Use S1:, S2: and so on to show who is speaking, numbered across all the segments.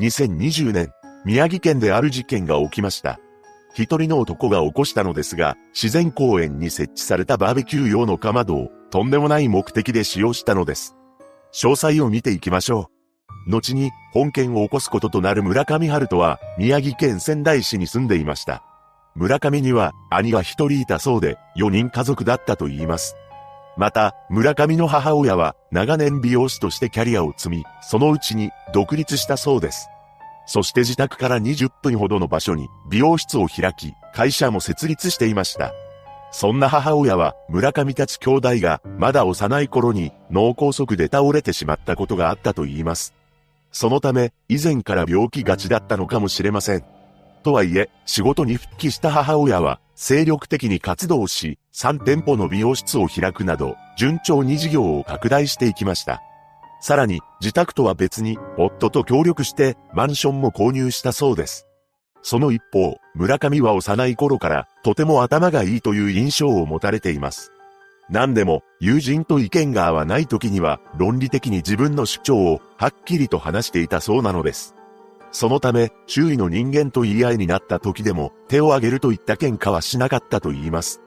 S1: 2020年、宮城県である事件が起きました。一人の男が起こしたのですが、自然公園に設置されたバーベキュー用のかまどを、とんでもない目的で使用したのです。詳細を見ていきましょう。後に、本件を起こすこととなる村上春人は、宮城県仙台市に住んでいました。村上には、兄が一人いたそうで、4人家族だったと言います。また、村上の母親は、長年美容師としてキャリアを積み、そのうちに、独立したそうです。そして自宅から20分ほどの場所に美容室を開き、会社も設立していました。そんな母親は村上たち兄弟がまだ幼い頃に脳梗塞で倒れてしまったことがあったと言います。そのため以前から病気がちだったのかもしれません。とはいえ仕事に復帰した母親は精力的に活動し3店舗の美容室を開くなど順調に事業を拡大していきました。さらに、自宅とは別に、夫と協力して、マンションも購入したそうです。その一方、村上は幼い頃から、とても頭がいいという印象を持たれています。何でも、友人と意見が合わない時には、論理的に自分の主張を、はっきりと話していたそうなのです。そのため、周囲の人間と言い合いになった時でも、手を挙げるといった喧嘩はしなかったと言います。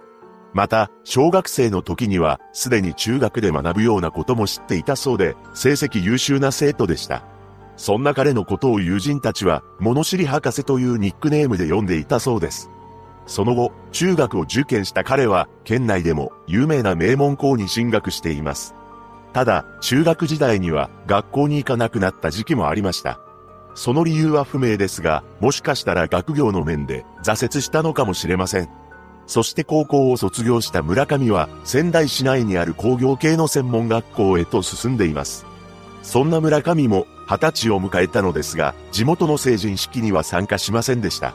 S1: また、小学生の時には、すでに中学で学ぶようなことも知っていたそうで、成績優秀な生徒でした。そんな彼のことを友人たちは、物知り博士というニックネームで呼んでいたそうです。その後、中学を受験した彼は、県内でも有名な名門校に進学しています。ただ、中学時代には学校に行かなくなった時期もありました。その理由は不明ですが、もしかしたら学業の面で挫折したのかもしれません。そして高校を卒業した村上は仙台市内にある工業系の専門学校へと進んでいます。そんな村上も二十歳を迎えたのですが、地元の成人式には参加しませんでした。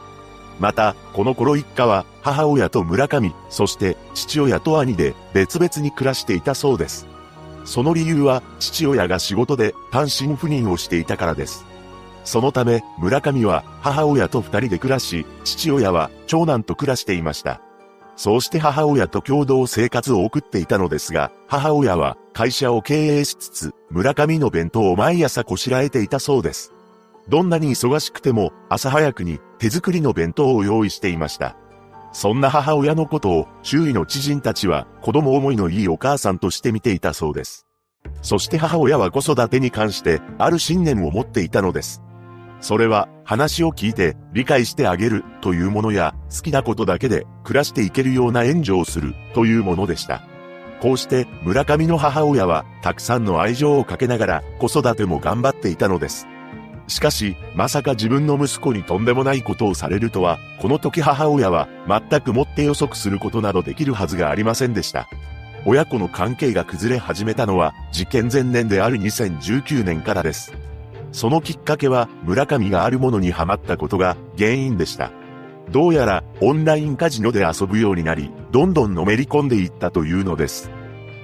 S1: また、この頃一家は母親と村上、そして父親と兄で別々に暮らしていたそうです。その理由は父親が仕事で単身赴任をしていたからです。そのため村上は母親と二人で暮らし、父親は長男と暮らしていました。そうして母親と共同生活を送っていたのですが、母親は会社を経営しつつ、村上の弁当を毎朝こしらえていたそうです。どんなに忙しくても朝早くに手作りの弁当を用意していました。そんな母親のことを周囲の知人たちは子供思いのいいお母さんとして見ていたそうです。そして母親は子育てに関してある信念を持っていたのです。それは話を聞いて理解してあげるというものや好きなことだけで暮らしていけるような援助をするというものでした。こうして村上の母親はたくさんの愛情をかけながら子育ても頑張っていたのです。しかし、まさか自分の息子にとんでもないことをされるとは、この時母親は全くもって予測することなどできるはずがありませんでした。親子の関係が崩れ始めたのは事件前年である2019年からです。そのきっかけは村上があるものにハマったことが原因でした。どうやらオンラインカジノで遊ぶようになり、どんどんのめり込んでいったというのです。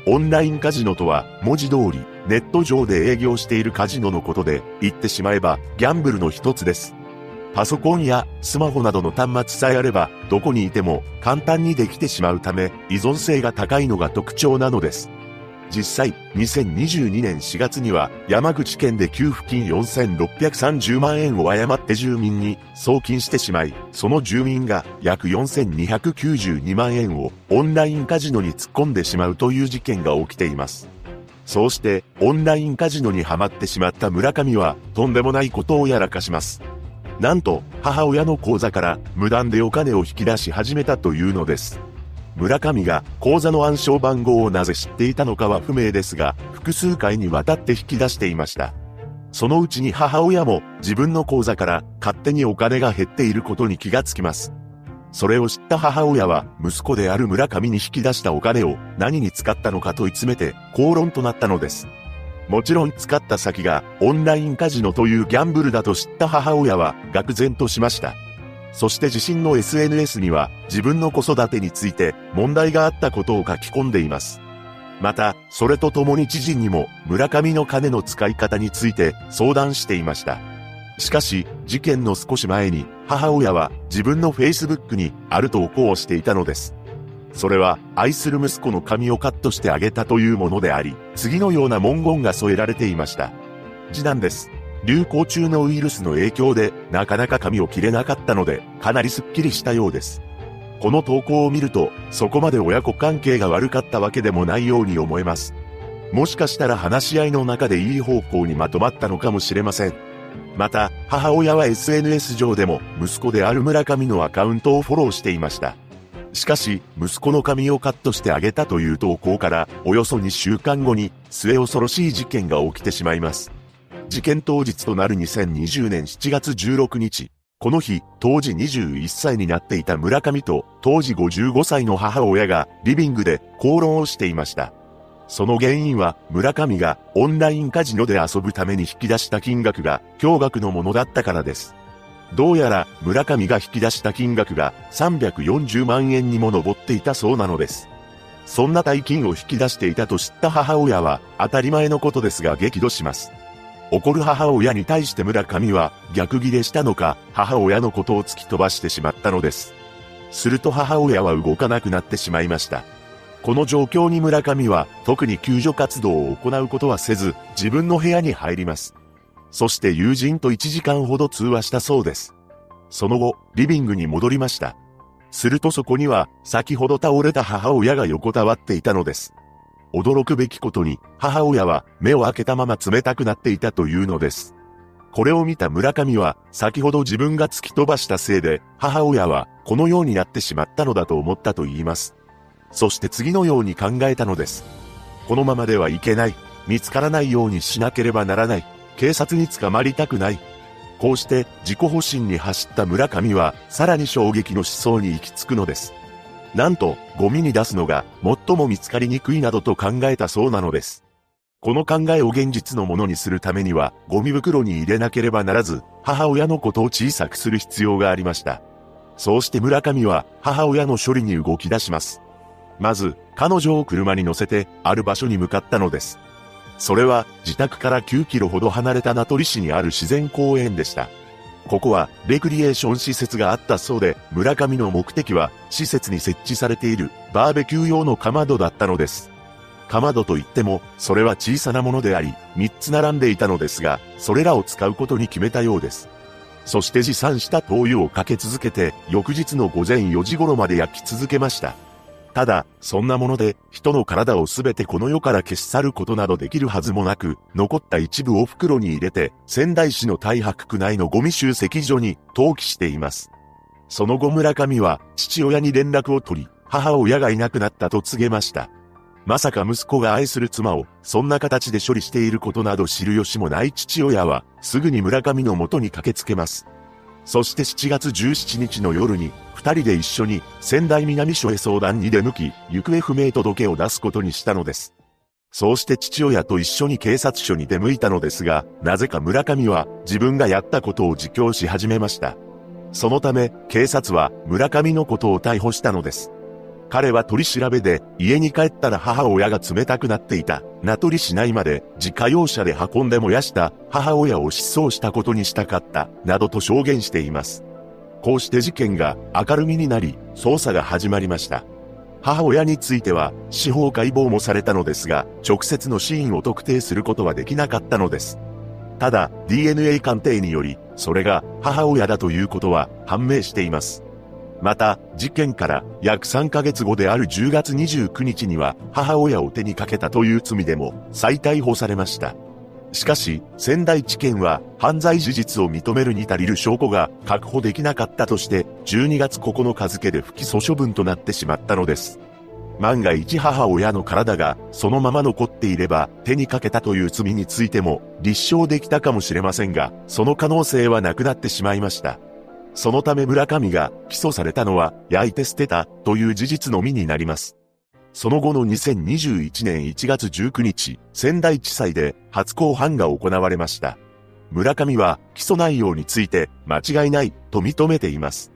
S1: オンラインカジノとは文字通りネット上で営業しているカジノのことで言ってしまえばギャンブルの一つです。パソコンやスマホなどの端末さえあればどこにいても簡単にできてしまうため依存性が高いのが特徴なのです。実際、2022年4月には山口県で給付金4630万円を誤って住民に送金してしまい、その住民が約4292万円をオンラインカジノに突っ込んでしまうという事件が起きています。そうしてオンラインカジノにはまってしまった村上はとんでもないことをやらかします。なんと母親の口座から無断でお金を引き出し始めたというのです。村上が口座の暗証番号をなぜ知っていたのかは不明ですが、複数回にわたって引き出していました。そのうちに母親も自分の口座から勝手にお金が減っていることに気がつきます。それを知った母親は息子である村上に引き出したお金を何に使ったのか問い詰めて口論となったのです。もちろん使った先がオンラインカジノというギャンブルだと知った母親は愕然としました。そして自身の SNS には自分の子育てについて問題があったことを書き込んでいます。また、それと共に知人にも村上の金の使い方について相談していました。しかし、事件の少し前に母親は自分の Facebook にある投稿をしていたのです。それは愛する息子の髪をカットしてあげたというものであり、次のような文言が添えられていました。次男です。流行中のウイルスの影響でなかなか髪を切れなかったので、かなりスッキリしたようです。この投稿を見ると、そこまで親子関係が悪かったわけでもないように思えます。もしかしたら話し合いの中でいい方向にまとまったのかもしれません。また、母親は SNS 上でも息子である村上のアカウントをフォローしていました。しかし、息子の髪をカットしてあげたという投稿から、およそ2週間後に、末恐ろしい事件が起きてしまいます。事件当日となる2020年7月16日、この日、当時21歳になっていた村上と、当時55歳の母親が、リビングで口論をしていました。その原因は、村上がオンラインカジノで遊ぶために引き出した金額が、驚愕のものだったからです。どうやら、村上が引き出した金額が、340万円にも上っていたそうなのです。そんな大金を引き出していたと知った母親は、当たり前のことですが激怒します。怒る母親に対して村上は逆ギレしたのか母親のことを突き飛ばしてしまったのです。すると母親は動かなくなってしまいました。この状況に村上は特に救助活動を行うことはせず自分の部屋に入ります。そして友人と1時間ほど通話したそうです。その後、リビングに戻りました。するとそこには先ほど倒れた母親が横たわっていたのです。驚くべきことに、母親は目を開けたまま冷たくなっていたというのです。これを見た村上は、先ほど自分が突き飛ばしたせいで、母親はこのようになってしまったのだと思ったと言います。そして次のように考えたのです。このままではいけない。見つからないようにしなければならない。警察に捕まりたくない。こうして自己保身に走った村上は、さらに衝撃の思想に行き着くのです。なんと、ゴミに出すのが最も見つかりにくいなどと考えたそうなのです。この考えを現実のものにするためには、ゴミ袋に入れなければならず、母親のことを小さくする必要がありました。そうして村上は母親の処理に動き出します。まず、彼女を車に乗せて、ある場所に向かったのです。それは、自宅から9キロほど離れた名取市にある自然公園でした。ここはレクリエーション施設があったそうで、村上の目的は施設に設置されているバーベキュー用のかまどだったのです。かまどといっても、それは小さなものであり、3つ並んでいたのですが、それらを使うことに決めたようです。そして持参した灯油をかけ続けて、翌日の午前4時頃まで焼き続けました。ただ、そんなもので、人の体をすべてこの世から消し去ることなどできるはずもなく、残った一部を袋に入れて、仙台市の大白区内のゴミ集積所に投棄しています。その後村上は、父親に連絡を取り、母親がいなくなったと告げました。まさか息子が愛する妻を、そんな形で処理していることなど知る由もない父親は、すぐに村上の元に駆けつけます。そして7月17日の夜に、二人で一緒に仙台南署へ相談に出向き、行方不明届を出すことにしたのです。そうして父親と一緒に警察署に出向いたのですが、なぜか村上は自分がやったことを自供し始めました。そのため、警察は村上のことを逮捕したのです。彼は取り調べで、家に帰ったら母親が冷たくなっていた、名取市内まで自家用車で運んで燃やした母親を失踪したことにしたかった、などと証言しています。こうして事件が明るみになり、捜査が始まりました。母親については、司法解剖もされたのですが、直接の死因を特定することはできなかったのです。ただ、DNA 鑑定により、それが母親だということは判明しています。また、事件から約3ヶ月後である10月29日には、母親を手にかけたという罪でも再逮捕されました。しかし、仙台地検は犯罪事実を認めるに足りる証拠が確保できなかったとして、12月9日付で不起訴処分となってしまったのです。万が一母親の体がそのまま残っていれば手にかけたという罪についても立証できたかもしれませんが、その可能性はなくなってしまいました。そのため村上が起訴されたのは焼いて捨てたという事実のみになります。その後の2021年1月19日、仙台地裁で初公判が行われました。村上は起訴内容について間違いないと認めています。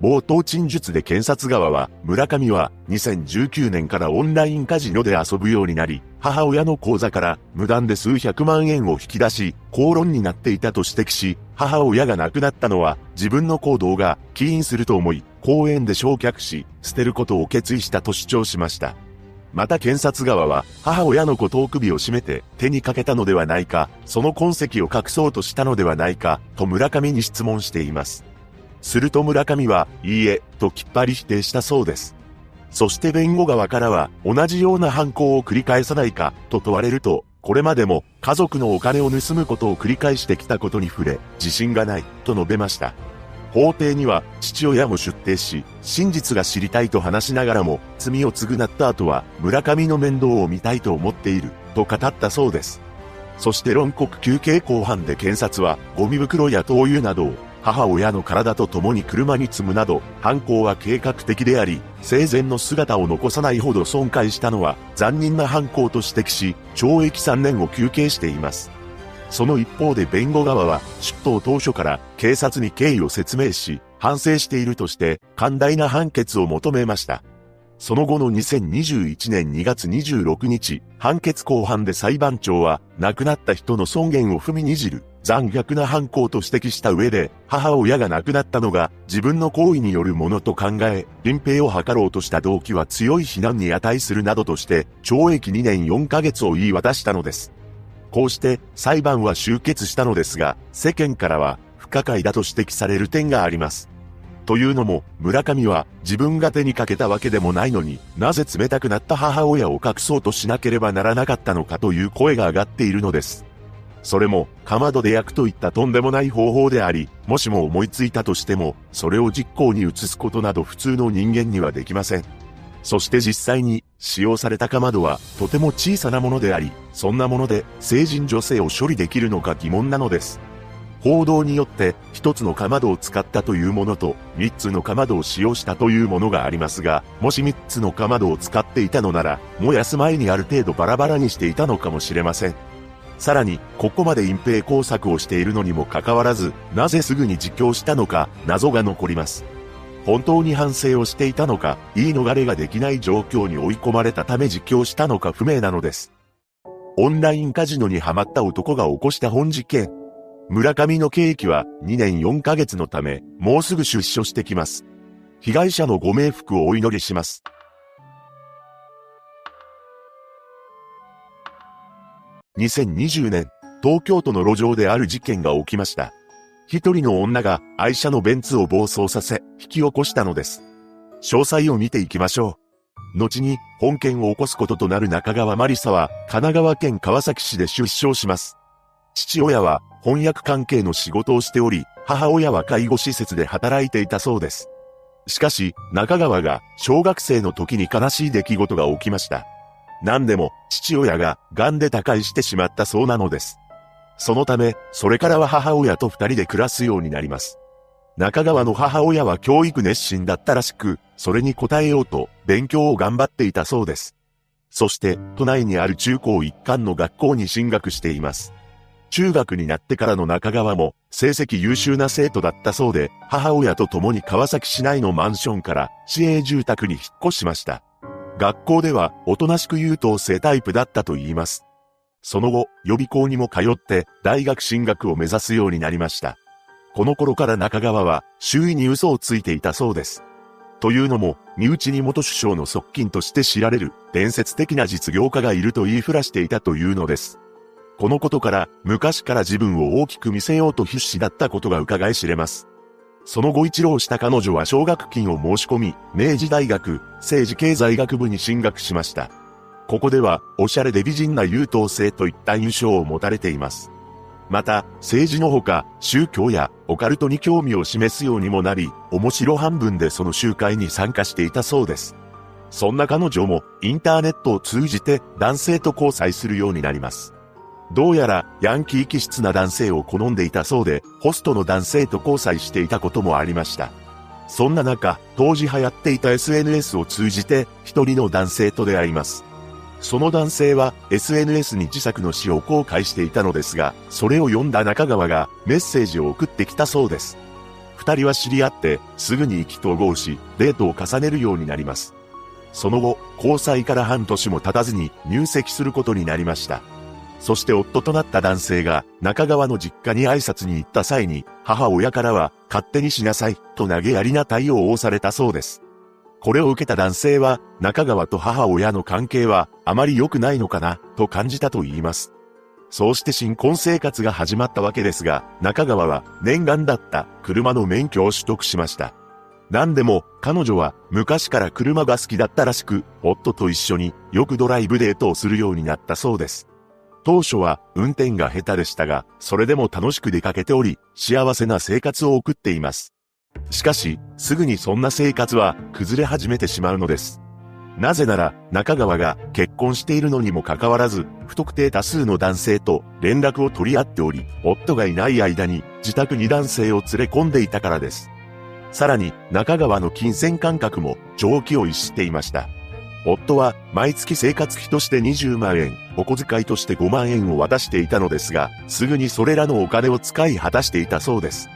S1: 冒頭陳述で検察側は、村上は2019年からオンラインカジノで遊ぶようになり、母親の口座から無断で数百万円を引き出し、口論になっていたと指摘し、母親が亡くなったのは自分の行動が起因すると思い、公園で焼却し、捨てることを決意したと主張しました。また検察側は母親のことを首を絞めて手にかけたのではないか、その痕跡を隠そうとしたのではないか、と村上に質問しています。すると村上は、いいえ、ときっぱり否定したそうです。そして弁護側からは、同じような犯行を繰り返さないか、と問われると、これまでも家族のお金を盗むことを繰り返してきたことに触れ、自信がない、と述べました。法廷には父親も出廷し、真実が知りたいと話しながらも、罪を償った後は村上の面倒を見たいと思っている、と語ったそうです。そして論告休憩後半で検察は、ゴミ袋や灯油などを母親の体と共に車に積むなど、犯行は計画的であり、生前の姿を残さないほど損壊したのは残忍な犯行と指摘し、懲役3年を求刑しています。その一方で弁護側は、出頭当初から警察に経緯を説明し、反省しているとして、寛大な判決を求めました。その後の2021年2月26日、判決後半で裁判長は、亡くなった人の尊厳を踏みにじる残虐な犯行と指摘した上で、母親が亡くなったのが自分の行為によるものと考え、隠蔽を図ろうとした動機は強い非難に値するなどとして、懲役2年4ヶ月を言い渡したのです。こうして裁判は終結したのですが、世間からは不可解だと指摘される点があります。というのも、村上は自分が手にかけたわけでもないのになぜ冷たくなった母親を隠そうとしなければならなかったのかという声が上がっているのです。それも、かまどで焼くといったとんでもない方法であり、もしも思いついたとしても、それを実行に移すことなど普通の人間にはできません。そして実際に使用されたかまどはとても小さなものであり、そんなもので成人女性を処理できるのか疑問なのです。報道によって一つのかまどを使ったというものと三つのかまどを使用したというものがありますが、もし三つのかまどを使っていたのなら、燃やす前にある程度バラバラにしていたのかもしれません。さらに、ここまで隠蔽工作をしているのにもかかわらず、なぜすぐに自供したのか、謎が残ります。本当に反省をしていたのか、言い逃れができない状況に追い込まれたため自供したのか不明なのです。オンラインカジノにハマった男が起こした本事件。村上の刑期は2年4ヶ月のため、もうすぐ出所してきます。被害者のご冥福をお祈りします。2020年、東京都の路上である事件が起きました。一人の女が愛車のベンツを暴走させ、引き起こしたのです。詳細を見ていきましょう。後に、本件を起こすこととなる中川マリサは、神奈川県川崎市で出生します。父親は、翻訳関係の仕事をしており、母親は介護施設で働いていたそうです。しかし、中川が小学生の時に悲しい出来事が起きました。何でも、父親が癌で他界してしまったそうなのです。そのため、それからは母親と二人で暮らすようになります。中川の母親は教育熱心だったらしく、それに応えようと勉強を頑張っていたそうです。そして、都内にある中高一貫の学校に進学しています。中学になってからの中川も、成績優秀な生徒だったそうで、母親と共に川崎市内のマンションから市営住宅に引っ越しました。学校ではおとなしく優等生タイプだったと言います。その後、予備校にも通って大学進学を目指すようになりました。この頃から中川は周囲に嘘をついていたそうです。というのも、身内に元首相の側近として知られる伝説的な実業家がいると言いふらしていたというのです。このことから昔から自分を大きく見せようと必死だったことが伺い知れます。その後一浪した彼女は奨学金を申し込み、明治大学政治経済学部に進学しました。ここでは、おしゃれで美人な優等生といった印象を持たれています。また、政治のほか、宗教やオカルトに興味を示すようにもなり、面白半分でその集会に参加していたそうです。そんな彼女も、インターネットを通じて男性と交際するようになります。どうやらヤンキー気質な男性を好んでいたそうで、ホストの男性と交際していたこともありました。そんな中、当時流行っていた SNS を通じて一人の男性と出会います。その男性は SNS に自作の詩を公開していたのですが、それを読んだ中川がメッセージを送ってきたそうです。二人は知り合ってすぐに意気投合し、デートを重ねるようになります。その後、交際から半年も経たずに入籍することになりました。そして夫となった男性が中川の実家に挨拶に行った際に、母親からは勝手にしなさいと投げやりな対応をされたそうです。これを受けた男性は、中川と母親の関係は、あまり良くないのかな、と感じたと言います。そうして新婚生活が始まったわけですが、中川は念願だった車の免許を取得しました。何でも、彼女は昔から車が好きだったらしく、夫と一緒によくドライブデートをするようになったそうです。当初は運転が下手でしたが、それでも楽しく出かけており、幸せな生活を送っています。しかし、すぐにそんな生活は崩れ始めてしまうのです。なぜなら、中川が結婚しているのにもかかわらず、不特定多数の男性と連絡を取り合っており、夫がいない間に自宅に男性を連れ込んでいたからです。さらに、中川の金銭感覚も常軌を逸していました。夫は毎月生活費として20万円、お小遣いとして5万円を渡していたのですが、すぐにそれらのお金を使い果たしていたそうです。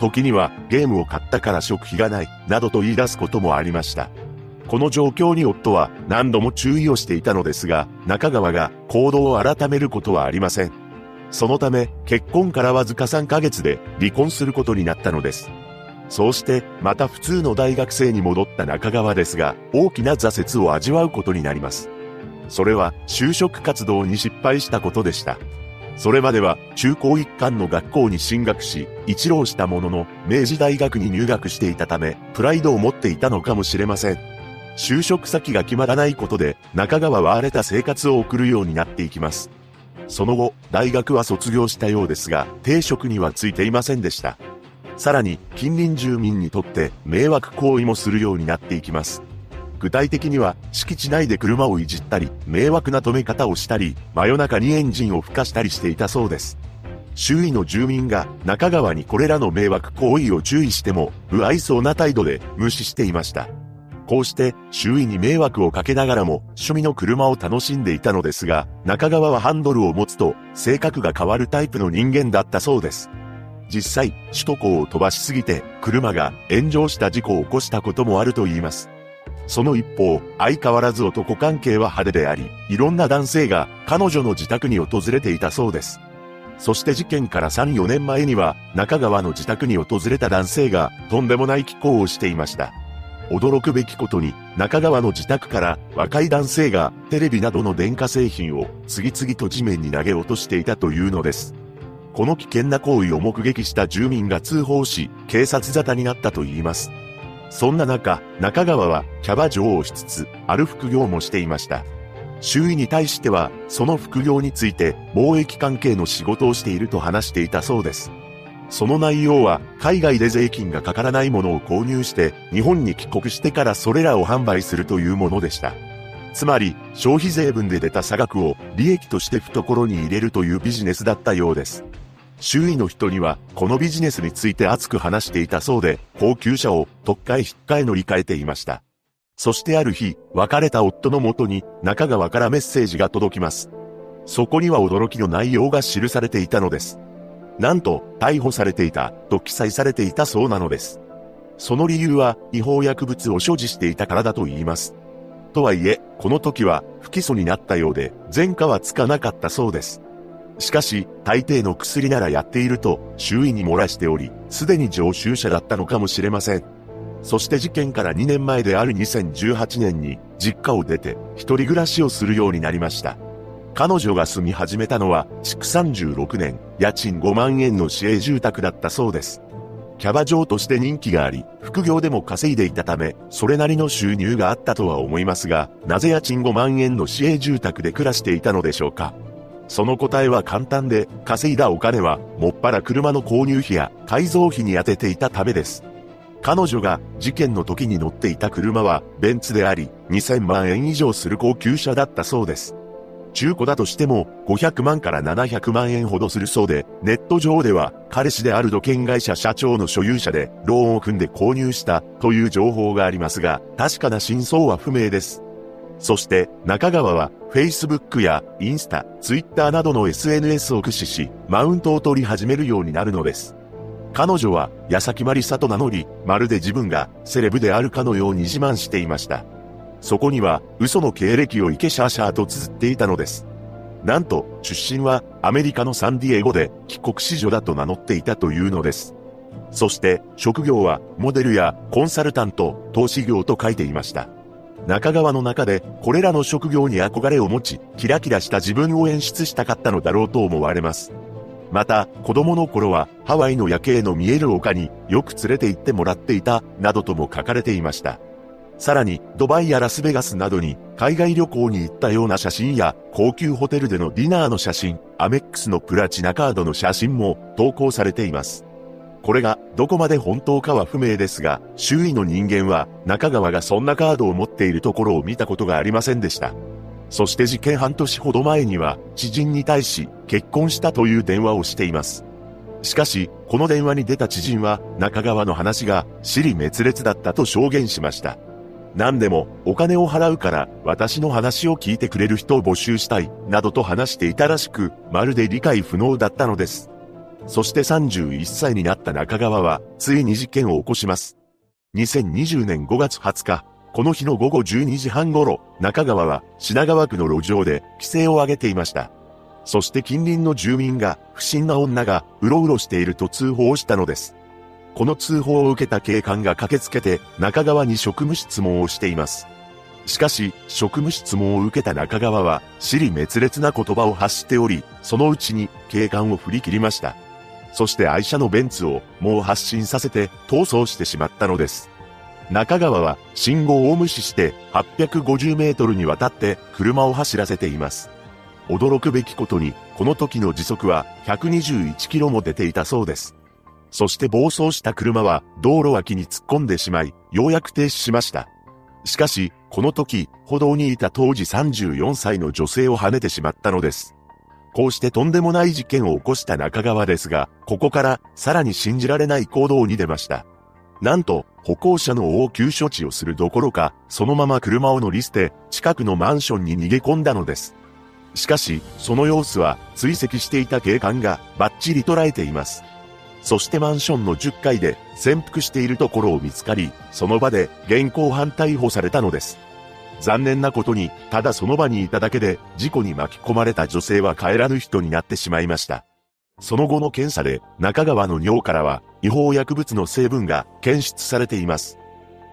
S1: 時にはゲームを買ったから食費がない、などと言い出すこともありました。この状況に夫は何度も注意をしていたのですが、中川が行動を改めることはありません。そのため、結婚からわずか3ヶ月で離婚することになったのです。そうしてまた普通の大学生に戻った中川ですが、大きな挫折を味わうことになります。それは就職活動に失敗したことでした。それまでは中高一貫の学校に進学し、一浪したものの明治大学に入学していたため、プライドを持っていたのかもしれません。就職先が決まらないことで、中川は荒れた生活を送るようになっていきます。その後、大学は卒業したようですが、定職にはついていませんでした。さらに近隣住民にとって迷惑行為もするようになっていきます。具体的には敷地内で車をいじったり、迷惑な止め方をしたり、真夜中にエンジンを吹かしたりしていたそうです。周囲の住民が中川にこれらの迷惑行為を注意しても、不愛想な態度で無視していました。こうして周囲に迷惑をかけながらも趣味の車を楽しんでいたのですが、中川はハンドルを持つと性格が変わるタイプの人間だったそうです。実際、首都高を飛ばしすぎて、車が炎上した事故を起こしたこともあると言います。その一方、相変わらず男関係は派手であり、いろんな男性が彼女の自宅に訪れていたそうです。そして事件から3、4年前には、中川の自宅に訪れた男性が、とんでもない気候をしていました。驚くべきことに、中川の自宅から若い男性がテレビなどの電化製品を次々と地面に投げ落としていたというのです。この危険な行為を目撃した住民が通報し、警察沙汰になったといいます。そんな中、中川はキャバ嬢をしつつ、ある副業もしていました。周囲に対しては、その副業について、貿易関係の仕事をしていると話していたそうです。その内容は、海外で税金がかからないものを購入して、日本に帰国してからそれらを販売するというものでした。つまり、消費税分で出た差額を利益として懐に入れるというビジネスだったようです。周囲の人には、このビジネスについて熱く話していたそうで、高級車を特会引っかえ乗り換えていました。そしてある日、別れた夫のもとに中川からメッセージが届きます。そこには驚きの内容が記されていたのです。なんと、逮捕されていた、と記載されていたそうなのです。その理由は、違法薬物を所持していたからだと言います。とはいえ、この時は、不起訴になったようで、前科はつかなかったそうです。しかし、大抵の薬ならやっていると周囲に漏らしており、すでに常習者だったのかもしれません。そして事件から2年前である2018年に実家を出て一人暮らしをするようになりました。彼女が住み始めたのは築36年、家賃5万円の市営住宅だったそうです。キャバ嬢として人気があり、副業でも稼いでいたため、それなりの収入があったとは思いますが、なぜ家賃5万円の市営住宅で暮らしていたのでしょうかその答えは簡単で、稼いだお金は、もっぱら車の購入費や改造費に充てていたためです。彼女が事件の時に乗っていた車はベンツであり、2000万円以上する高級車だったそうです。中古だとしても500万から700万円ほどするそうで、ネット上では彼氏である土建会社社長の所有者でローンを組んで購入したという情報がありますが、確かな真相は不明です。そして中川は Facebook やインスタ、Twitter などの SNS を駆使し、マウントを取り始めるようになるのです。彼女は矢崎まりさと名乗り、まるで自分がセレブであるかのように自慢していました。そこには嘘の経歴をイケシャーシャーと綴っていたのです。なんと、出身はアメリカのサンディエゴで帰国子女だと名乗っていたというのです。そして職業はモデルやコンサルタント、投資業と書いていました。中川の中でこれらの職業に憧れを持ち、キラキラした自分を演出したかったのだろうと思われます。また、子供の頃はハワイの夜景の見える丘によく連れて行ってもらっていた、などとも書かれていました。さらに、ドバイやラスベガスなどに海外旅行に行ったような写真や、高級ホテルでのディナーの写真、アメックスのプラチナカードの写真も投稿されています。これがどこまで本当かは不明ですが、周囲の人間は中川がそんなカードを持っているところを見たことがありませんでした。そして事件半年ほど前には知人に対し結婚したという電話をしています。しかし、この電話に出た知人は中川の話が尻滅裂だったと証言しました。何でもお金を払うから私の話を聞いてくれる人を募集したい、などと話していたらしく、まるで理解不能だったのです。そして31歳になった中川は、ついに事件を起こします。2020年5月20日、この日の午後12時半頃、中川は品川区の路上で規制を上げていました。そして近隣の住民が不審な女がうろうろしていると通報したのです。この通報を受けた警官が駆けつけて中川に職務質問をしています。しかし、職務質問を受けた中川は、尻滅裂な言葉を発しており、そのうちに警官を振り切りました。そして愛車のベンツをもう発進させて逃走してしまったのです。中川は信号を無視して850メートルにわたって車を走らせています。驚くべきことに、この時の時速は121キロも出ていたそうです。そして暴走した車は道路脇に突っ込んでしまい、ようやく停止しました。しかし、この時、歩道にいた当時34歳の女性を跳ねてしまったのです。こうしてとんでもない事件を起こした中川ですが、ここからさらに信じられない行動に出ました。なんと、歩行者の応急処置をするどころか、そのまま車を乗り捨て、近くのマンションに逃げ込んだのです。しかし、その様子は追跡していた警官がバッチリ捉えています。そしてマンションの10階で潜伏しているところを見つかり、その場で現行犯逮捕されたのです。残念なことに、ただその場にいただけで、事故に巻き込まれた女性は帰らぬ人になってしまいました。その後の検査で、中川の尿からは、違法薬物の成分が検出されています。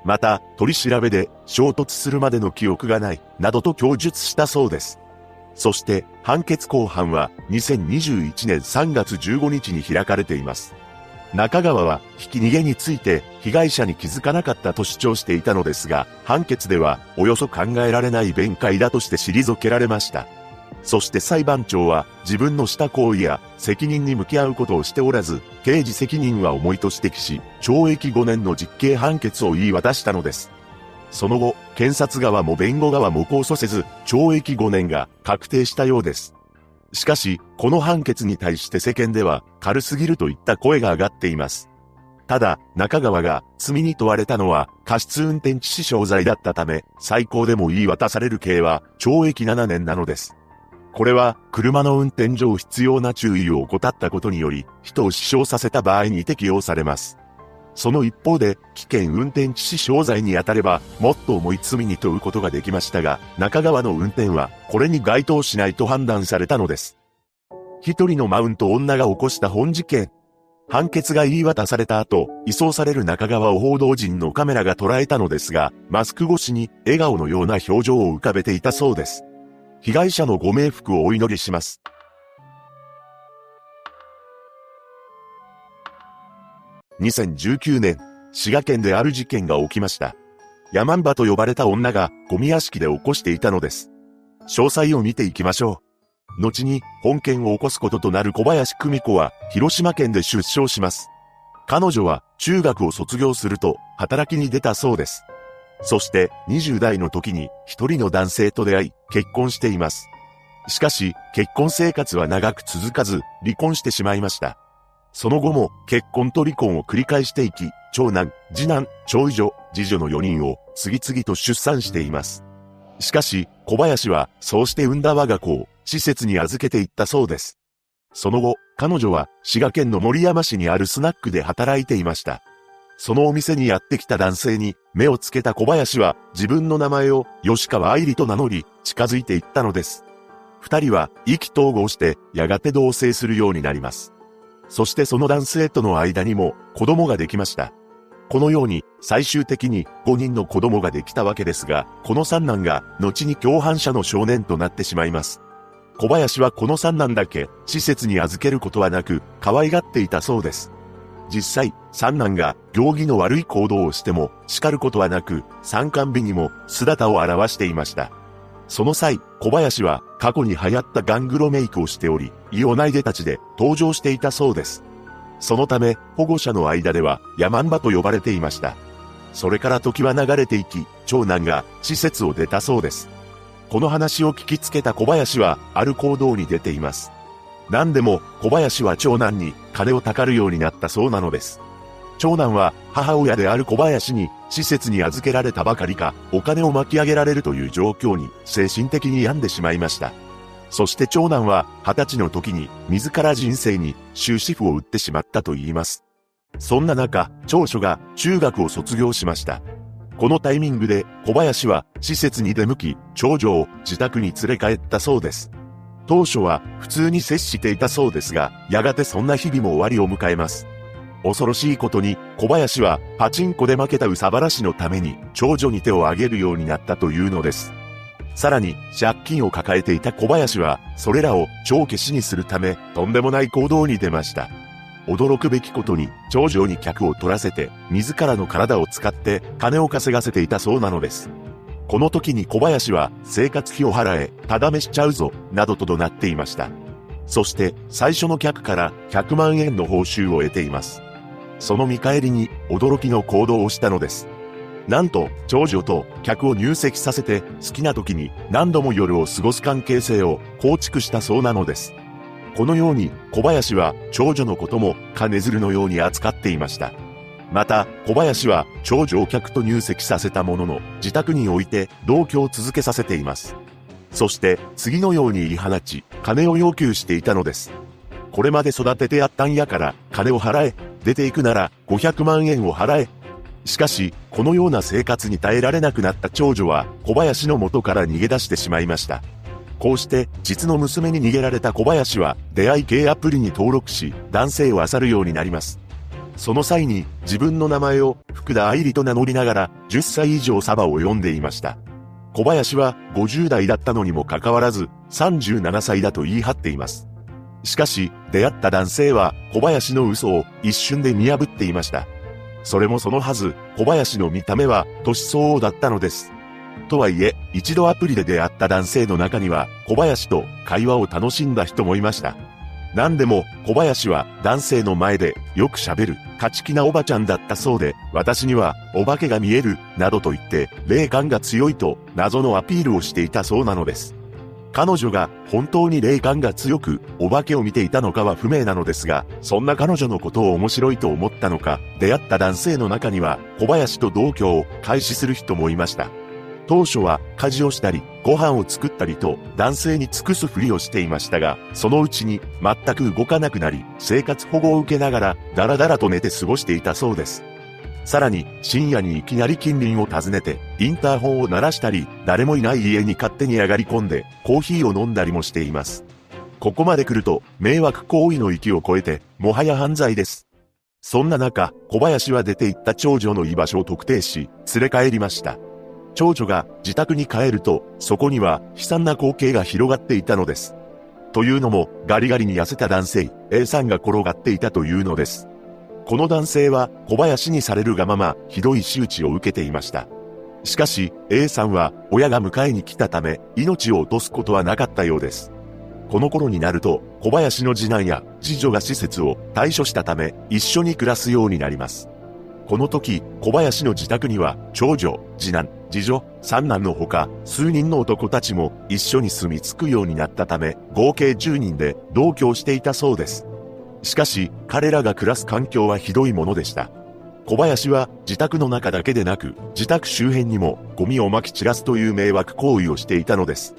S1: また、取り調べで、衝突するまでの記憶がない、などと供述したそうです。そして、判決公判は、2021年3月15日に開かれています。中川は、引き逃げについて、被害者に気づかなかったと主張していたのですが、判決では、およそ考えられない弁解だとして退けられました。そして裁判長は、自分のした行為や責任に向き合うことをしておらず、刑事責任は重いと指摘し、懲役5年の実刑判決を言い渡したのです。その後、検察側も弁護側も控訴せず、懲役5年が確定したようです。しかし、この判決に対して世間では軽すぎるといった声が上がっています。ただ、中川が罪に問われたのは過失運転致死傷罪だったため、最高でも言い渡される刑は懲役7年なのです。これは、車の運転上必要な注意を怠ったことにより、人を死傷させた場合に適用されます。その一方で、危険運転致死傷罪に当たれば、もっと重い罪に問うことができましたが、中川の運転は、これに該当しないと判断されたのです。一人のマウント女が起こした本事件。判決が言い渡された後、移送される中川を報道陣のカメラが捉えたのですが、マスク越しに笑顔のような表情を浮かべていたそうです。被害者のご冥福をお祈りします。2019年、滋賀県である事件が起きました。ヤマンバと呼ばれた女がゴミ屋敷で起こしていたのです。詳細を見ていきましょう。後に本件を起こすこととなる小林久美子は広島県で出生します。彼女は中学を卒業すると働きに出たそうです。そして20代の時に一人の男性と出会い結婚しています。しかし結婚生活は長く続かず離婚してしまいました。その後も結婚と離婚を繰り返していき、長男、次男、長女、次女の4人を次々と出産しています。しかし、小林はそうして産んだ我が子を施設に預けていったそうです。その後、彼女は滋賀県の森山市にあるスナックで働いていました。そのお店にやってきた男性に目をつけた小林は自分の名前を吉川愛理と名乗り近づいていったのです。二人は意気投合してやがて同棲するようになります。そしてその男性との間にも子供ができました。このように最終的に5人の子供ができたわけですが、この三男が後に共犯者の少年となってしまいます。小林はこの三男だけ施設に預けることはなく可愛がっていたそうです。実際、三男が行儀の悪い行動をしても叱ることはなく、参観日にも姿を現していました。その際、小林は過去に流行ったガングロメイクをしており、イオナイデたちで登場していたそうです。そのため、保護者の間ではヤマンバと呼ばれていました。それから時は流れていき、長男が施設を出たそうです。この話を聞きつけた小林は、ある行動に出ています。何でも、小林は長男に金をたかるようになったそうなのです。長男は母親である小林に施設に預けられたばかりかお金を巻き上げられるという状況に精神的に病んでしまいました。そして長男は二十歳の時に自ら人生に終止符を打ってしまったと言います。そんな中、長所が中学を卒業しました。このタイミングで小林は施設に出向き、長女を自宅に連れ帰ったそうです。当初は普通に接していたそうですが、やがてそんな日々も終わりを迎えます。恐ろしいことに、小林はパチンコで負けたうさばらしのために長女に手を挙げるようになったというのです。さらに、借金を抱えていた小林は、それらを帳消しにするため、とんでもない行動に出ました。驚くべきことに、長女に客を取らせて、自らの体を使って金を稼がせていたそうなのです。この時に小林は生活費を払え、ただめしちゃうぞ、などと怒鳴っていました。そして最初の客から100万円の報酬を得ています。その見返りに驚きの行動をしたのです。なんと、長女と客を入籍させて好きな時に何度も夜を過ごす関係性を構築したそうなのです。このように小林は長女のことも金づるのように扱っていました。また、小林は長女を客と入籍させたものの自宅において同居を続けさせています。そして次のように言い放ち、金を要求していたのです。これまで育ててやったんやから金を払え。出ていくなら500万円を払え。しかし、このような生活に耐えられなくなった長女は小林の元から逃げ出してしまいました。こうして実の娘に逃げられた小林は出会い系アプリに登録し男性を漁るようになります。その際に自分の名前を福田愛理と名乗りながら10歳以上サバを呼んでいました。小林は50代だったのにもかかわらず37歳だと言い張っています。しかし出会った男性は小林の嘘を一瞬で見破っていました。それもそのはず、小林の見た目は年相応だったのです。とはいえ、一度アプリで出会った男性の中には、小林と会話を楽しんだ人もいました。何でも、小林は男性の前でよく喋る、勝ち気なおばちゃんだったそうで、私にはお化けが見える、などと言って、霊感が強いと謎のアピールをしていたそうなのです。彼女が本当に霊感が強く、お化けを見ていたのかは不明なのですが、そんな彼女のことを面白いと思ったのか、出会った男性の中には、小林と同居を開始する人もいました。当初は家事をしたり、ご飯を作ったりと男性に尽くすふりをしていましたが、そのうちに全く動かなくなり、生活保護を受けながら、だらだらと寝て過ごしていたそうです。さらに、深夜にいきなり近隣を訪ねて、インターホンを鳴らしたり、誰もいない家に勝手に上がり込んで、コーヒーを飲んだりもしています。ここまで来ると、迷惑行為の域を超えて、もはや犯罪です。そんな中、小林は出て行った長女の居場所を特定し、連れ帰りました。長女が自宅に帰ると、そこには悲惨な光景が広がっていたのです。というのも、ガリガリに痩せた男性、A さんが転がっていたというのです。この男性は小林にされるがままひどい仕打ちを受けていました。しかし A さんは親が迎えに来たため命を落とすことはなかったようです。この頃になると小林の次男や次女が施設を退所したため一緒に暮らすようになります。この時小林の自宅には長女、次男、次女、三男のほか数人の男たちも一緒に住み着くようになったため合計10人で同居していたそうです。しかし、彼らが暮らす環境はひどいものでした。小林は自宅の中だけでなく、自宅周辺にもゴミを撒き散らすという迷惑行為をしていたのです。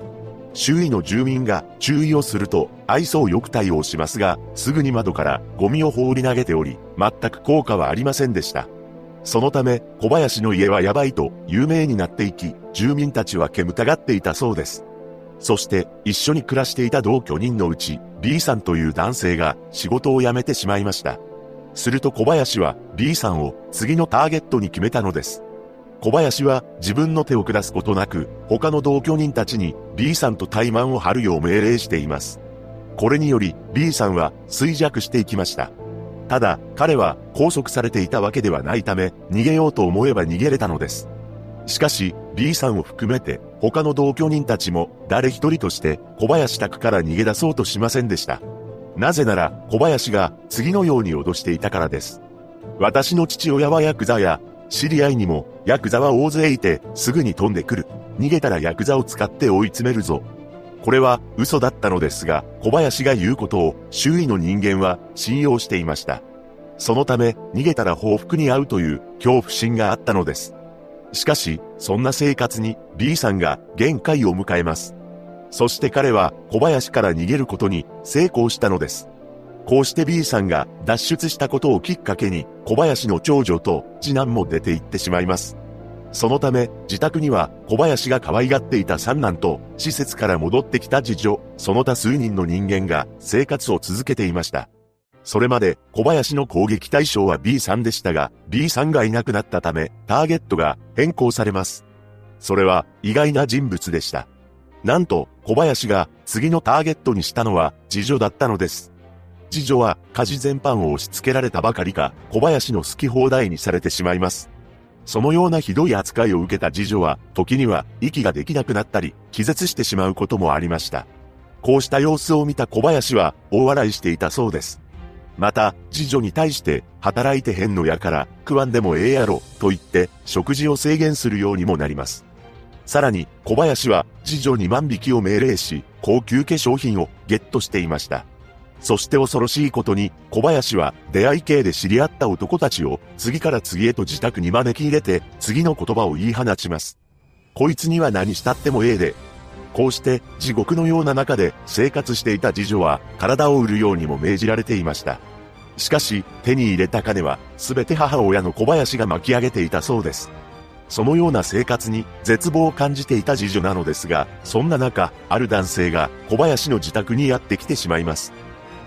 S1: 周囲の住民が注意をすると愛想よく対応しますが、すぐに窓からゴミを放り投げており、全く効果はありませんでした。そのため、小林の家はやばいと有名になっていき、住民たちは煙たがっていたそうです。そして一緒に暮らしていた同居人のうち B さんという男性が仕事を辞めてしまいました。すると小林は B さんを次のターゲットに決めたのです。小林は自分の手を下すことなく他の同居人たちに B さんと怠慢を張るよう命令しています。これにより B さんは衰弱していきました。ただ彼は拘束されていたわけではないため逃げようと思えば逃げれたのです。しかし B さんを含めて他の同居人たちも誰一人として小林宅から逃げ出そうとしませんでした。なぜなら小林が次のように脅していたからです。私の父親はヤクザや、知り合いにもヤクザは大勢いてすぐに飛んでくる。逃げたらヤクザを使って追い詰めるぞ。これは嘘だったのですが、小林が言うことを周囲の人間は信用していました。そのため逃げたら報復に遭うという恐怖心があったのです。しかし、そんな生活に B さんが限界を迎えます。そして彼は小林から逃げることに成功したのです。こうして B さんが脱出したことをきっかけに小林の長女と次男も出て行ってしまいます。そのため自宅には小林が可愛がっていた三男と施設から戻ってきた次女、その他数人の人間が生活を続けていました。それまで小林の攻撃対象は B さんでしたが、B さんがいなくなったため、ターゲットが変更されます。それは意外な人物でした。なんと、小林が次のターゲットにしたのは次女だったのです。次女は家事全般を押し付けられたばかりか、小林の好き放題にされてしまいます。そのようなひどい扱いを受けた次女は、時には息ができなくなったり、気絶してしまうこともありました。こうした様子を見た小林は大笑いしていたそうです。また、次女に対して、働いてへんのやから、食わんでもええやろ、と言って、食事を制限するようにもなります。さらに、小林は、次女に万引きを命令し、高級化粧品をゲットしていました。そして恐ろしいことに、小林は出会い系で知り合った男たちを次から次へと自宅に招き入れて次の言葉を言い放ちます。こいつには何したってもええで。こうして地獄のような中で生活していた次女は体を売るようにも命じられていました。しかし手に入れた金は全て母親の小林が巻き上げていたそうです。そのような生活に絶望を感じていた次女なのですが、そんな中、ある男性が小林の自宅にやってきてしまいます。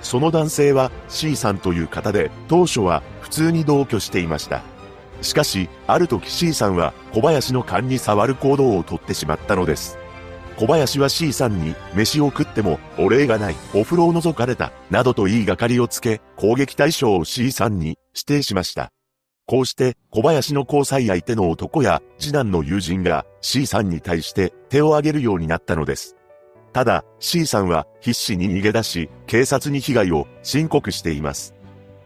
S1: その男性は C さんという方で、当初は普通に同居していました。しかし、ある時 C さんは小林の勘に触る行動をとってしまったのです。小林は C さんに飯を食ってもお礼がない、お風呂を覗かれた、などと言いがかりをつけ、攻撃対象を C さんに指定しました。こうして小林の交際相手の男や次男の友人が C さんに対して手を挙げるようになったのです。ただ、C さんは必死に逃げ出し、警察に被害を申告しています。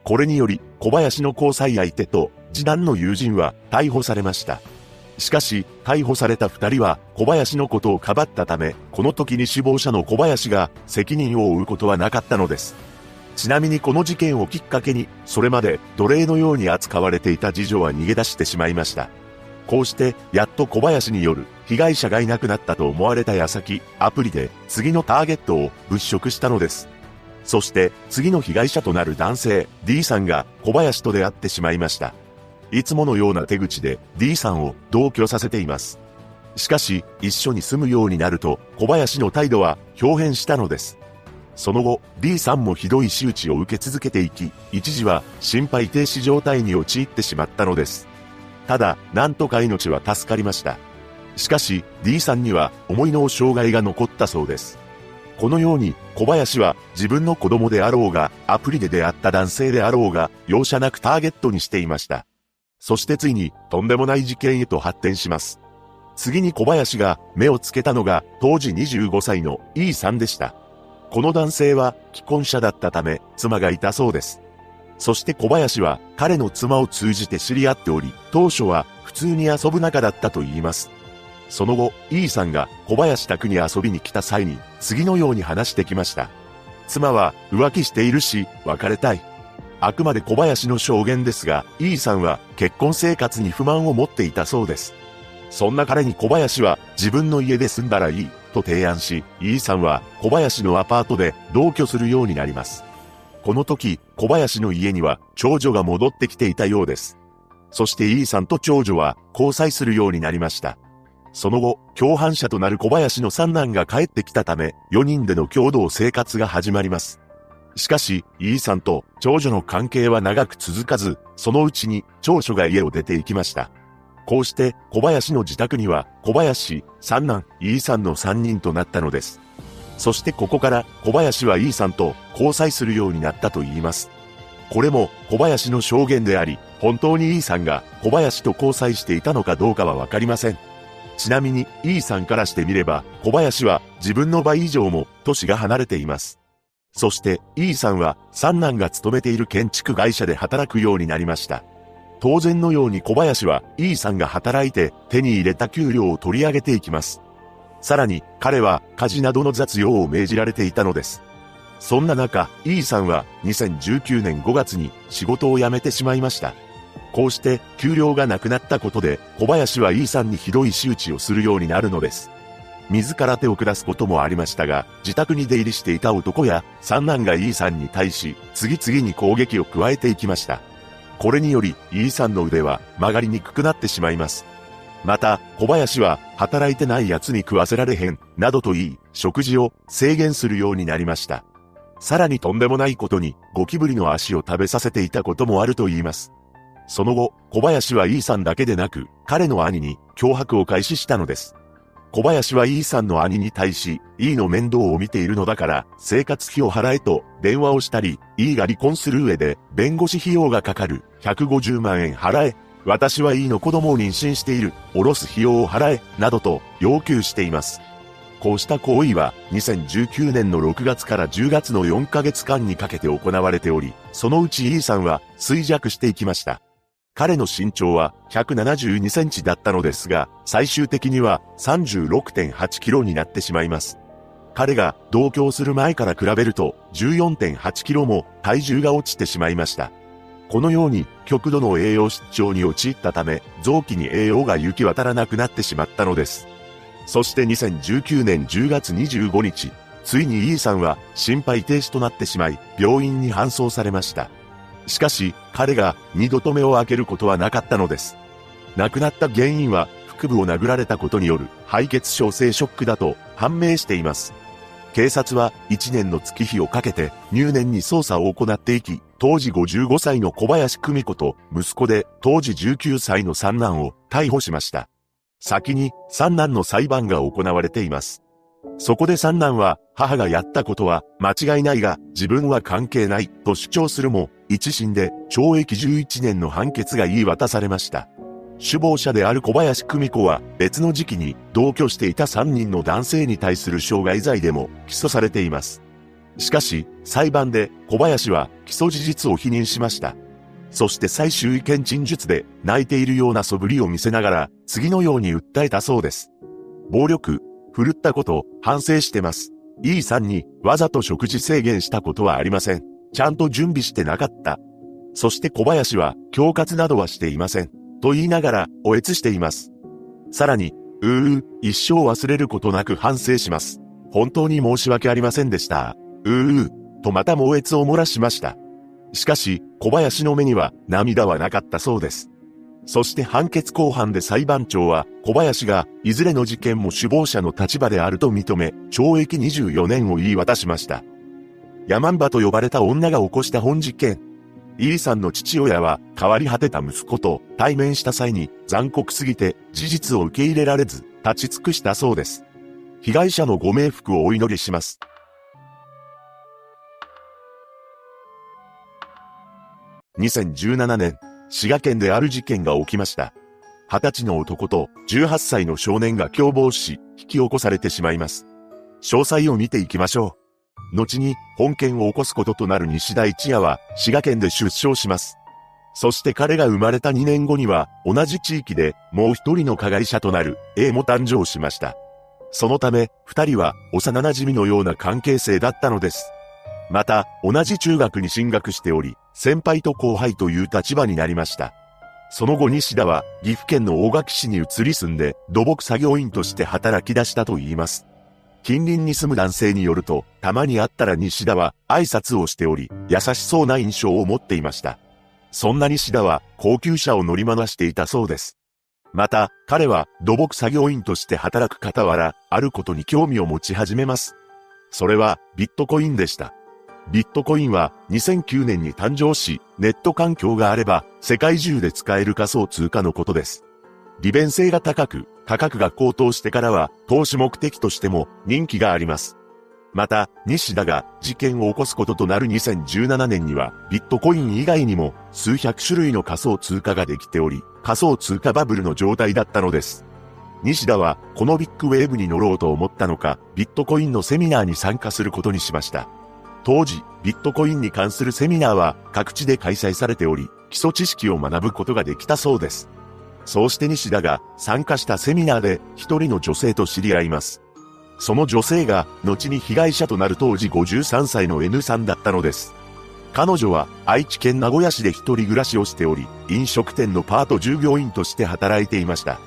S1: これにより、小林の交際相手と次男の友人は逮捕されました。しかし、逮捕された二人は小林のことをかばったため、この時に死亡者の小林が責任を負うことはなかったのです。ちなみにこの事件をきっかけに、それまで奴隷のように扱われていた次女は逃げ出してしまいました。こうして、やっと小林による被害者がいなくなったと思われた矢先、アプリで次のターゲットを物色したのです。そして次の被害者となる男性 D さんが小林と出会ってしまいました。いつものような手口で D さんを同居させています。しかし、一緒に住むようになると小林の態度は表変したのです。その後、D さんもひどい仕打ちを受け続けていき、一時は心肺停止状態に陥ってしまったのです。ただ、なんとか命は助かりました。しかし、D さんには思いの障害が残ったそうです。このように、小林は自分の子供であろうが、アプリで出会った男性であろうが、容赦なくターゲットにしていました。そしてついに、とんでもない事件へと発展します。次に小林が目をつけたのが、当時25歳の E さんでした。この男性は既婚者だったため、妻がいたそうです。そして小林は彼の妻を通じて知り合っており、当初は普通に遊ぶ仲だったと言います。その後、E さんが小林宅に遊びに来た際に、次のように話してきました。妻は浮気しているし、別れたい。あくまで小林の証言ですが、E さんは結婚生活に不満を持っていたそうです。そんな彼に小林は自分の家で住んだらいいと提案し、E さんは小林のアパートで同居するようになります。この時、小林の家には長女が戻ってきていたようです。そして E さんと長女は交際するようになりました。その後、共犯者となる小林の三男が帰ってきたため、4人での共同生活が始まります。しかし、イーさんと長女の関係は長く続かず、そのうちに長女が家を出て行きました。こうして小林の自宅には小林、三男、イーさんの3人となったのです。そしてここから小林はイーさんと交際するようになったと言います。これも小林の証言であり、本当にイーさんが小林と交際していたのかどうかはわかりません。ちなみに、イーさんからしてみれば、小林は自分の倍以上も年が離れています。そして、イーさんは三男が勤めている建築会社で働くようになりました。当然のように小林は、イーさんが働いて手に入れた給料を取り上げていきます。さらに、彼は家事などの雑用を命じられていたのです。そんな中、イーさんは2019年5月に仕事を辞めてしまいました。こうして給料がなくなったことで小林はイーさんにひどい仕打ちをするようになるのです。自ら手を下すこともありましたが、自宅に出入りしていた男や三男がイーさんに対し、次々に攻撃を加えていきました。これにより、イーさんの腕は曲がりにくくなってしまいます。また、小林は、働いてない奴に食わせられへん、などと言い、食事を制限するようになりました。さらにとんでもないことに、ゴキブリの足を食べさせていたこともあると言います。その後、小林はイーさんだけでなく、彼の兄に脅迫を開始したのです。小林は E さんの兄に対し、E の面倒を見ているのだから、生活費を払えと電話をしたり、E が離婚する上で、弁護士費用がかかる、150万円払え、私は E の子供を妊娠している、おろす費用を払え、などと要求しています。こうした行為は、2019年の6月から10月の4ヶ月間にかけて行われており、そのうち E さんは衰弱していきました。彼の身長は172センチだったのですが、最終的には36.8キロになってしまいます。彼が同居する前から比べると14.8キロも体重が落ちてしまいました。このように極度の栄養失調に陥ったため、臓器に栄養が行き渡らなくなってしまったのです。そして2019年10月25日、ついに E さんは心肺停止となってしまい、病院に搬送されました。しかし、彼が二度と目を開けることはなかったのです。亡くなった原因は、腹部を殴られたことによる敗血症性ショックだと判明しています。警察は1年の月日をかけて入念に捜査を行っていき、当時55歳の小林久美子と息子で当時19歳の三男を逮捕しました。先に三男の裁判が行われています。そこで三男は、母がやったことは間違いないが、自分は関係ないと主張するも、一審で懲役11年の判決が言い渡されました。首謀者である小林久美子は別の時期に同居していた3人の男性に対する傷害罪でも起訴されています。しかし、裁判で小林は起訴事実を否認しました。そして最終意見陳述で泣いているような素振りを見せながら次のように訴えたそうです。暴力、振るったこと、反省してます。E さんにわざと食事制限したことはありません。ちゃんと準備してなかった。そして小林は、恐喝などはしていません。と言いながら、おえつしています。さらに、うー、一生忘れることなく反省します。本当に申し訳ありませんでした。うー、とまた猛烈を漏らしました。しかし、小林の目には涙はなかったそうです。そして判決公判で裁判長は小林がいずれの事件も首謀者の立場であると認め、懲役24年を言い渡しました。ヤマンバと呼ばれた女が起こした本事件。イーさんの父親は変わり果てた息子と対面した際に残酷すぎて事実を受け入れられず立ち尽くしたそうです。被害者のご冥福をお祈りします。2017年、滋賀県である事件が起きました。20歳の男と18歳の少年が共謀し、引き起こされてしまいます。詳細を見ていきましょう。後に本件を起こすこととなる西田一也は滋賀県で出生します。そして彼が生まれた2年後には同じ地域でもう一人の加害者となる A も誕生しました。そのため二人は幼馴染のような関係性だったのです。また同じ中学に進学しており、先輩と後輩という立場になりました。その後西田は岐阜県の大垣市に移り住んで土木作業員として働き出したと言います。近隣に住む男性によると、たまに会ったら西田は挨拶をしており、優しそうな印象を持っていました。そんな西田は高級車を乗り回していたそうです。また、彼は土木作業員として働く傍ら、あることに興味を持ち始めます。それは、ビットコインでした。ビットコインは2009年に誕生し、ネット環境があれば世界中で使える仮想通貨のことです。利便性が高く、価格が高騰してからは投資目的としても人気があります。また、西田が事件を起こすこととなる2017年には、ビットコイン以外にも数百種類の仮想通貨ができており、仮想通貨バブルの状態だったのです。西田は、このビッグウェーブに乗ろうと思ったのか、ビットコインのセミナーに参加することにしました。当時、ビットコインに関するセミナーは各地で開催されており、基礎知識を学ぶことができたそうです。そうして西田が参加したセミナーで一人の女性と知り合います。その女性が後に被害者となる当時53歳の N さんだったのです。彼女は愛知県名古屋市で一人暮らしをしており、飲食店のパート従業員として働いていました。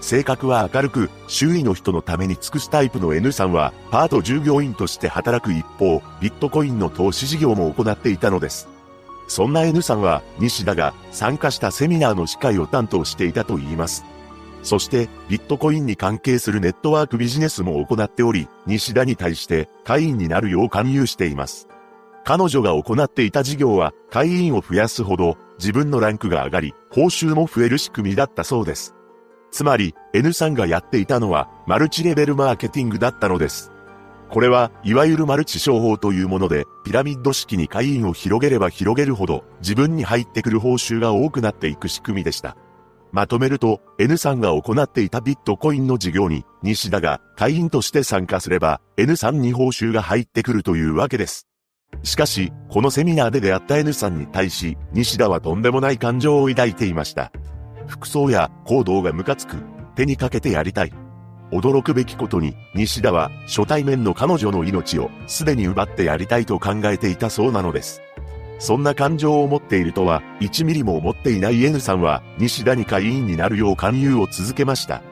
S1: 性格は明るく、周囲の人のために尽くすタイプの N さんは、パート従業員として働く一方、ビットコインの投資事業も行っていたのです。そんな N さんは、西田が参加したセミナーの司会を担当していたと言います。そして、ビットコインに関係するネットワークビジネスも行っており、西田に対して会員になるよう勧誘しています。彼女が行っていた事業は、会員を増やすほど、自分のランクが上がり、報酬も増える仕組みだったそうです。つまり、N さんがやっていたのは、マルチレベルマーケティングだったのです。これは、いわゆるマルチ商法というもので、ピラミッド式に会員を広げれば広げるほど、自分に入ってくる報酬が多くなっていく仕組みでした。まとめると、N さんが行っていたビットコインの事業に、西田が会員として参加すれば、N さんに報酬が入ってくるというわけです。しかし、このセミナーで出会った N さんに対し、西田はとんでもない感情を抱いていました。服装や行動がムカつく。手にかけてやりたい。驚くべきことに、西田は初対面の彼女の命をすでに奪ってやりたいと考えていたそうなのです。そんな感情を持っているとは、1ミリも思っていない N さんは、西田に会員になるよう勧誘を続けました。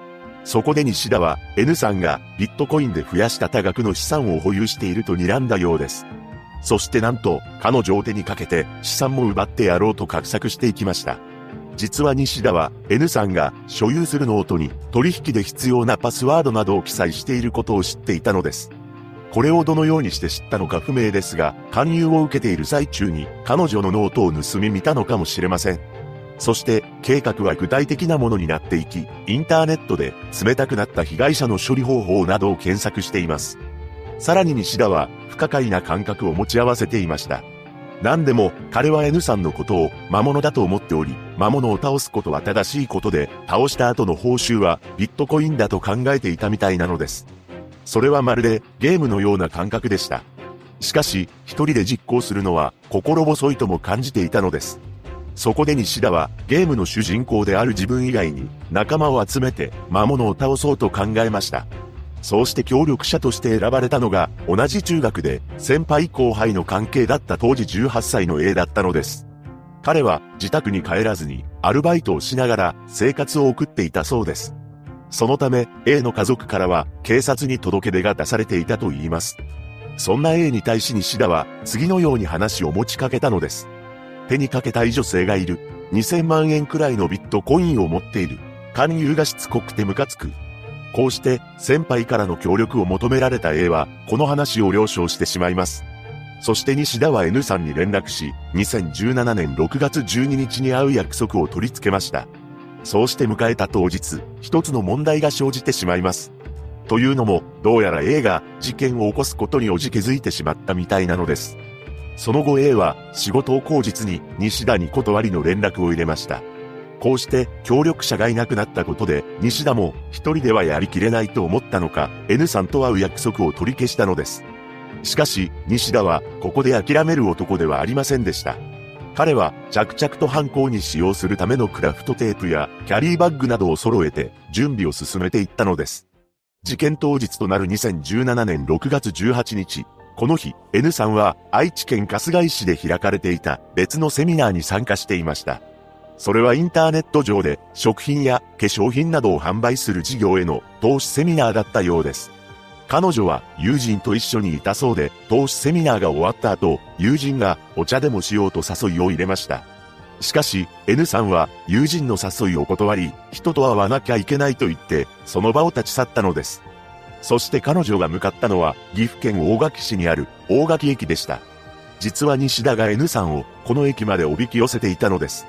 S1: そこで西田は、N さんがビットコインで増やした多額の資産を保有していると睨んだようです。そしてなんと、彼女を手にかけて資産も奪ってやろうと画策していきました。実は西田は N さんが所有するノートに取引で必要なパスワードなどを記載していることを知っていたのです。これをどのようにして知ったのか不明ですが、勧誘を受けている最中に彼女のノートを盗み見たのかもしれません。そして計画は具体的なものになっていき、インターネットで冷たくなった被害者の処理方法などを検索しています。さらに西田は不可解な感覚を持ち合わせていました。何でも彼は N さんのことを魔物だと思っており、魔物を倒すことは正しいことで、倒した後の報酬はビットコインだと考えていたみたいなのです。それはまるでゲームのような感覚でした。しかし、一人で実行するのは心細いとも感じていたのです。そこで西田はゲームの主人公である自分以外に仲間を集めて魔物を倒そうと考えました。そうして協力者として選ばれたのが、同じ中学で先輩後輩の関係だった当時18歳の A だったのです。彼は自宅に帰らずにアルバイトをしながら生活を送っていたそうです。そのため A の家族からは警察に届け出が出されていたと言います。そんな A に対し西田は次のように話を持ちかけたのです。手にかけたい女性がいる。2000万円くらいのビットコインを持っている。勧誘がしつこくてムカつく。こうして先輩からの協力を求められた A は、この話を了承してしまいます。そして西田は N さんに連絡し、2017年6月12日に会う約束を取り付けました。そうして迎えた当日、一つの問題が生じてしまいます。というのも、どうやら A が事件を起こすことにおじけづいてしまったみたいなのです。その後 A は仕事を口実に西田に断りの連絡を入れました。こうして協力者がいなくなったことで、西田も一人ではやりきれないと思ったのか、N さんと会う約束を取り消したのです。しかし、西田はここで諦める男ではありませんでした。彼は着々と犯行に使用するためのクラフトテープやキャリーバッグなどを揃えて準備を進めていったのです。事件当日となる2017年6月18日、この日、N さんは愛知県春日井市で開かれていた別のセミナーに参加していました。それはインターネット上で食品や化粧品などを販売する事業への投資セミナーだったようです。彼女は友人と一緒にいたそうで、投資セミナーが終わった後、友人がお茶でもしようと誘いを入れました。しかし、N さんは友人の誘いを断り、人と会わなきゃいけないと言って、その場を立ち去ったのです。そして彼女が向かったのは、岐阜県大垣市にある大垣駅でした。実は西田が N さんをこの駅までおびき寄せていたのです。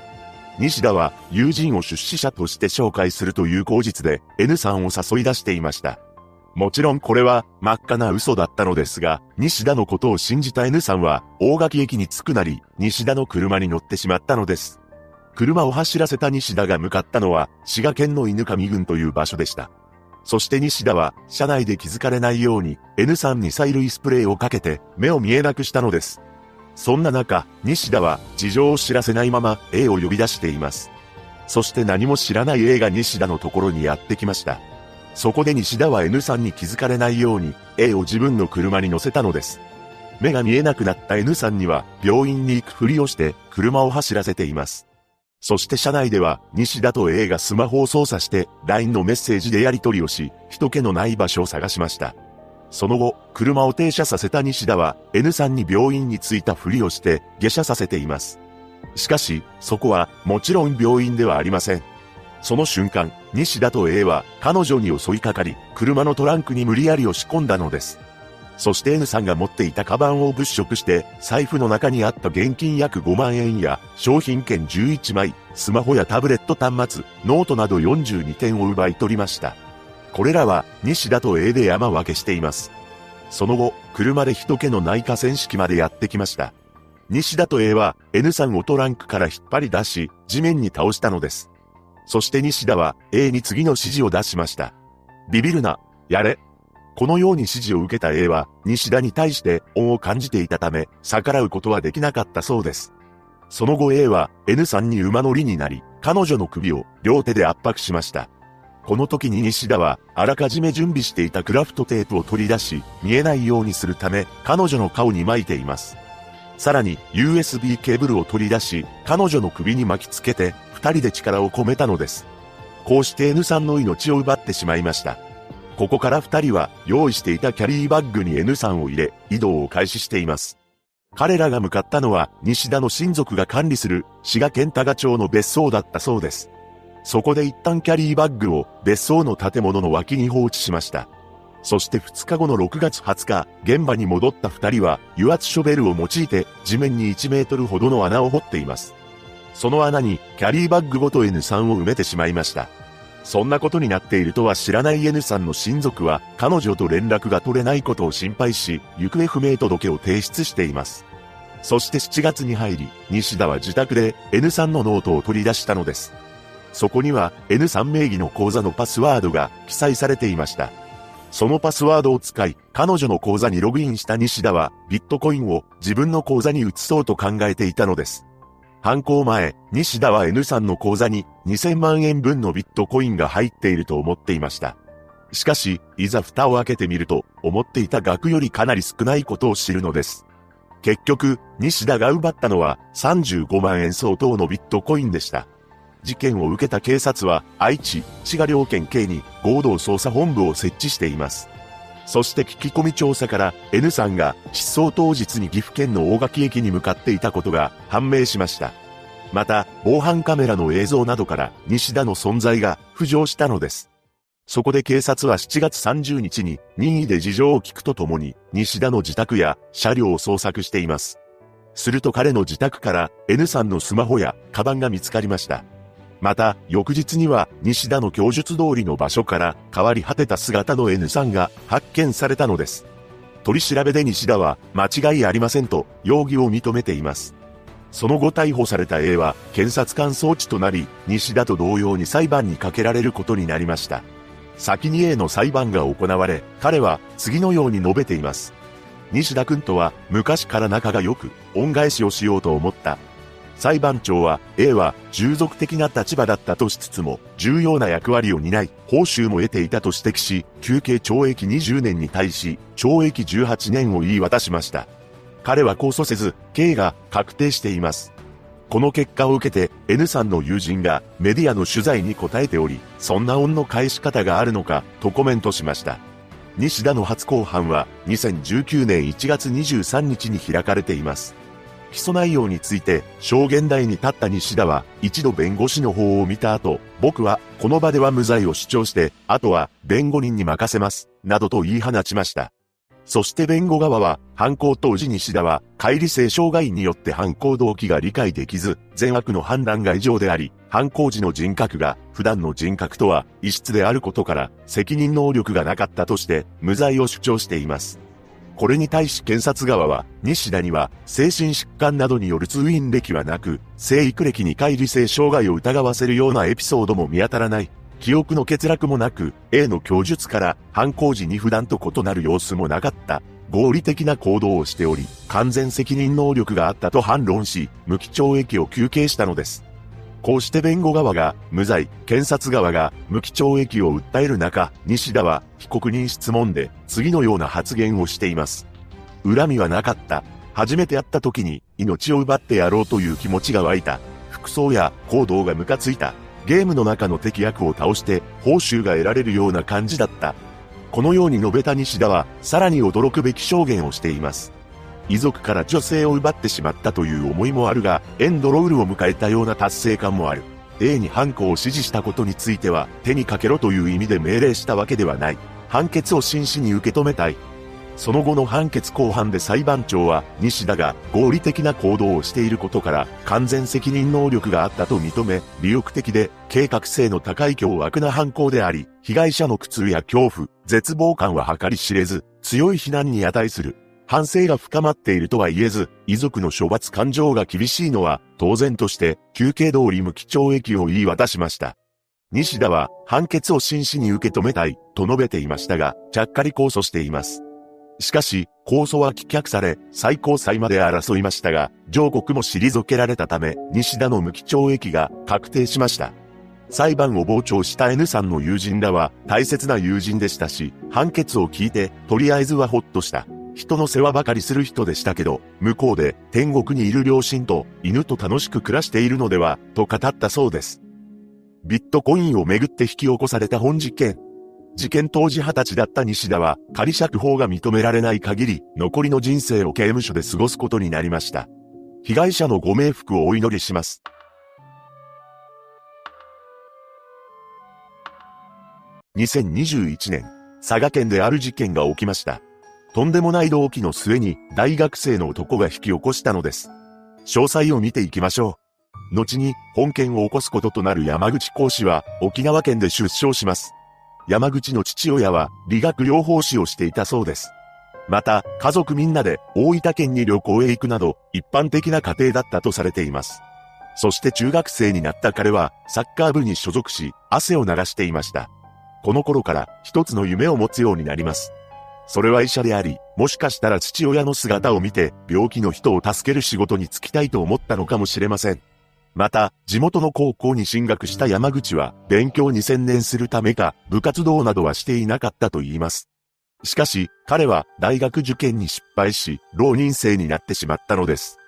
S1: 西田は友人を出資者として紹介するという口実で N さんを誘い出していました。もちろんこれは真っ赤な嘘だったのですが、西田のことを信じた N さんは大垣駅に着くなり、西田の車に乗ってしまったのです。車を走らせた西田が向かったのは滋賀県の犬上郡という場所でした。そして西田は車内で気づかれないように N さんに催涙スプレーをかけて目を見えなくしたのです。そんな中、西田は事情を知らせないまま A を呼び出しています。そして何も知らない A が西田のところにやってきました。そこで西田は N さんに気づかれないように A を自分の車に乗せたのです。目が見えなくなった N さんには病院に行くふりをして車を走らせています。そして車内では西田と A がスマホを操作して LINE のメッセージでやり取りをし、人気のない場所を探しました。その後、車を停車させた西田は N さんに病院に着いたふりをして下車させています。しかし、そこはもちろん病院ではありません。その瞬間、西田と A は彼女に襲いかかり、車のトランクに無理やり押し込んだのです。そして N さんが持っていたカバンを物色して、財布の中にあった現金約5万円や、商品券11枚、スマホやタブレット端末、ノートなど42点を奪い取りました。これらは西田と A で山分けしています。その後、車で人気のない河川敷までやってきました。西田と A は N さんをトランクから引っ張り出し、地面に倒したのです。そして西田は A に次の指示を出しました。ビビるな、やれ。このように指示を受けた A は西田に対して恩を感じていたため、逆らうことはできなかったそうです。その後 A は N さんに馬乗りになり、彼女の首を両手で圧迫しました。この時に西田は、あらかじめ準備していたクラフトテープを取り出し、見えないようにするため、彼女の顔に巻いています。さらに、USB ケーブルを取り出し、彼女の首に巻きつけて、二人で力を込めたのです。こうして N さんの命を奪ってしまいました。ここから二人は、用意していたキャリーバッグに N さんを入れ、移動を開始しています。彼らが向かったのは、西田の親族が管理する、滋賀県多賀町の別荘だったそうです。そこで一旦キャリーバッグを別荘の建物の脇に放置しました。そして2日後の6月20日、現場に戻った2人は油圧ショベルを用いて地面に1メートルほどの穴を掘っています。その穴にキャリーバッグごと N さんを埋めてしまいました。そんなことになっているとは知らない N さんの親族は彼女と連絡が取れないことを心配し、行方不明届を提出しています。そして7月に入り、西田は自宅で N さんのノートを取り出したのです。そこには N3 名義の口座のパスワードが記載されていました。そのパスワードを使い、彼女の口座にログインした西田は、ビットコインを自分の口座に移そうと考えていたのです。犯行前、西田は N さんの口座に2000万円分のビットコインが入っていると思っていました。しかし、いざ蓋を開けてみると、思っていた額よりかなり少ないことを知るのです。結局、西田が奪ったのは35万円相当のビットコインでした。事件を受けた警察は愛知、滋賀両県警に合同捜査本部を設置しています。そして聞き込み調査から N さんが失踪当日に岐阜県の大垣駅に向かっていたことが判明しました。また、防犯カメラの映像などから西田の存在が浮上したのです。そこで警察は7月30日に任意で事情を聞くとともに西田の自宅や車両を捜索しています。すると彼の自宅から N さんのスマホやカバンが見つかりました。また、翌日には、西田の供述通りの場所から変わり果てた姿の N さんが発見されたのです。取り調べで西田は、間違いありませんと、容疑を認めています。その後逮捕された A は、検察官装置となり、西田と同様に裁判にかけられることになりました。先に A の裁判が行われ、彼は次のように述べています。西田君とは昔から仲が良く、恩返しをしようと思った。裁判長は A は従属的な立場だったとしつつも重要な役割を担い報酬も得ていたと指摘し休憩懲役20年に対し懲役18年を言い渡しました。彼は控訴せず刑が確定しています。この結果を受けて N さんの友人がメディアの取材に答えておりそんな恩の返し方があるのかとコメントしました。西田の初公判は2019年1月23日に開かれています。起訴内容について証言台に立った西田は一度弁護士の方を見た後、僕はこの場では無罪を主張して、あとは弁護人に任せます、などと言い放ちました。そして弁護側は、犯行当時西田は、乖離性障害によって犯行動機が理解できず、善悪の判断が異常であり、犯行時の人格が、普段の人格とは、異質であることから、責任能力がなかったとして、無罪を主張しています。これに対し検察側は、西田には、精神疾患などによる通院歴はなく、生育歴に乖離性障害を疑わせるようなエピソードも見当たらない。記憶の欠落もなく、A の供述から犯行時に普段と異なる様子もなかった。合理的な行動をしており、完全責任能力があったと反論し、無期懲役を求刑したのです。こうして弁護側が無罪、検察側が無期懲役を訴える中、西田は被告人質問で次のような発言をしています。恨みはなかった。初めて会った時に命を奪ってやろうという気持ちが湧いた。服装や行動がムカついた。ゲームの中の敵役を倒して報酬が得られるような感じだった。このように述べた西田は、さらに驚くべき証言をしています。遺族から女性を奪ってしまったという思いもあるが、エンドロールを迎えたような達成感もある。A に犯行を指示したことについては、手にかけろという意味で命令したわけではない。判決を真摯に受け止めたい。その後の判決公判で裁判長は、西田が合理的な行動をしていることから、完全責任能力があったと認め、利欲的で、計画性の高い凶悪な犯行であり、被害者の苦痛や恐怖、絶望感は計り知れず、強い非難に値する。反省が深まっているとは言えず、遺族の処罰感情が厳しいのは、当然として、休憩通り無期懲役を言い渡しました。西田は、判決を真摯に受け止めたい、と述べていましたが、ちゃっかり控訴しています。しかし、控訴は棄却され、最高裁まで争いましたが、上告も退けられたため、西田の無期懲役が確定しました。裁判を傍聴した N さんの友人らは大切な友人でしたし、判決を聞いて、とりあえずはほっとした。人の世話ばかりする人でしたけど、向こうで天国にいる両親と犬と楽しく暮らしているのでは、と語ったそうです。ビットコインをめぐって引き起こされた本事件。事件当時20歳だった西田は、仮釈放が認められない限り、残りの人生を刑務所で過ごすことになりました。被害者のご冥福をお祈りします。2021年、佐賀県である事件が起きました。とんでもない動機の末に大学生の男が引き起こしたのです。詳細を見ていきましょう。後に本件を起こすこととなる山口講師は沖縄県で出生します。山口の父親は理学療法士をしていたそうです。また、家族みんなで大分県に旅行へ行くなど、一般的な家庭だったとされています。そして中学生になった彼は、サッカー部に所属し、汗を流していました。この頃から一つの夢を持つようになります。それは医者であり、もしかしたら父親の姿を見て、病気の人を助ける仕事に就きたいと思ったのかもしれません。また、地元の高校に進学した山口は、勉強に専念するためか、部活動などはしていなかったと言います。しかし、彼は大学受験に失敗し、浪人生になってしまったのです。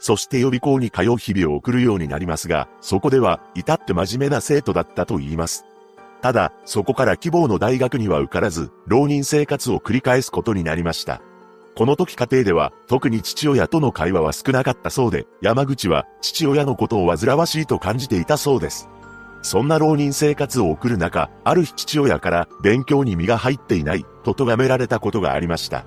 S1: そして予備校に通う日々を送るようになりますが、そこでは、至って真面目な生徒だったと言います。ただ、そこから希望の大学には受からず、浪人生活を繰り返すことになりました。この時家庭では特に父親との会話は少なかったそうで、山口は父親のことを煩わしいと感じていたそうです。そんな浪人生活を送る中、ある日父親から勉強に身が入っていないと咎められたことがありました。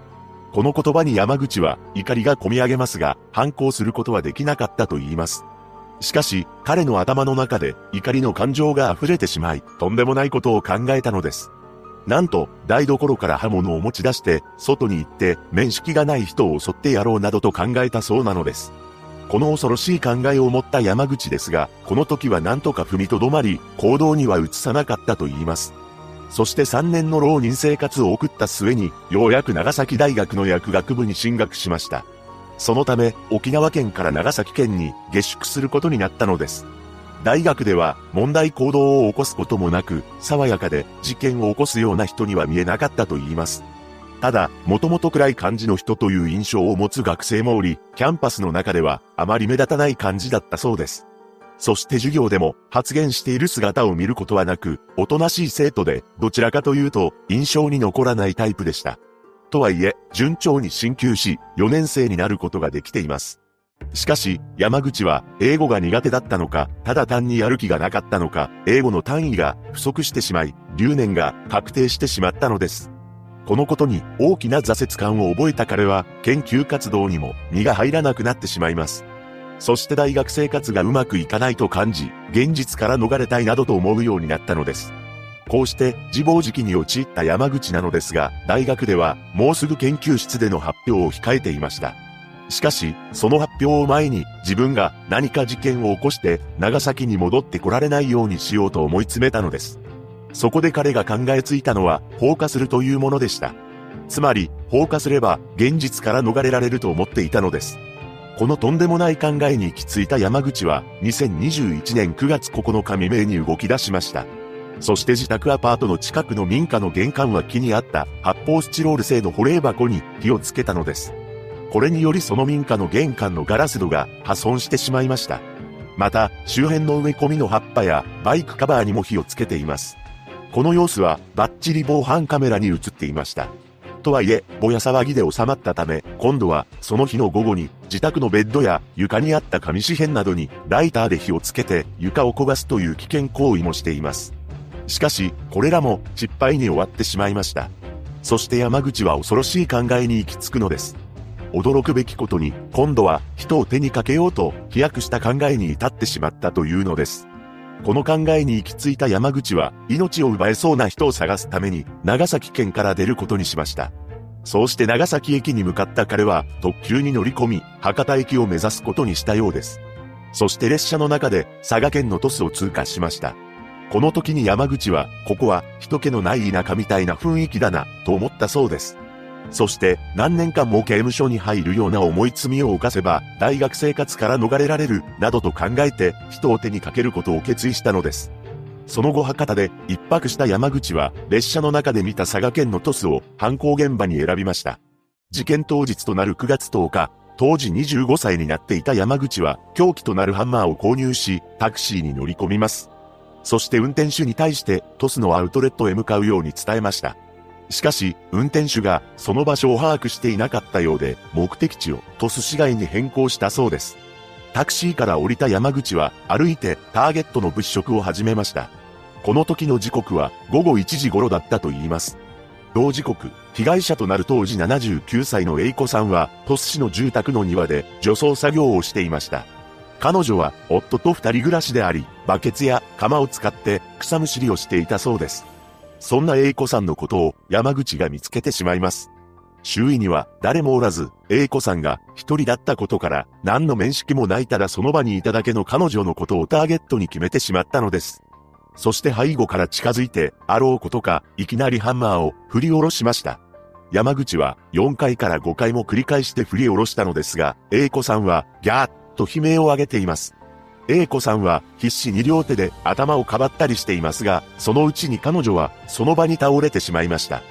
S1: この言葉に山口は怒りが込み上げますが、反抗することはできなかったと言います。しかし、彼の頭の中で怒りの感情が溢れてしまい、とんでもないことを考えたのです。なんと、台所から刃物を持ち出して、外に行って、面識がない人を襲ってやろうなどと考えたそうなのです。この恐ろしい考えを持った山口ですが、この時は何とか踏みとどまり、行動には移さなかったと言います。そして3年の浪人生活を送った末に、ようやく長崎大学の薬学部に進学しました。そのため、沖縄県から長崎県に下宿することになったのです。大学では問題行動を起こすこともなく、爽やかで事件を起こすような人には見えなかったと言います。ただ、もともと暗い感じの人という印象を持つ学生もおり、キャンパスの中ではあまり目立たない感じだったそうです。そして授業でも発言している姿を見ることはなく、おとなしい生徒で、どちらかというと印象に残らないタイプでした。とはいえ、順調に進級し、4年生になることができています。しかし、山口は英語が苦手だったのか、ただ単にやる気がなかったのか、英語の単位が不足してしまい、留年が確定してしまったのです。このことに大きな挫折感を覚えた彼は、研究活動にも身が入らなくなってしまいます。そして大学生活がうまくいかないと感じ、現実から逃れたいなどと思うようになったのです。こうして自暴自棄に陥った山口なのですが、大学ではもうすぐ研究室での発表を控えていました。しかし、その発表を前に自分が何か事件を起こして長崎に戻ってこられないようにしようと思い詰めたのです。そこで彼が考えついたのは放火するというものでした。つまり、放火すれば現実から逃れられると思っていたのです。このとんでもない考えに行き着いた山口は2021年9月9日未明に動き出しました。そして自宅アパートの近くの民家の玄関脇にあった発泡スチロール製の保冷箱に火をつけたのです。これによりその民家の玄関のガラス戸が破損してしまいました。また、周辺の植え込みの葉っぱやバイクカバーにも火をつけています。この様子はバッチリ防犯カメラに映っていました。とはいえ、ぼや騒ぎで収まったため、今度はその日の午後に自宅のベッドや床にあった紙紙片などにライターで火をつけて床を焦がすという危険行為もしています。しかし、これらも失敗に終わってしまいました。そして山口は恐ろしい考えに行き着くのです。驚くべきことに、今度は人を手にかけようと飛躍した考えに至ってしまったというのです。この考えに行き着いた山口は、命を奪えそうな人を探すために、長崎県から出ることにしました。そうして長崎駅に向かった彼は、特急に乗り込み、博多駅を目指すことにしたようです。そして列車の中で、佐賀県の鳥栖を通過しました。この時に山口は、ここは人気のない田舎みたいな雰囲気だな、と思ったそうです。そして何年間も刑務所に入るような重い罪を犯せば大学生活から逃れられるなどと考えて人を手にかけることを決意したのです。その後博多で一泊した山口は列車の中で見た佐賀県のトスを犯行現場に選びました。事件当日となる9月10日、当時25歳になっていた山口は凶器となるハンマーを購入しタクシーに乗り込みます。そして運転手に対してトスのアウトレットへ向かうように伝えました。しかし、運転手がその場所を把握していなかったようで、目的地を鳥栖市街に変更したそうです。タクシーから降りた山口は歩いてターゲットの物色を始めました。この時の時刻は午後1時頃だったと言います。同時刻、被害者となる当時79歳の栄子さんは、鳥栖市の住宅の庭で除草作業をしていました。彼女は夫と二人暮らしであり、バケツや釜を使って草むしりをしていたそうです。そんな英子さんのことを山口が見つけてしまいます。周囲には誰もおらず、英子さんが一人だったことから、何の面識もないただその場にいただけの彼女のことをターゲットに決めてしまったのです。そして背後から近づいて、あろうことか、いきなりハンマーを振り下ろしました。山口は4回から5回も繰り返して振り下ろしたのですが、英子さんはギャーッと悲鳴を上げています。A 子さんは必死に両手で頭をかばったりしていますが、そのうちに彼女はその場に倒れてしまいました。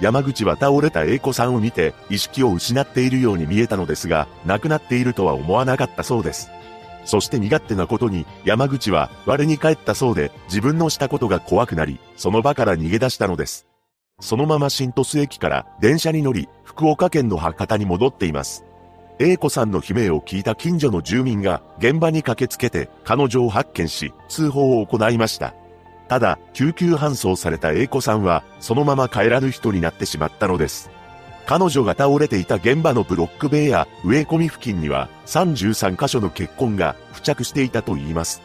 S1: 山口は倒れた A 子さんを見て意識を失っているように見えたのですが、亡くなっているとは思わなかったそうです。そして身勝手なことに山口は我に返ったそうで自分のしたことが怖くなり、その場から逃げ出したのです。そのまま新鳥栖駅から電車に乗り、福岡県の博多に戻っています。A 子さんの悲鳴を聞いた近所の住民が現場に駆けつけて彼女を発見し通報を行いました。ただ、救急搬送された A 子さんはそのまま帰らぬ人になってしまったのです。彼女が倒れていた現場のブロック塀や植え込み付近には33箇所の血痕が付着していたといいます。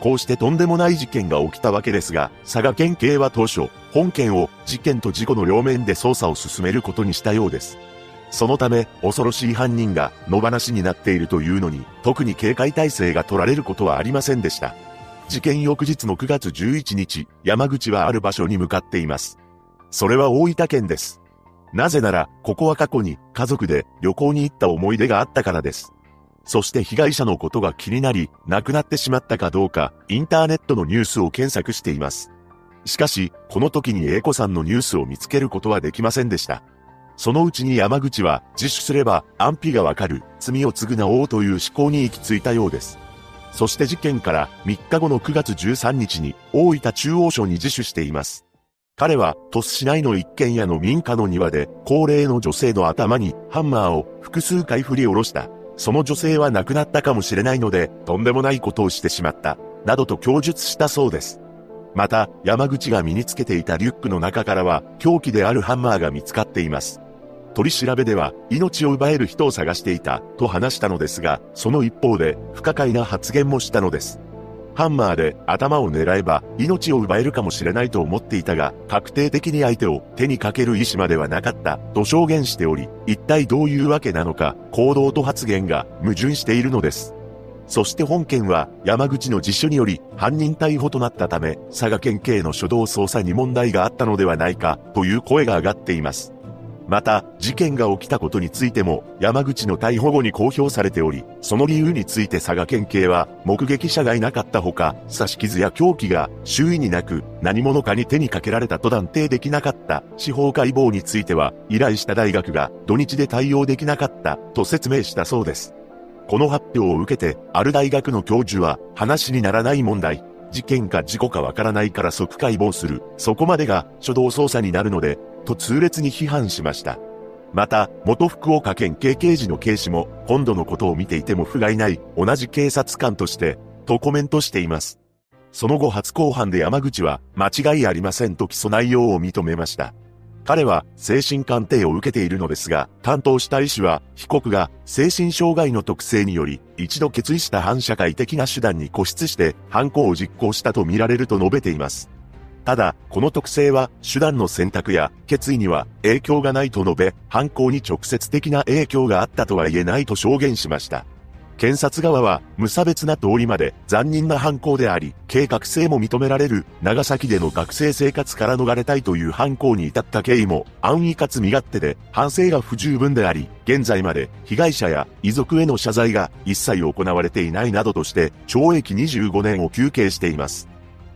S1: こうしてとんでもない事件が起きたわけですが、佐賀県警は当初、本件を事件と事故の両面で捜査を進めることにしたようです。そのため、恐ろしい犯人が野放しになっているというのに、特に警戒態勢が取られることはありませんでした。事件翌日の9月11日、山口はある場所に向かっています。それは大分県です。なぜなら、ここは過去に家族で旅行に行った思い出があったからです。そして被害者のことが気になり、亡くなってしまったかどうか、インターネットのニュースを検索しています。しかし、この時に英子さんのニュースを見つけることはできませんでした。そのうちに山口は自首すれば安否がわかる罪を償おうという思考に行き着いたようです。そして事件から3日後の9月13日に大分中央署に自首しています。彼は鳥栖市内の一軒家の民家の庭で高齢の女性の頭にハンマーを複数回振り下ろしたその女性は亡くなったかもしれないので、とんでもないことをしてしまった、などと供述したそうです。また、山口が身につけていたリュックの中からは、凶器であるハンマーが見つかっています。取り調べでは、命を奪える人を探していた、と話したのですが、その一方で、不可解な発言もしたのです。ハンマーで頭を狙えば命を奪えるかもしれないと思っていたが、確定的に相手を手にかける意思まではなかった、と証言しており、一体どういうわけなのか、行動と発言が矛盾しているのです。そして本件は山口の自首により犯人逮捕となったため、佐賀県警の初動捜査に問題があったのではないか、という声が上がっています。また、事件が起きたことについても、山口の逮捕後に公表されており、その理由について佐賀県警は、目撃者がいなかったほか、刺し傷や凶器が周囲になく、何者かに手にかけられたと断定できなかった。司法解剖については、依頼した大学が土日で対応できなかった、と説明したそうです。この発表を受けて、ある大学の教授は、話にならない問題、事件か事故かわからないから即解剖する、そこまでが初動捜査になるので、と痛烈に批判しました。また、元福岡県警刑事の警視も、今度のことを見ていても不甲斐ない、同じ警察官として、とコメントしています。その後初公判で山口は、間違いありませんと起訴内容を認めました。彼は精神鑑定を受けているのですが、担当した医師は、被告が精神障害の特性により、一度決意した反社会的な手段に固執して、犯行を実行したとみられると述べています。ただ、この特性は、手段の選択や決意には影響がないと述べ、犯行に直接的な影響があったとは言えないと証言しました。検察側は無差別な通りまで残忍な犯行であり、計画性も認められる長崎での学生生活から逃れたいという犯行に至った経緯も安易かつ身勝手で反省が不十分であり、現在まで被害者や遺族への謝罪が一切行われていないなどとして懲役25年を求刑しています。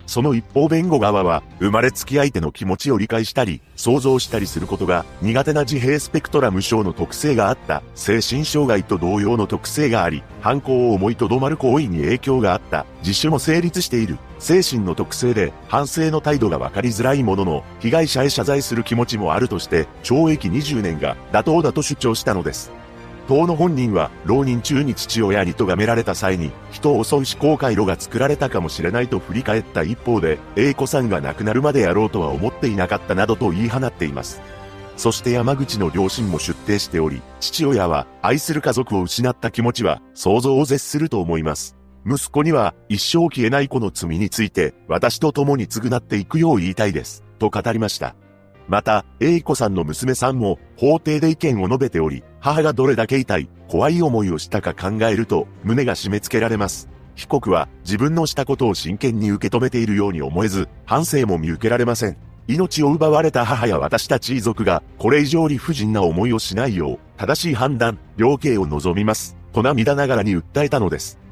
S1: その一方弁護側は、生まれつき相手の気持ちを理解したり、想像したりすることが苦手な自閉スペクトラム症の特性があった。精神障害と同様の特性があり、犯行を思いとどまる行為に影響があった、自首も成立している、精神の特性で反省の態度が分かりづらいものの、被害者へ謝罪する気持ちもあるとして、懲役20年が妥当だと主張したのです。当の本人は、浪人中に父親に咎められた際に、人を襲う思考回路が作られたかもしれないと振り返った一方で、A 子さんが亡くなるまでやろうとは思っていなかったなどと言い放っています。そして山口の両親も出廷しており、父親は愛する家族を失った気持ちは想像を絶すると思います。息子には一生消えない子の罪について私と共に償っていくよう言いたいです。と語りました。また、栄子さんの娘さんも法廷で意見を述べており、母がどれだけ痛い、怖い思いをしたか考えると、胸が締め付けられます。被告は自分のしたことを真剣に受け止めているように思えず、反省も見受けられません。命を奪われた母や私たち遺族が、これ以上理不尽な思いをしないよう、正しい判断、量刑を望みます。と涙ながらに訴えたのです。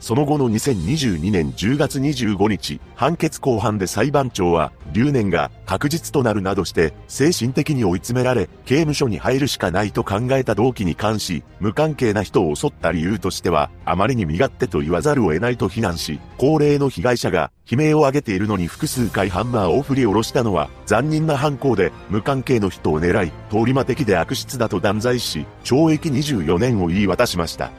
S1: その後の2022年10月25日、判決公判で裁判長は、留年が確実となるなどして、精神的に追い詰められ、刑務所に入るしかないと考えた動機に関し、無関係な人を襲った理由としては、あまりに身勝手と言わざるを得ないと非難し、高齢の被害者が悲鳴を上げているのに複数回ハンマーを振り下ろしたのは、残忍な犯行で、無関係の人を狙い、通り魔的で悪質だと断罪し、懲役24年を言い渡しました。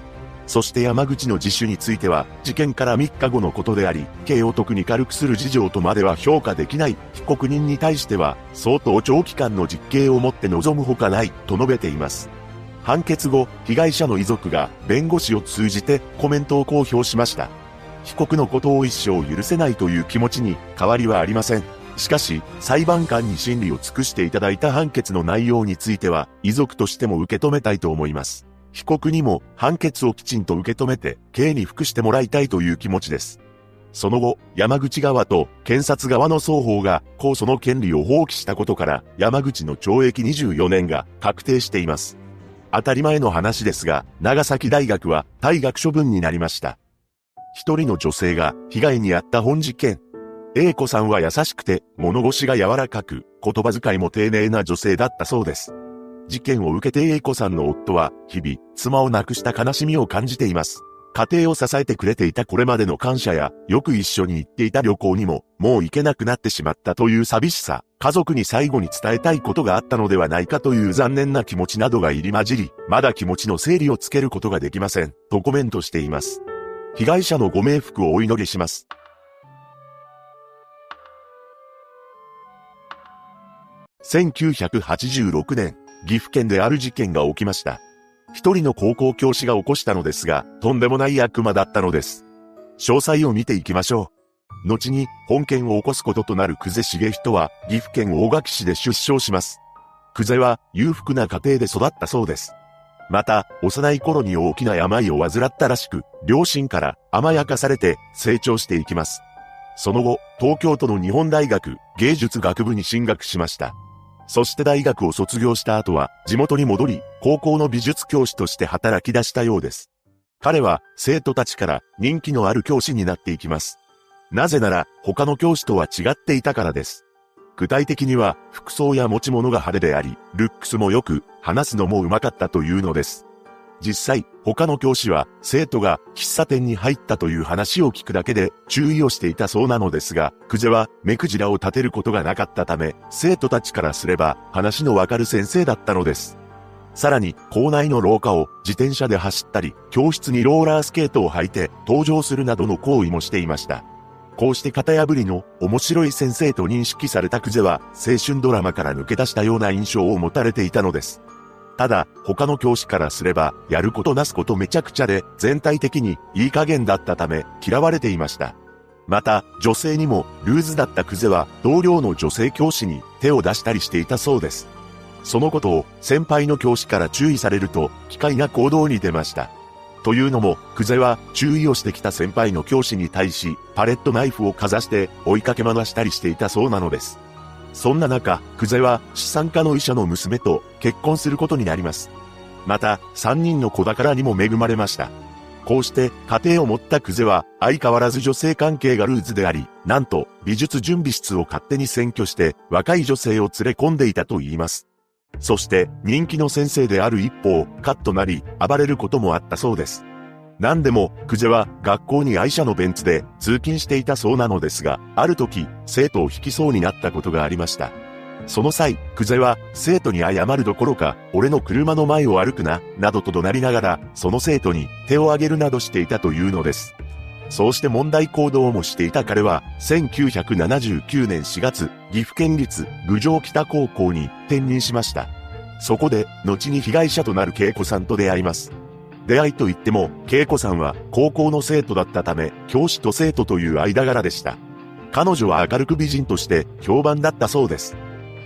S1: そして山口の自首については、事件から3日後のことであり、刑を特に軽くする事情とまでは評価できない、被告人に対しては、相当長期間の実刑をもって望むほかない、と述べています。判決後、被害者の遺族が弁護士を通じてコメントを公表しました。被告のことを一生許せないという気持ちに変わりはありません。しかし、裁判官に審理を尽くしていただいた判決の内容については、遺族としても受け止めたいと思います。被告にも判決をきちんと受け止めて、刑に服してもらいたいという気持ちです。その後、山口側と検察側の双方が控訴の権利を放棄したことから、山口の懲役24年が確定しています。当たり前の話ですが、長崎大学は退学処分になりました。一人の女性が被害に遭った本事件。A 子さんは優しくて物腰が柔らかく、言葉遣いも丁寧な女性だったそうです。事件を受けて A 子さんの夫は、日々、妻を亡くした悲しみを感じています。家庭を支えてくれていたこれまでの感謝や、よく一緒に行っていた旅行にも、もう行けなくなってしまったという寂しさ、家族に最後に伝えたいことがあったのではないかという残念な気持ちなどが入り混じり、まだ気持ちの整理をつけることができません、とコメントしています。被害者のご冥福をお祈りします。1986年、岐阜県である事件が起きました。一人の高校教師が起こしたのですが、とんでもない悪魔だったのです。詳細を見ていきましょう。後に、本件を起こすこととなる久世重人は、岐阜県大垣市で出生します。久世は、裕福な家庭で育ったそうです。また、幼い頃に大きな病を患ったらしく、両親から甘やかされて成長していきます。その後、東京都の日本大学芸術学部に進学しました。そして大学を卒業した後は地元に戻り、高校の美術教師として働き出したようです。彼は生徒たちから人気のある教師になっていきます。なぜなら他の教師とは違っていたからです。具体的には服装や持ち物が派手であり、ルックスも良く、話すのも上手かったというのです。実際、他の教師は、生徒が喫茶店に入ったという話を聞くだけで注意をしていたそうなのですが、クゼは目くじらを立てることがなかったため、生徒たちからすれば話のわかる先生だったのです。さらに、校内の廊下を自転車で走ったり、教室にローラースケートを履いて登場するなどの行為もしていました。こうして型破りの面白い先生と認識されたクゼは青春ドラマから抜け出したような印象を持たれていたのです。ただ、他の教師からすれば、やることなすことめちゃくちゃで、全体的にいい加減だったため、嫌われていました。また、女性にも、ルーズだったクゼは、同僚の女性教師に手を出したりしていたそうです。そのことを、先輩の教師から注意されると、機械な行動に出ました。というのも、クゼは、注意をしてきた先輩の教師に対し、パレットナイフをかざして追いかけ回したりしていたそうなのです。そんな中、クゼは資産家の医者の娘と結婚することになります。また、三人の子宝にも恵まれました。こうして家庭を持ったクゼは相変わらず女性関係がルーズであり、なんと美術準備室を勝手に占拠して若い女性を連れ込んでいたと言います。そして人気の先生である一方、カッとなり暴れることもあったそうです。何でも、クジェは学校に愛車のベンツで通勤していたそうなのですが、ある時、生徒を引きそうになったことがありました。その際、クゼは生徒に謝るどころか、俺の車の前を歩くな、などと怒鳴りながら、その生徒に手を挙げるなどしていたというのです。そうして問題行動もしていた彼は、1979年4月、岐阜県立郡上北高校に転任しました。そこで、後に被害者となる恵子さんと出会います。出会いといっても、恵子さんは高校の生徒だったため、教師と生徒という間柄でした。彼女は明るく美人として評判だったそうです。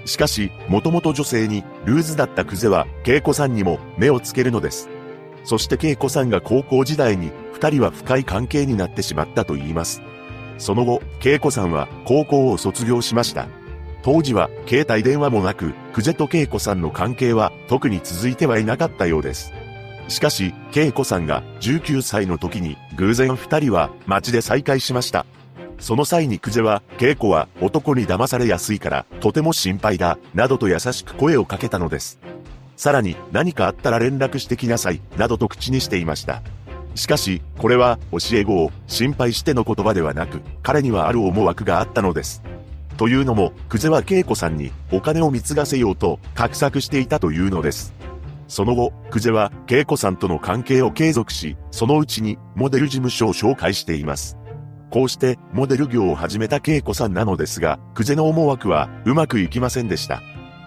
S1: しかし、もともと女性にルーズだったクゼは、恵子さんにも目をつけるのです。そして恵子さんが高校時代に、二人は深い関係になってしまったと言います。その後、恵子さんは高校を卒業しました。当時は携帯電話もなく、クゼと恵子さんの関係は特に続いてはいなかったようです。しかし、恵子さんが19歳の時に偶然二人は街で再会しました。その際にクジェは、恵子は男に騙されやすいからとても心配だ、などと優しく声をかけたのです。さらに何かあったら連絡してきなさい、などと口にしていました。しかし、これは教え子を心配しての言葉ではなく、彼にはある思惑があったのです。というのも、クゼは恵子さんにお金を貢がせようと画策していたというのです。その後、クジェは、恵子さんとの関係を継続し、そのうちに、モデル事務所を紹介しています。こうして、モデル業を始めた恵子さんなのですが、クジェの思惑は、うまくいきませんでした。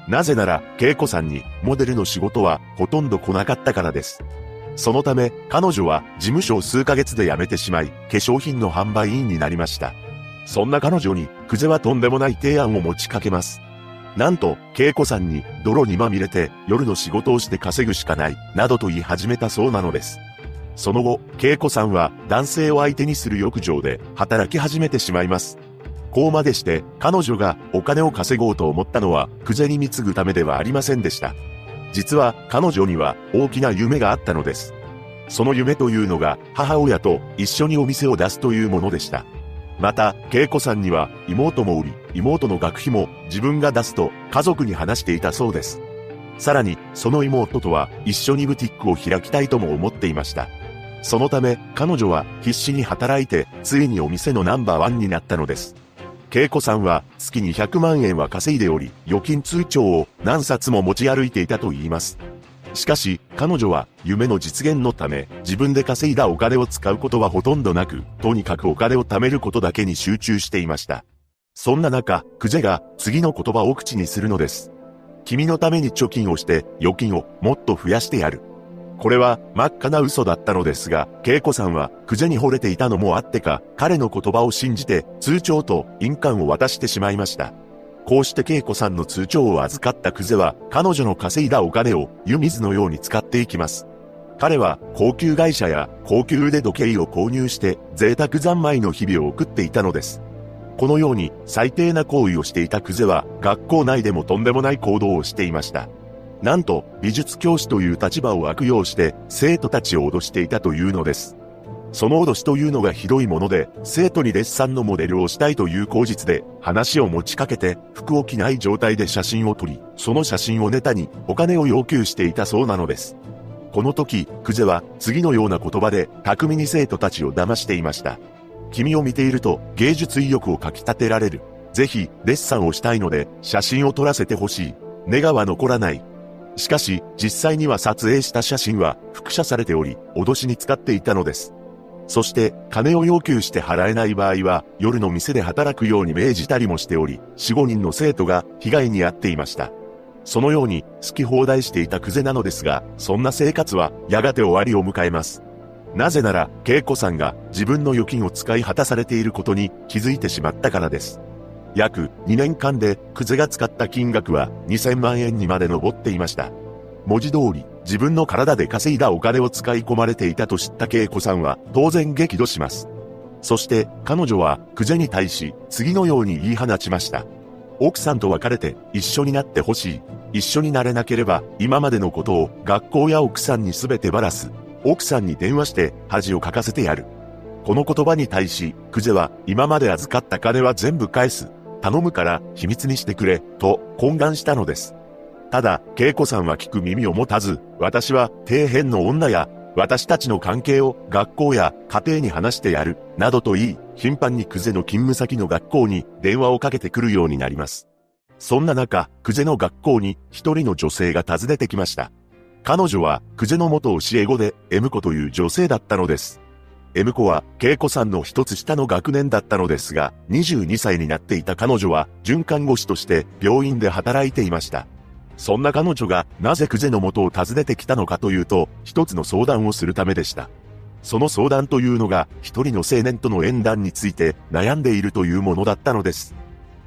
S1: なぜなら、恵子さんに、モデルの仕事は、ほとんど来なかったからです。そのため、彼女は、事務所を数ヶ月で辞めてしまい、化粧品の販売員になりました。そんな彼女に、クゼはとんでもない提案を持ちかけます。なんと、恵子さんに泥にまみれて夜の仕事をして稼ぐしかない、などと言い始めたそうなのです。その後、恵子さんは男性を相手にする浴場で働き始めてしまいます。こうまでして彼女がお金を稼ごうと思ったのは、クゼに貢ぐためではありませんでした。実は彼女には大きな夢があったのです。その夢というのが母親と一緒にお店を出すというものでした。また、恵子さんには妹もおり、妹の学費も自分が出すと家族に話していたそうです。さらに、その妹とは一緒にブティックを開きたいとも思っていました。そのため、彼女は必死に働いて、ついにお店のナンバーワンになったのです。恵子さんは月に100万円は稼いでおり、預金通帳を何冊も持ち歩いていたと言います。しかし、彼女は夢の実現のため、自分で稼いだお金を使うことはほとんどなく、とにかくお金を貯めることだけに集中していました。そんな中、クジェが次の言葉を口にするのです。君のために貯金をして預金をもっと増やしてやる。これは真っ赤な嘘だったのですが、恵子さんはクジェに惚れていたのもあってか、彼の言葉を信じて通帳と印鑑を渡してしまいました。こうして恵子さんの通帳を預かったクゼは、彼女の稼いだお金を湯水のように使っていきます。彼は高級会社や高級腕時計を購入して贅沢三昧の日々を送っていたのです。このように最低な行為をしていたクゼは学校内でもとんでもない行動をしていました。なんと、美術教師という立場を悪用して、生徒たちを脅していたというのです。その脅しというのがひどいもので、生徒にデッサンのモデルをしたいという口実で、話を持ちかけて、服を着ない状態で写真を撮り、その写真をネタに、お金を要求していたそうなのです。この時、クゼは、次のような言葉で、巧みに生徒たちを騙していました。君を見ていると、芸術意欲をかき立てられる。ぜひ、デッサンをしたいので、写真を撮らせてほしい。ネガは残らない。しかし、実際には撮影した写真は複写されており、脅しに使っていたのです。そして、金を要求して払えない場合は、夜の店で働くように命じたりもしており、4、5人の生徒が被害に遭っていました。そのように、好き放題していたクゼなのですが、そんな生活は、やがて終わりを迎えます。なぜなら、恵子さんが自分の預金を使い果たされていることに気づいてしまったからです。約2年間でクゼが使った金額は2000万円にまで上っていました。文字通り、自分の体で稼いだお金を使い込まれていたと知った恵子さんは当然激怒します。そして彼女はクゼに対し次のように言い放ちました。奥さんと別れて一緒になってほしい。一緒になれなければ今までのことを学校や奥さんに全てばらす。奥さんに電話して恥をかかせてやる。この言葉に対し、クゼは今まで預かった金は全部返す。頼むから秘密にしてくれ、と懇願したのです。ただ、恵子さんは聞く耳を持たず、私は底辺の女や、私たちの関係を学校や家庭に話してやる、などと言い、頻繁にクゼの勤務先の学校に電話をかけてくるようになります。そんな中、クゼの学校に一人の女性が訪ねてきました。彼女は、クゼの元教え子で、エムコという女性だったのです。エムコは、ケイコさんの一つ下の学年だったのですが、22歳になっていた彼女は、准看護師として病院で働いていました。そんな彼女が、なぜクゼの元を訪ねてきたのかというと、一つの相談をするためでした。その相談というのが、一人の青年との縁談について悩んでいるというものだったのです。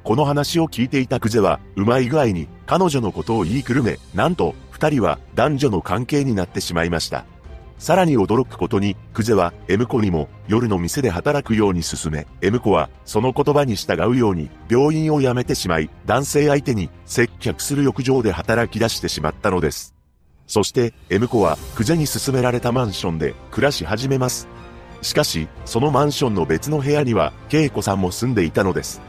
S1: この話を聞いていたクゼは、うまい具合に彼女のことを言いくるめ、なんと、二人は男女の関係になってしまいました。さらに驚くことに、クゼは M 子にも夜の店で働くように進め、M 子はその言葉に従うように病院を辞めてしまい、男性相手に接客する浴場で働き出してしまったのです。そして M 子はクゼに勧められたマンションで暮らし始めます。しかし、そのマンションの別の部屋には、恵子さんも住んでいたのです。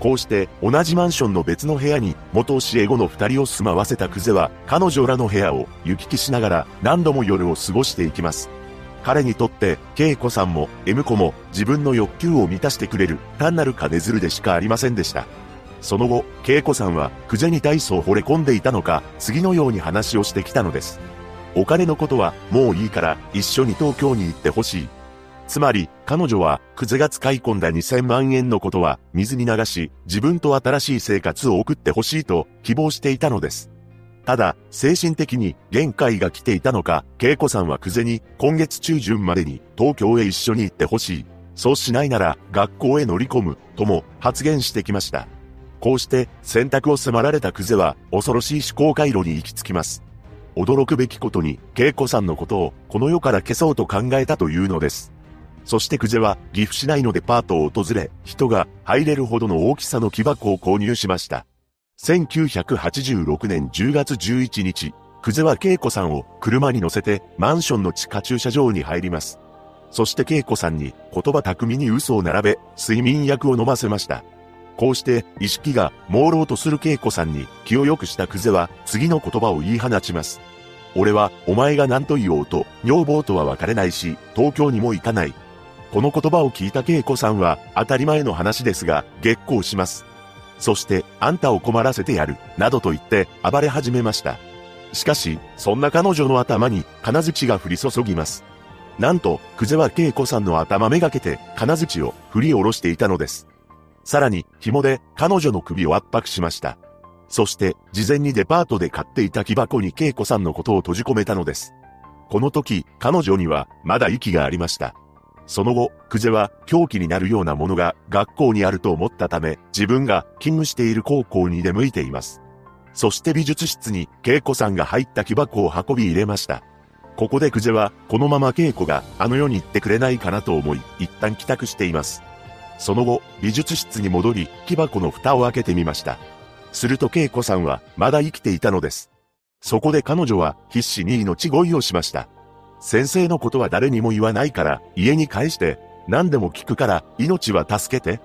S1: こうして同じマンションの別の部屋に元教え子の二人を住まわせたクゼは彼女らの部屋を行き来しながら何度も夜を過ごしていきます。彼にとって、恵子さんも M 子も自分の欲求を満たしてくれる単なる金づるでしかありませんでした。その後、恵子さんはクゼに体操惚れ込んでいたのか、次のように話をしてきたのです。お金のことはもういいから一緒に東京に行ってほしい。つまり、彼女は、クゼが使い込んだ2000万円のことは、水に流し、自分と新しい生活を送ってほしいと、希望していたのです。ただ、精神的に限界が来ていたのか、恵子さんはクゼに、今月中旬までに、東京へ一緒に行ってほしい。そうしないなら、学校へ乗り込む、とも、発言してきました。こうして、選択を迫られたクゼは、恐ろしい思考回路に行き着きます。驚くべきことに、恵子さんのことを、この世から消そうと考えたというのです。そしてクゼは岐阜市内のデパートを訪れ、人が入れるほどの大きさの木箱を購入しました。1986年10月11日、クゼは恵子さんを車に乗せてマンションの地下駐車場に入ります。そして恵子さんに言葉巧みに嘘を並べ、睡眠薬を飲ませました。こうして意識が朦朧とする恵子さんに気を良くしたクゼは次の言葉を言い放ちます。俺はお前が何と言おうと、女房とは別れないし、東京にも行かない。この言葉を聞いた恵子さんは、当たり前の話ですが、激高します。そして、あんたを困らせてやる、などと言って暴れ始めました。しかし、そんな彼女の頭に金槌が降り注ぎます。なんと、久世は恵子さんの頭めがけて金槌を振り下ろしていたのです。さらに、紐で彼女の首を圧迫しました。そして、事前にデパートで買っていた木箱に恵子さんのことを閉じ込めたのです。この時、彼女にはまだ息がありました。その後、クジェは狂気になるようなものが学校にあると思ったため、自分が勤務している高校に出向いています。そして美術室に恵子さんが入った木箱を運び入れました。ここでクジェは、このまま恵子があの世に行ってくれないかなと思い、一旦帰宅しています。その後、美術室に戻り、木箱の蓋を開けてみました。すると恵子さんは、まだ生きていたのです。そこで彼女は必死に命乞いをしました。先生のことは誰にも言わないから、家に帰して、何でも聞くから、命は助けて。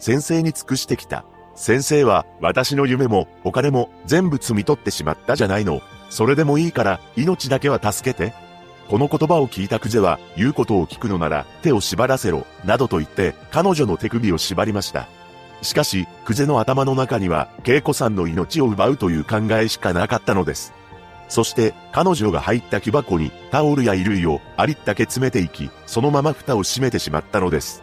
S1: 先生に尽くしてきた。先生は、私の夢も、お金も、全部摘み取ってしまったじゃないの。それでもいいから、命だけは助けて。この言葉を聞いたクゼは、言うことを聞くのなら、手を縛らせろ、などと言って、彼女の手首を縛りました。しかし、クゼの頭の中には、恵子さんの命を奪うという考えしかなかったのです。そして彼女が入った木箱にタオルや衣類をありったけ詰めていき、そのまま蓋を閉めてしまったのです。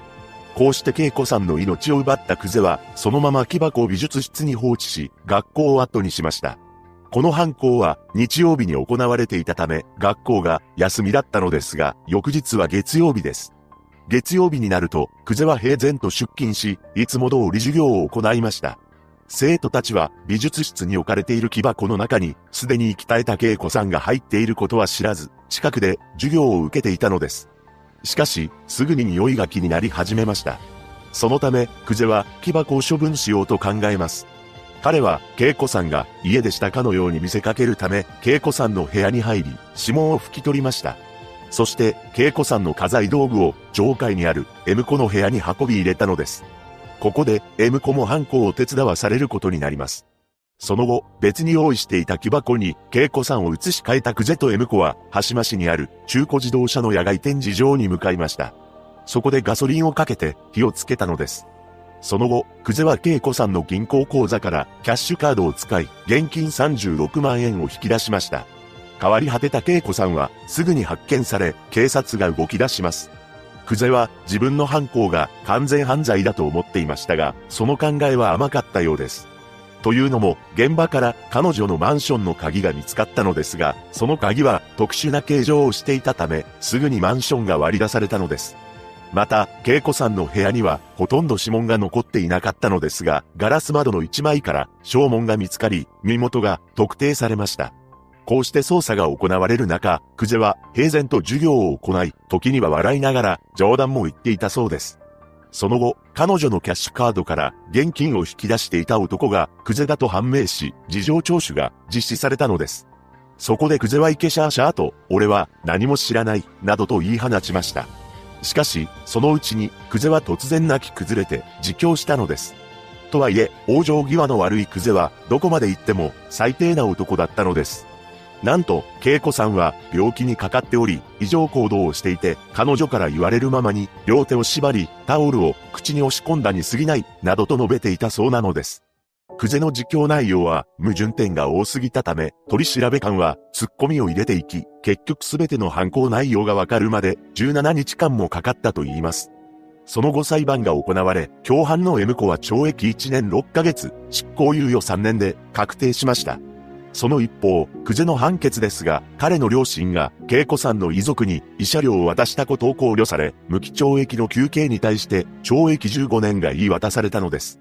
S1: こうして恵子さんの命を奪ったクゼは、そのまま木箱を美術室に放置し、学校を後にしました。この犯行は日曜日に行われていたため、学校が休みだったのですが、翌日は月曜日です。月曜日になると、クゼは平然と出勤し、いつも通り授業を行いました。生徒たちは美術室に置かれている木箱の中に、すでに生き絶えた恵子さんが入っていることは知らず、近くで授業を受けていたのです。しかし、すぐに匂いが気になり始めました。そのため、クゼは木箱を処分しようと考えます。彼は、恵子さんが家でしたかのように見せかけるため、恵子さんの部屋に入り、指紋を拭き取りました。そして、恵子さんの家財道具を上階にある M 子の部屋に運び入れたのです。ここで M 子も犯行を手伝わされることになります。その後、別に用意していた木箱に、恵子さんを移し替えたクゼと M 子は、橋間市にある中古自動車の野外展示場に向かいました。そこでガソリンをかけて火をつけたのです。その後、クゼは恵子さんの銀行口座からキャッシュカードを使い、現金36万円を引き出しました。変わり果てた恵子さんは、すぐに発見され、警察が動き出します。久世は自分の犯行が完全犯罪だと思っていましたが、その考えは甘かったようです。というのも、現場から彼女のマンションの鍵が見つかったのですが、その鍵は特殊な形状をしていたため、すぐにマンションが割り出されたのです。また、恵子さんの部屋には、ほとんど指紋が残っていなかったのですが、ガラス窓の一枚から、証文が見つかり、身元が特定されました。こうして捜査が行われる中、クゼは平然と授業を行い、時には笑いながら冗談も言っていたそうです。その後、彼女のキャッシュカードから現金を引き出していた男がクゼだと判明し、事情聴取が実施されたのです。そこでクゼはイケシャーシャーと、俺は何も知らない、などと言い放ちました。しかし、そのうちに、クゼは突然泣き崩れて、自供したのです。とはいえ、往生際の悪いクゼは、どこまで行っても、最低な男だったのです。なんと、恵子さんは病気にかかっており、異常行動をしていて、彼女から言われるままに、両手を縛り、タオルを口に押し込んだに過ぎない、などと述べていたそうなのです。クゼの実況内容は矛盾点が多すぎたため、取り調べ官は突っ込みを入れていき、結局すべての犯行内容がわかるまで17日間もかかったと言います。その後裁判が行われ、共犯の M 子は懲役1年6ヶ月、執行猶予3年で確定しました。その一方、クゼの判決ですが、彼の両親が、恵子さんの遺族に慰謝料を渡したことを考慮され、無期懲役の休刑に対して、懲役15年が言い渡されたのです。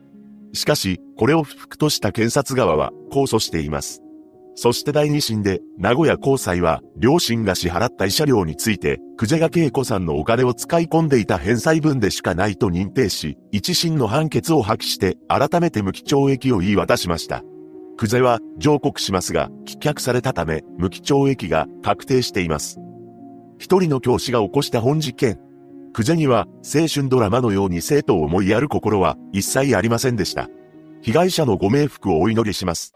S1: しかし、これを不服とした検察側は、控訴しています。そして第二審で、名古屋高裁は、両親が支払った慰謝料について、久世が恵子さんのお金を使い込んでいた返済分でしかないと認定し、一審の判決を破棄して、改めて無期懲役を言い渡しました。クゼは上告しますが、棄却されたため、無期懲役が確定しています。一人の教師が起こした本事件。クゼには青春ドラマのように生徒を思いやる心は一切ありませんでした。被害者のご冥福をお祈りします。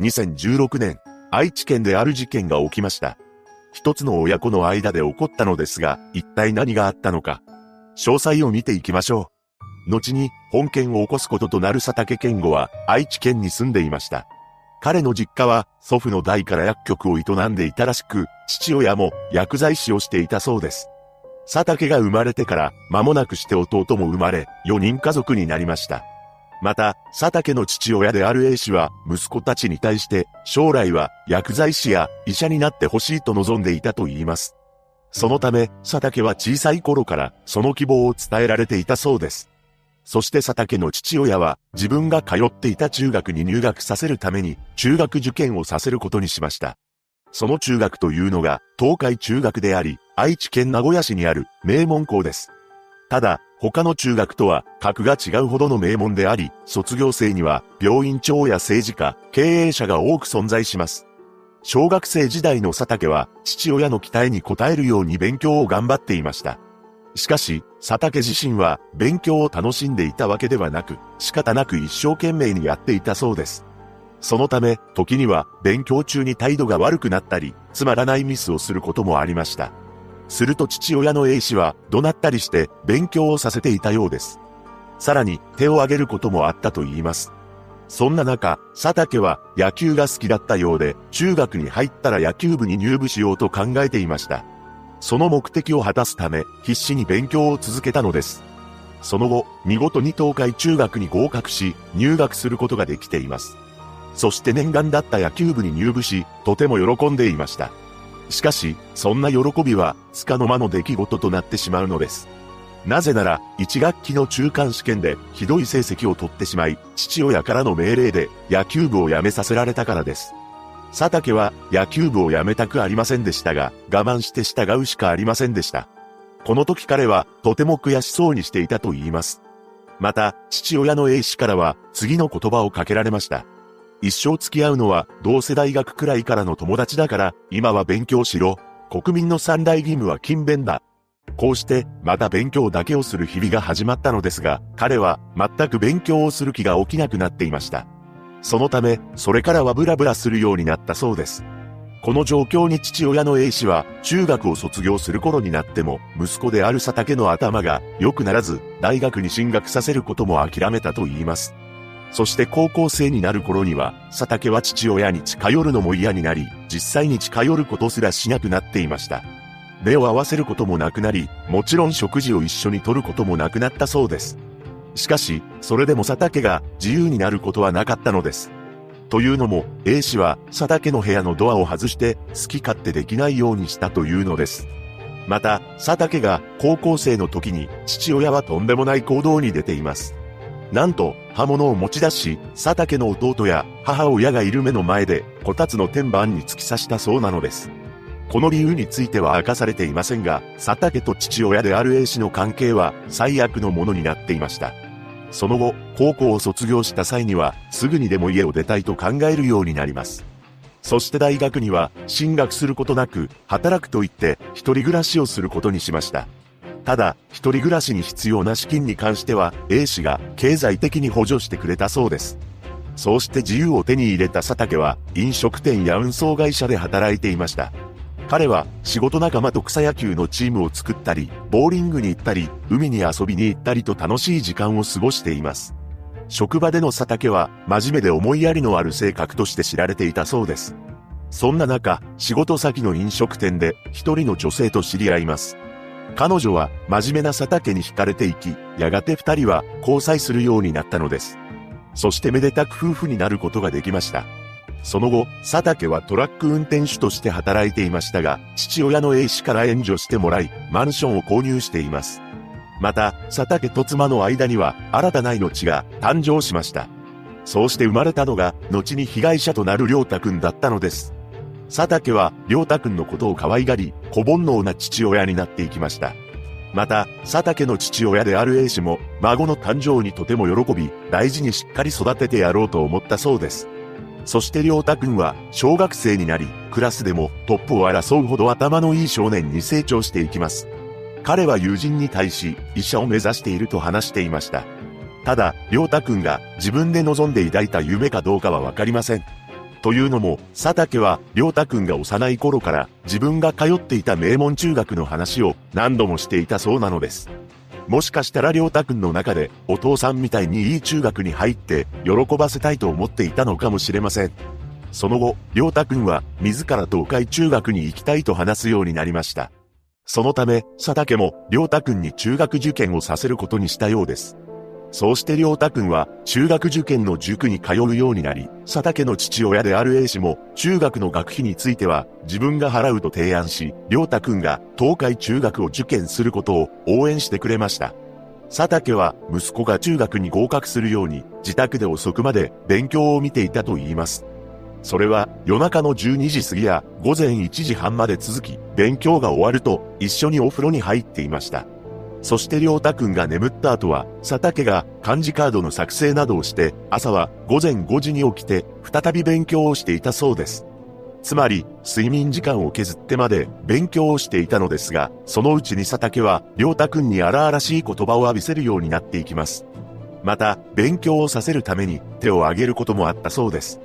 S1: 2016年、愛知県である事件が起きました。一つの親子の間で起こったのですが、一体何があったのか。詳細を見ていきましょう。後に、本件を起こすこととなる佐竹健吾は、愛知県に住んでいました。彼の実家は、祖父の代から薬局を営んでいたらしく、父親も薬剤師をしていたそうです。佐竹が生まれてから、間もなくして弟も生まれ、4人家族になりました。また、佐竹の父親である A 氏は、息子たちに対して、将来は薬剤師や医者になってほしいと望んでいたと言います。そのため、佐竹は小さい頃から、その希望を伝えられていたそうです。そして佐竹の父親は、自分が通っていた中学に入学させるために、中学受験をさせることにしました。その中学というのが、東海中学であり、愛知県名古屋市にある名門校です。ただ、他の中学とは格が違うほどの名門であり、卒業生には病院長や政治家、経営者が多く存在します。小学生時代の佐竹は父親の期待に応えるように勉強を頑張っていました。しかし、佐竹自身は勉強を楽しんでいたわけではなく、仕方なく一生懸命にやっていたそうです。そのため、時には勉強中に態度が悪くなったり、つまらないミスをすることもありました。すると父親の A 氏は怒鳴ったりして勉強をさせていたようです。さらに手を挙げることもあったと言います。そんな中、佐竹は野球が好きだったようで、中学に入ったら野球部に入部しようと考えていました。その目的を果たすため、必死に勉強を続けたのです。その後、見事に東海中学に合格し、入学することができています。そして念願だった野球部に入部し、とても喜んでいました。しかし、そんな喜びは、つかの間の出来事となってしまうのです。なぜなら、1学期の中間試験で、ひどい成績を取ってしまい、父親からの命令で、野球部を辞めさせられたからです。佐竹は、野球部を辞めたくありませんでしたが、我慢して従うしかありませんでした。この時彼は、とても悔しそうにしていたと言います。また、父親の A 氏からは、次の言葉をかけられました。一生付き合うのは同世代学くらいからの友達だから、今は勉強しろ。国民の三大義務は勤勉だ。こうして、また勉強だけをする日々が始まったのですが、彼は全く勉強をする気が起きなくなっていました。そのため、それからはブラブラするようになったそうです。この状況に父親の A 氏は、中学を卒業する頃になっても、息子である佐竹の頭が良くならず、大学に進学させることも諦めたと言います。そして高校生になる頃には、佐竹は父親に近寄るのも嫌になり、実際に近寄ることすらしなくなっていました。目を合わせることもなくなり、もちろん食事を一緒にとることもなくなったそうです。しかし、それでも佐竹が自由になることはなかったのです。というのも、A 氏は佐竹の部屋のドアを外して好き勝手できないようにしたというのです。また、佐竹が高校生の時に父親はとんでもない行動に出ています。なんと、刃物を持ち出し、佐竹の弟や母親がいる目の前で、こたつの天板に突き刺したそうなのです。この理由については明かされていませんが、佐竹と父親である A 氏の関係は最悪のものになっていました。その後、高校を卒業した際には、すぐにでも家を出たいと考えるようになります。そして大学には、進学することなく、働くと言って、一人暮らしをすることにしました。ただ、一人暮らしに必要な資金に関しては、A 氏が経済的に補助してくれたそうです。そうして自由を手に入れた佐竹は、飲食店や運送会社で働いていました。彼は仕事仲間と草野球のチームを作ったり、ボーリングに行ったり、海に遊びに行ったりと楽しい時間を過ごしています。職場での佐竹は真面目で思いやりのある性格として知られていたそうです。そんな中、仕事先の飲食店で一人の女性と知り合います。彼女は真面目な佐竹に惹かれていき、やがて二人は交際するようになったのです。そしてめでたく夫婦になることができました。その後、佐竹はトラック運転手として働いていましたが、父親の A 氏から援助してもらい、マンションを購入しています。また、佐竹と妻の間には新たな命が誕生しました。そうして生まれたのが、後に被害者となる良太くんだったのです。佐竹は、良太くんのことを可愛がり、小煩悩な父親になっていきました。また、佐竹の父親である A 氏も、孫の誕生にとても喜び、大事にしっかり育ててやろうと思ったそうです。そして良太くんは、小学生になり、クラスでもトップを争うほど頭のいい少年に成長していきます。彼は友人に対し、医者を目指していると話していました。ただ、良太くんが自分で望んで抱いた夢かどうかはわかりません。というのも、佐竹は、良太くんが幼い頃から自分が通っていた名門中学の話を何度もしていたそうなのです。もしかしたら良太くんの中でお父さんみたいにいい中学に入って喜ばせたいと思っていたのかもしれません。その後、良太くんは自ら東海中学に行きたいと話すようになりました。そのため、佐竹も良太くんに中学受験をさせることにしたようです。そうして良太くんは中学受験の塾に通うようになり、佐竹の父親である A 氏も中学の学費については自分が払うと提案し、良太くんが東海中学を受験することを応援してくれました。佐竹は息子が中学に合格するように自宅で遅くまで勉強を見ていたと言います。それは夜中の12時過ぎや午前1時半まで続き、勉強が終わると一緒にお風呂に入っていました。そして良太くんが眠った後は、佐竹が漢字カードの作成などをして、朝は午前5時に起きて、再び勉強をしていたそうです。つまり、睡眠時間を削ってまで勉強をしていたのですが、そのうちに佐竹は、良太くんに荒々しい言葉を浴びせるようになっていきます。また、勉強をさせるために手を挙げることもあったそうです。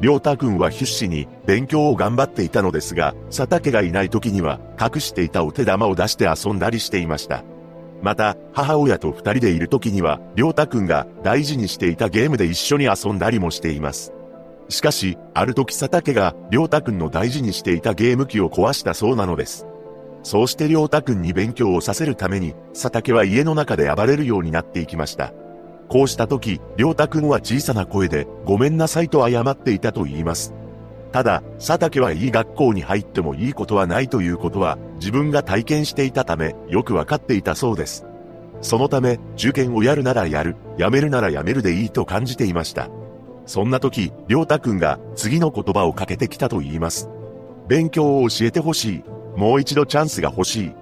S1: 良太くんは必死に勉強を頑張っていたのですが、佐竹がいない時には隠していたお手玉を出して遊んだりしていました。また、母親と二人でいる時には、りょうたくんが大事にしていたゲームで一緒に遊んだりもしています。しかし、ある時佐竹が、りょうたくんの大事にしていたゲーム機を壊したそうなのです。そうしてりょうたくんに勉強をさせるために、佐竹は家の中で暴れるようになっていきました。こうした時、りょうたくんは小さな声で、ごめんなさいと謝っていたと言います。ただ、佐竹はいい学校に入ってもいいことはないということは、自分が体験していたため、よくわかっていたそうです。そのため、受験をやるならやる、やめるならやめるでいいと感じていました。そんな時、りょうたくんが次の言葉をかけてきたと言います。勉強を教えてほしい。もう一度チャンスが欲しい。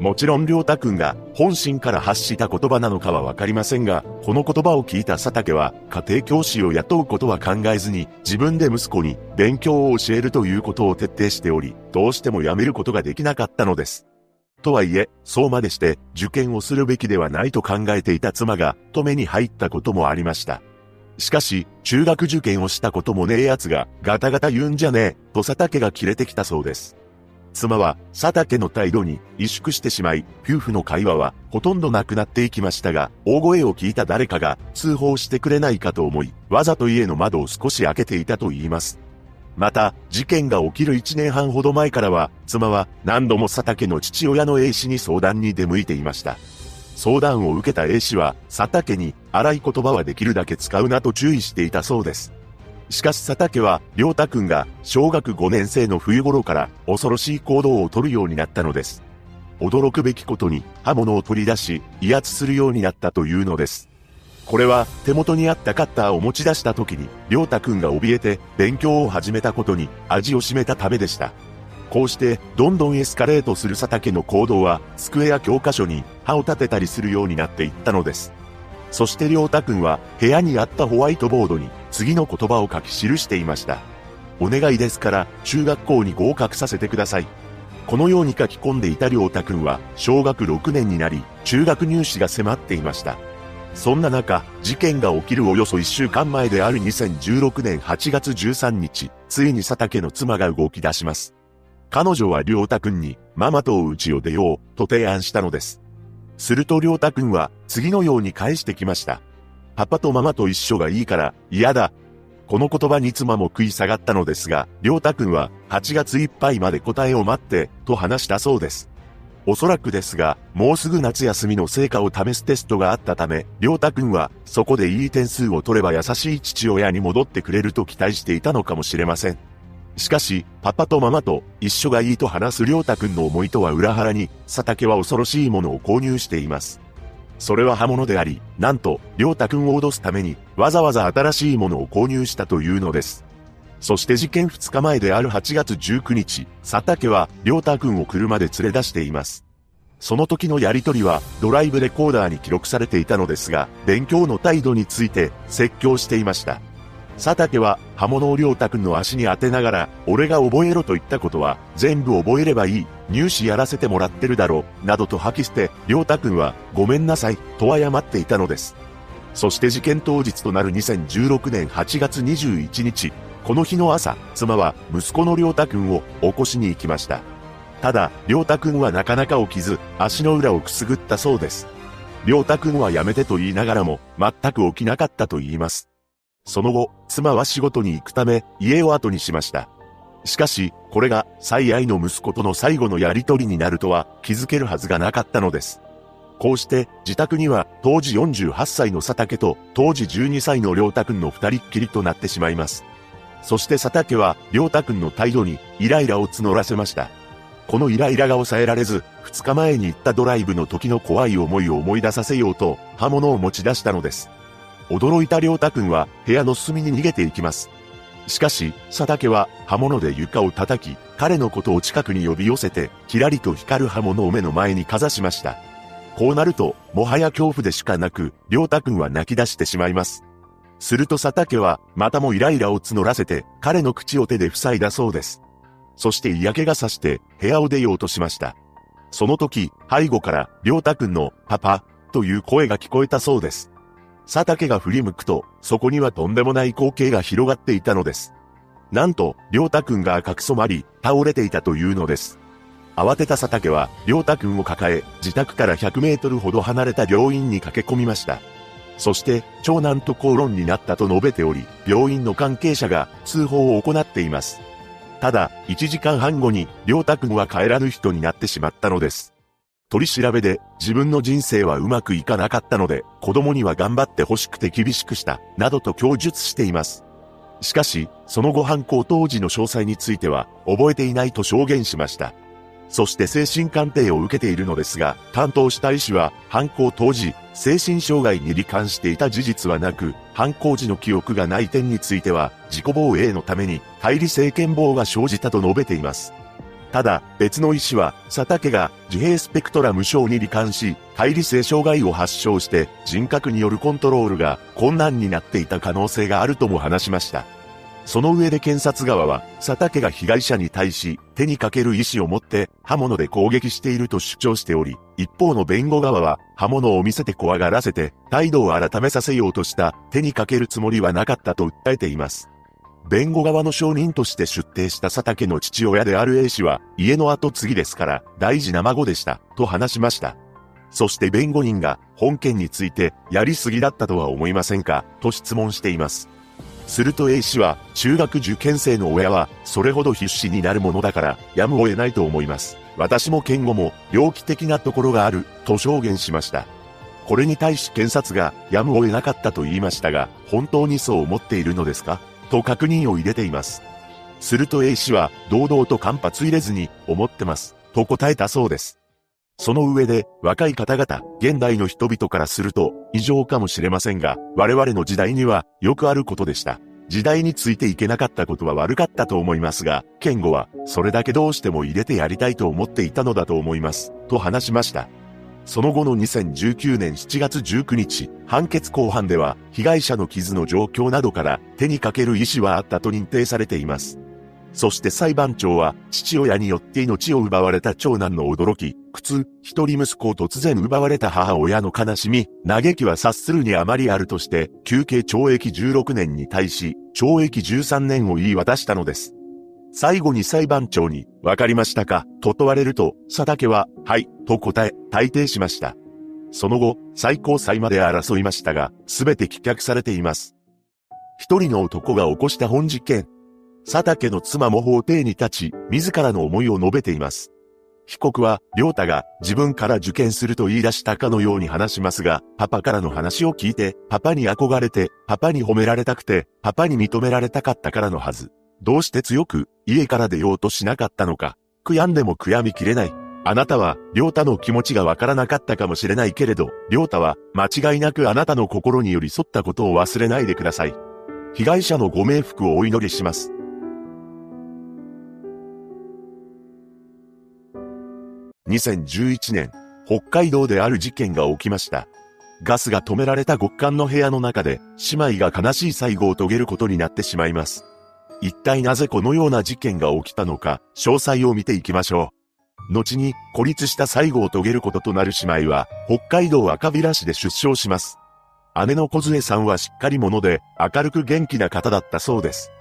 S1: もちろん良太くんが本心から発した言葉なのかはわかりませんが、この言葉を聞いた佐竹は家庭教師を雇うことは考えずに自分で息子に勉強を教えるということを徹底しており、どうしてもやめることができなかったのです。とはいえ、そうまでして受験をするべきではないと考えていた妻が止めに入ったこともありました。しかし、中学受験をしたこともねえ奴がガタガタ言うんじゃねえ、と佐竹が切れてきたそうです。妻は佐竹の態度に萎縮してしまい、夫婦の会話はほとんどなくなっていきましたが、大声を聞いた誰かが通報してくれないかと思い、わざと家の窓を少し開けていたと言います。また、事件が起きる1年半ほど前からは、妻は何度も佐竹の父親の A 氏に相談に出向いていました。相談を受けた A 氏は、佐竹に荒い言葉はできるだけ使うなと注意していたそうです。しかし佐竹は、良太くんが小学5年生の冬頃から恐ろしい行動をとるようになったのです。驚くべきことに刃物を取り出し、威圧するようになったというのです。これは手元にあったカッターを持ち出した時に、良太くんが怯えて勉強を始めたことに味を占めたためでした。こうしてどんどんエスカレートする佐竹の行動は机や教科書に刃を立てたりするようになっていったのです。そして良太くんは部屋にあったホワイトボードに次の言葉を書き記していました。お願いですから中学校に合格させてください。このように書き込んでいた良太くんは小学6年になり中学入試が迫っていました。そんな中、事件が起きるおよそ1週間前である2016年8月13日、ついに佐竹の妻が動き出します。彼女は良太くんにママと家を出ようと提案したのです。すると良太くんは次のように返してきました。パパとママと一緒がいいから嫌だ。この言葉に妻も食い下がったのですが、良太くんは8月いっぱいまで答えを待ってと話したそうです。おそらくですが、もうすぐ夏休みの成果を試すテストがあったため、良太くんはそこでいい点数を取れば優しい父親に戻ってくれると期待していたのかもしれません。しかし、パパとママと一緒がいいと話す良太くんの思いとは裏腹に、佐竹は恐ろしいものを購入しています。それは刃物であり、なんと、良太くんを脅すために、わざわざ新しいものを購入したというのです。そして事件2日前である8月19日、佐竹は、良太くんを車で連れ出しています。その時のやりとりは、ドライブレコーダーに記録されていたのですが、勉強の態度について、説教していました。佐竹は刃物を良太くんの足に当てながら、俺が覚えろと言ったことは、全部覚えればいい、入試やらせてもらってるだろう、などと吐き捨て、良太くんは、ごめんなさい、と謝っていたのです。そして事件当日となる2016年8月21日、この日の朝、妻は息子の良太くんを起こしに行きました。ただ、良太くんはなかなか起きず、足の裏をくすぐったそうです。良太くんはやめてと言いながらも、全く起きなかったと言います。その後、妻は仕事に行くため、家を後にしました。しかし、これが最愛の息子との最後のやりとりになるとは気づけるはずがなかったのです。こうして自宅には当時48歳の佐竹と当時12歳の良太くんの二人っきりとなってしまいます。そして佐竹は良太くんの態度にイライラを募らせました。このイライラが抑えられず、二日前に行ったドライブの時の怖い思いを思い出させようと刃物を持ち出したのです。驚いた良太くんは部屋の隅に逃げていきます。しかし、佐竹は刃物で床を叩き、彼のことを近くに呼び寄せて、キラリと光る刃物を目の前にかざしました。こうなると、もはや恐怖でしかなく、良太くんは泣き出してしまいます。すると佐竹は、またもイライラを募らせて、彼の口を手で塞いだそうです。そして嫌気がさして、部屋を出ようとしました。その時、背後から、良太くんの、パパ、という声が聞こえたそうです。佐竹が振り向くと、そこにはとんでもない光景が広がっていたのです。なんと、良太くんが赤く染まり、倒れていたというのです。慌てた佐竹は、良太くんを抱え、自宅から100メートルほど離れた病院に駆け込みました。そして長男と口論になったと述べており、病院の関係者が通報を行っています。ただ、1時間半後に、良太くんは帰らぬ人になってしまったのです。取り調べで、自分の人生はうまくいかなかったので、子供には頑張って欲しくて厳しくした、などと供述しています。しかし、その後犯行当時の詳細については、覚えていないと証言しました。そして精神鑑定を受けているのですが、担当した医師は、犯行当時、精神障害に罹患していた事実はなく、犯行時の記憶がない点については、自己防衛のために、対理性健忘が生じたと述べています。ただ、別の医師は、佐竹が自閉スペクトラム症に罹患し、対理性障害を発症して、人格によるコントロールが困難になっていた可能性があるとも話しました。その上で検察側は、佐竹が被害者に対し、手にかける意思を持って刃物で攻撃していると主張しており、一方の弁護側は、刃物を見せて怖がらせて、態度を改めさせようとした手にかけるつもりはなかったと訴えています。弁護側の証人として出廷した佐竹の父親である A 氏は、家の後継ぎですから、大事な孫でした、と話しました。そして弁護人が、本件について、やりすぎだったとは思いませんか、と質問しています。すると A 氏は、中学受験生の親は、それほど必死になるものだから、やむを得ないと思います。私も剣護も、猟奇的なところがある、と証言しました。これに対し検察が、やむを得なかったと言いましたが、本当にそう思っているのですか？と確認を入れています。すると A 氏は、堂々と間髪入れずに、思ってます、と答えたそうです。その上で、若い方々、現代の人々からすると、異常かもしれませんが、我々の時代には、よくあることでした。時代についていけなかったことは悪かったと思いますが、健吾は、それだけどうしても入れてやりたいと思っていたのだと思います、と話しました。その後の2019年7月19日、判決公判では、被害者の傷の状況などから、手にかける意思はあったと認定されています。そして裁判長は、父親によって命を奪われた長男の驚き、苦痛、一人息子を突然奪われた母親の悲しみ、嘆きは察するにあまりあるとして、休刑懲役16年に対し、懲役13年を言い渡したのです。最後に裁判長に、わかりましたか？と問われると、佐竹は、はい、と答え、退廷しました。その後、最高裁まで争いましたが、すべて棄却されています。一人の男が起こした本事件、佐竹の妻も法廷に立ち、自らの思いを述べています。被告は、良太が自分から受験すると言い出したかのように話しますが、パパからの話を聞いて、パパに憧れて、パパに褒められたくて、パパに認められたかったからのはず。どうして強く、家から出ようとしなかったのか。悔やんでも悔やみきれない。あなたは、良太の気持ちがわからなかったかもしれないけれど、良太は、間違いなくあなたの心に寄り添ったことを忘れないでください。被害者のご冥福をお祈りします。2011年、北海道である事件が起きました。ガスが止められた極寒の部屋の中で、姉妹が悲しい最後を遂げることになってしまいます。一体なぜこのような事件が起きたのか、詳細を見ていきましょう。後に、孤立した最後を遂げることとなる姉妹は、北海道赤平市で出生します。姉の小杖さんはしっかり者で、明るく元気な方だったそうです。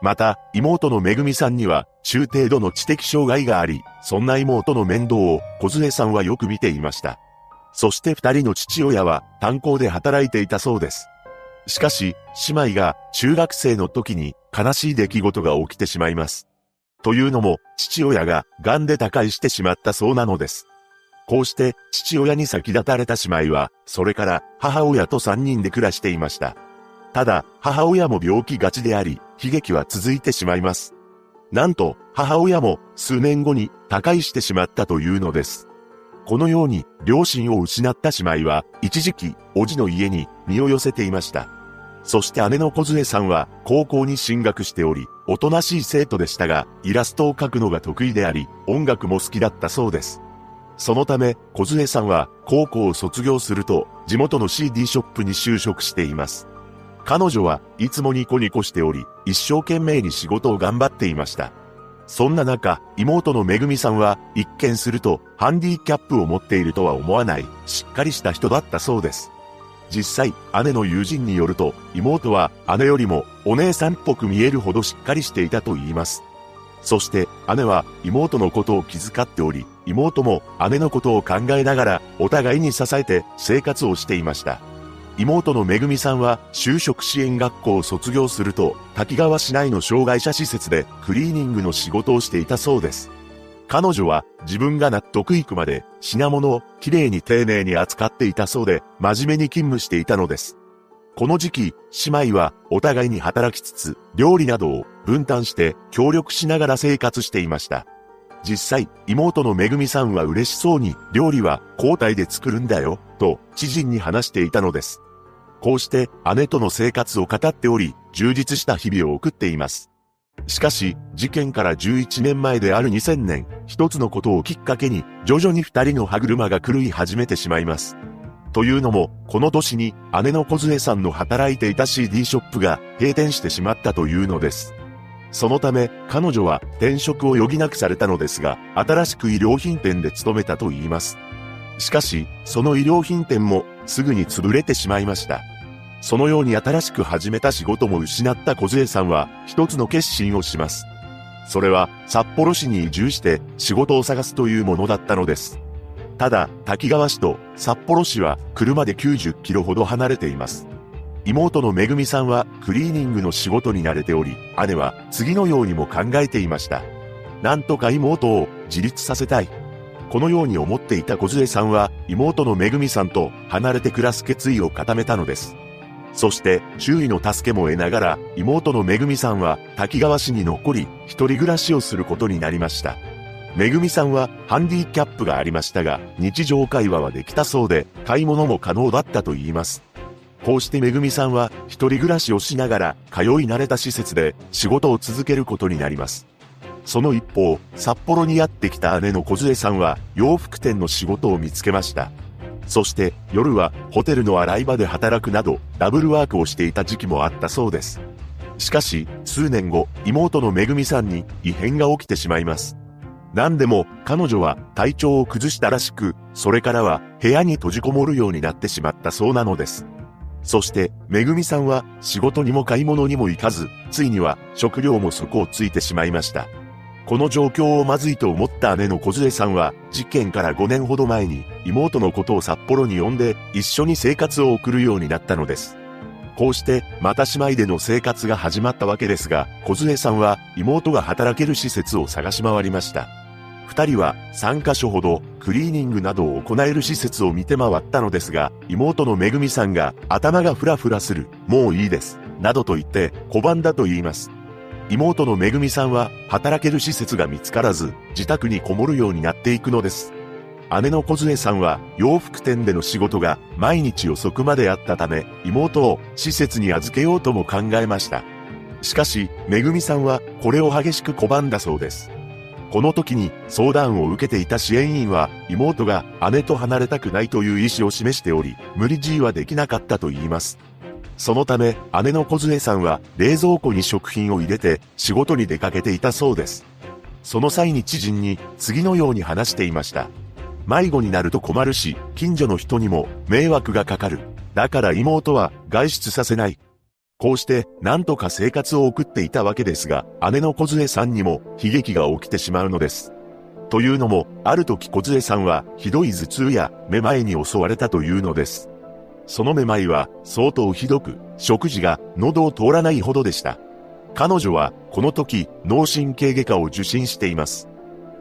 S1: また、妹のめぐみさんには、中程度の知的障害があり、そんな妹の面倒を、小杖さんはよく見ていました。そして二人の父親は、炭鉱で働いていたそうです。しかし、姉妹が中学生の時に悲しい出来事が起きてしまいます。というのも、父親が癌で他界してしまったそうなのです。こうして父親に先立たれた姉妹は、それから母親と三人で暮らしていました。ただ、母親も病気がちであり、悲劇は続いてしまいます。なんと、母親も数年後に他界してしまったというのです。このように、両親を失った姉妹は、一時期、叔父の家に身を寄せていました。そして姉の小杖さんは、高校に進学しており、おとなしい生徒でしたが、イラストを描くのが得意であり、音楽も好きだったそうです。そのため、小杖さんは、高校を卒業すると、地元の CD ショップに就職しています。彼女はいつもニコニコしており、一生懸命に仕事を頑張っていました。そんな中、妹のめぐみさんは、一見すると、ハンディキャップを持っているとは思わない、しっかりした人だったそうです。実際、姉の友人によると、妹は姉よりもお姉さんっぽく見えるほどしっかりしていたと言います。そして姉は妹のことを気遣っており、妹も姉のことを考えながらお互いに支えて生活をしていました。妹のめぐみさんは就職支援学校を卒業すると滝川市内の障害者施設でクリーニングの仕事をしていたそうです。彼女は自分が納得いくまで品物をきれいに丁寧に扱っていたそうで真面目に勤務していたのです。この時期、姉妹はお互いに働きつつ料理などを分担して協力しながら生活していました。実際、妹のめぐみさんは嬉しそうに、料理は交代で作るんだよ、と知人に話していたのです。こうして姉との生活を語っており、充実した日々を送っています。しかし、事件から11年前である2000年、一つのことをきっかけに、徐々に二人の歯車が狂い始めてしまいます。というのも、この年に姉の小杖さんの働いていた CD ショップが閉店してしまったというのです。そのため、彼女は転職を余儀なくされたのですが、新しく衣料品店で勤めたと言います。しかし、その衣料品店もすぐに潰れてしまいました。そのように新しく始めた仕事も失った小杖さんは一つの決心をします。それは札幌市に移住して仕事を探すというものだったのです。ただ、滝川市と札幌市は車で90キロほど離れています。妹のめぐみさんはクリーニングの仕事に慣れており、姉は次のようにも考えていました。なんとか妹を自立させたい。このように思っていた小杖さんは妹のめぐみさんと離れて暮らす決意を固めたのです。そして周囲の助けも得ながら妹のめぐみさんは滝川市に残り一人暮らしをすることになりました。めぐみさんはハンディキャップがありましたが日常会話はできたそうで買い物も可能だったと言います。こうしてめぐみさんは一人暮らしをしながら通い慣れた施設で仕事を続けることになります。その一方、札幌にやってきた姉の小杖さんは洋服店の仕事を見つけました。そして夜はホテルの洗い場で働くなどダブルワークをしていた時期もあったそうです。しかし、数年後、妹のめぐみさんに異変が起きてしまいます。何でも彼女は体調を崩したらしく、それからは部屋に閉じこもるようになってしまったそうなのです。そして、めぐみさんは仕事にも買い物にも行かず、ついには食料も底をついてしまいました。この状況をまずいと思った姉の小杖さんは、事件から5年ほど前に妹のことを札幌に呼んで一緒に生活を送るようになったのです。こうして、また姉妹での生活が始まったわけですが、小杖さんは妹が働ける施設を探し回りました。二人は3カ所ほどクリーニングなどを行える施設を見て回ったのですが、妹のめぐみさんが頭がフラフラする、もういいです、などと言って拒んだと言います。妹のめぐみさんは働ける施設が見つからず、自宅にこもるようになっていくのです。姉の小杖さんは洋服店での仕事が毎日遅くまであったため、妹を施設に預けようとも考えました。しかし、めぐみさんはこれを激しく拒んだそうです。この時に相談を受けていた支援員は妹が姉と離れたくないという意思を示しており、無理強いはできなかったと言います。そのため姉の小杖さんは冷蔵庫に食品を入れて仕事に出かけていたそうです。その際に知人に次のように話していました。迷子になると困るし、近所の人にも迷惑がかかる。だから妹は外出させない。こうしてなんとか生活を送っていたわけですが、姉の小杖さんにも悲劇が起きてしまうのです。というのも、ある時小杖さんはひどい頭痛やめまいに襲われたというのです。そのめまいは相当ひどく、食事が喉を通らないほどでした。彼女はこの時脳神経外科を受診しています。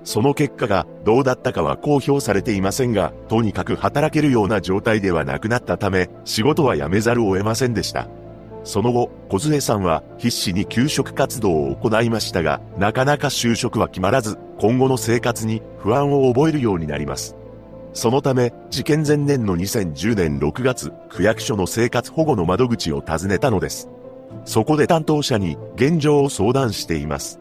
S1: その結果がどうだったかは公表されていませんが、とにかく働けるような状態ではなくなったため、仕事は辞めざるを得ませんでした。その後、小杖さんは必死に給食活動を行いましたが、なかなか就職は決まらず、今後の生活に不安を覚えるようになります。そのため、事件前年の2010年6月、区役所の生活保護の窓口を訪ねたのです。そこで担当者に現状を相談しています。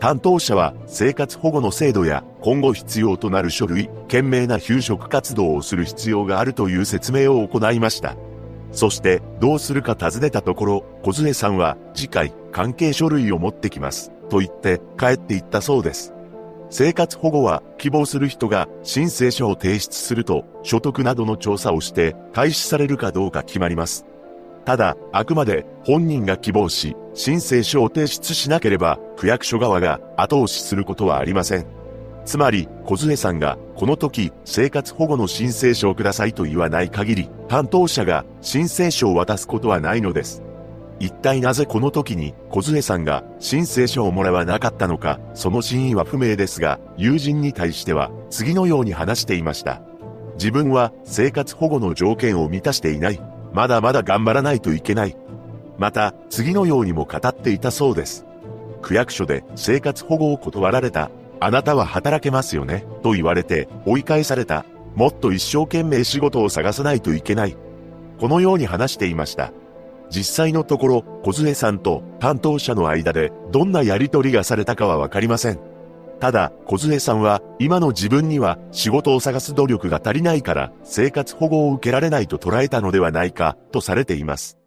S1: 担当者は生活保護の制度や今後必要となる書類、懸命な給食活動をする必要があるという説明を行いました。そしてどうするか尋ねたところ、小杖さんは次回関係書類を持ってきます。と言って帰っていったそうです。生活保護は希望する人が申請書を提出すると所得などの調査をして開始されるかどうか決まります。ただ、あくまで本人が希望し、申請書を提出しなければ、区役所側が後押しすることはありません。つまり、小杖さんが、この時、生活保護の申請書をくださいと言わない限り、担当者が申請書を渡すことはないのです。一体なぜこの時に小杖さんが申請書をもらわなかったのか、その真意は不明ですが、友人に対しては次のように話していました。自分は生活保護の条件を満たしていない。まだまだ頑張らないといけない。また、次のようにも語っていたそうです。区役所で生活保護を断られた。あなたは働けますよね、と言われて追い返された。もっと一生懸命仕事を探さないといけない。このように話していました。実際のところ、小杖さんと担当者の間でどんなやりとりがされたかはわかりません。ただ、小杖さんは、今の自分には仕事を探す努力が足りないから、生活保護を受けられないと捉えたのではないか、とされています。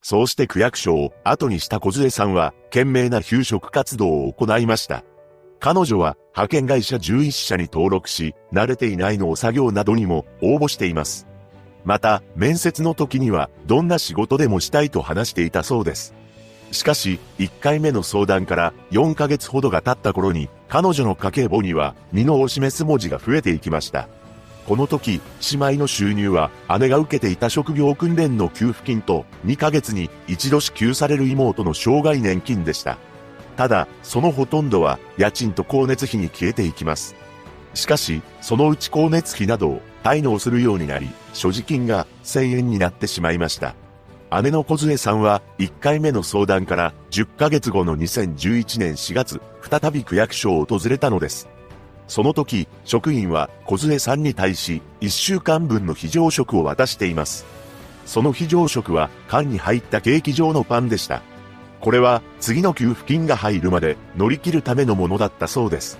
S1: そうして区役所を後にした小杖さんは、懸命な給食活動を行いました。彼女は派遣会社11社に登録し、慣れていない農作業などにも応募しています。また、面接の時には、どんな仕事でもしたいと話していたそうです。しかし、1回目の相談から4ヶ月ほどが経った頃に、彼女の家計簿には、身のを示す文字が増えていきました。この時、姉妹の収入は、姉が受けていた職業訓練の給付金と、2ヶ月に一度支給される妹の障害年金でした。ただ、そのほとんどは、家賃と光熱費に消えていきます。しかし、そのうち光熱費などを滞納するようになり、所持金が1000円になってしまいました。姉の小杖さんは1回目の相談から10ヶ月後の2011年4月、再び区役所を訪れたのです。その時、職員は小杖さんに対し1週間分の非常食を渡しています。その非常食は缶に入ったケーキ状のパンでした。これは次の給付金が入るまで乗り切るためのものだったそうです。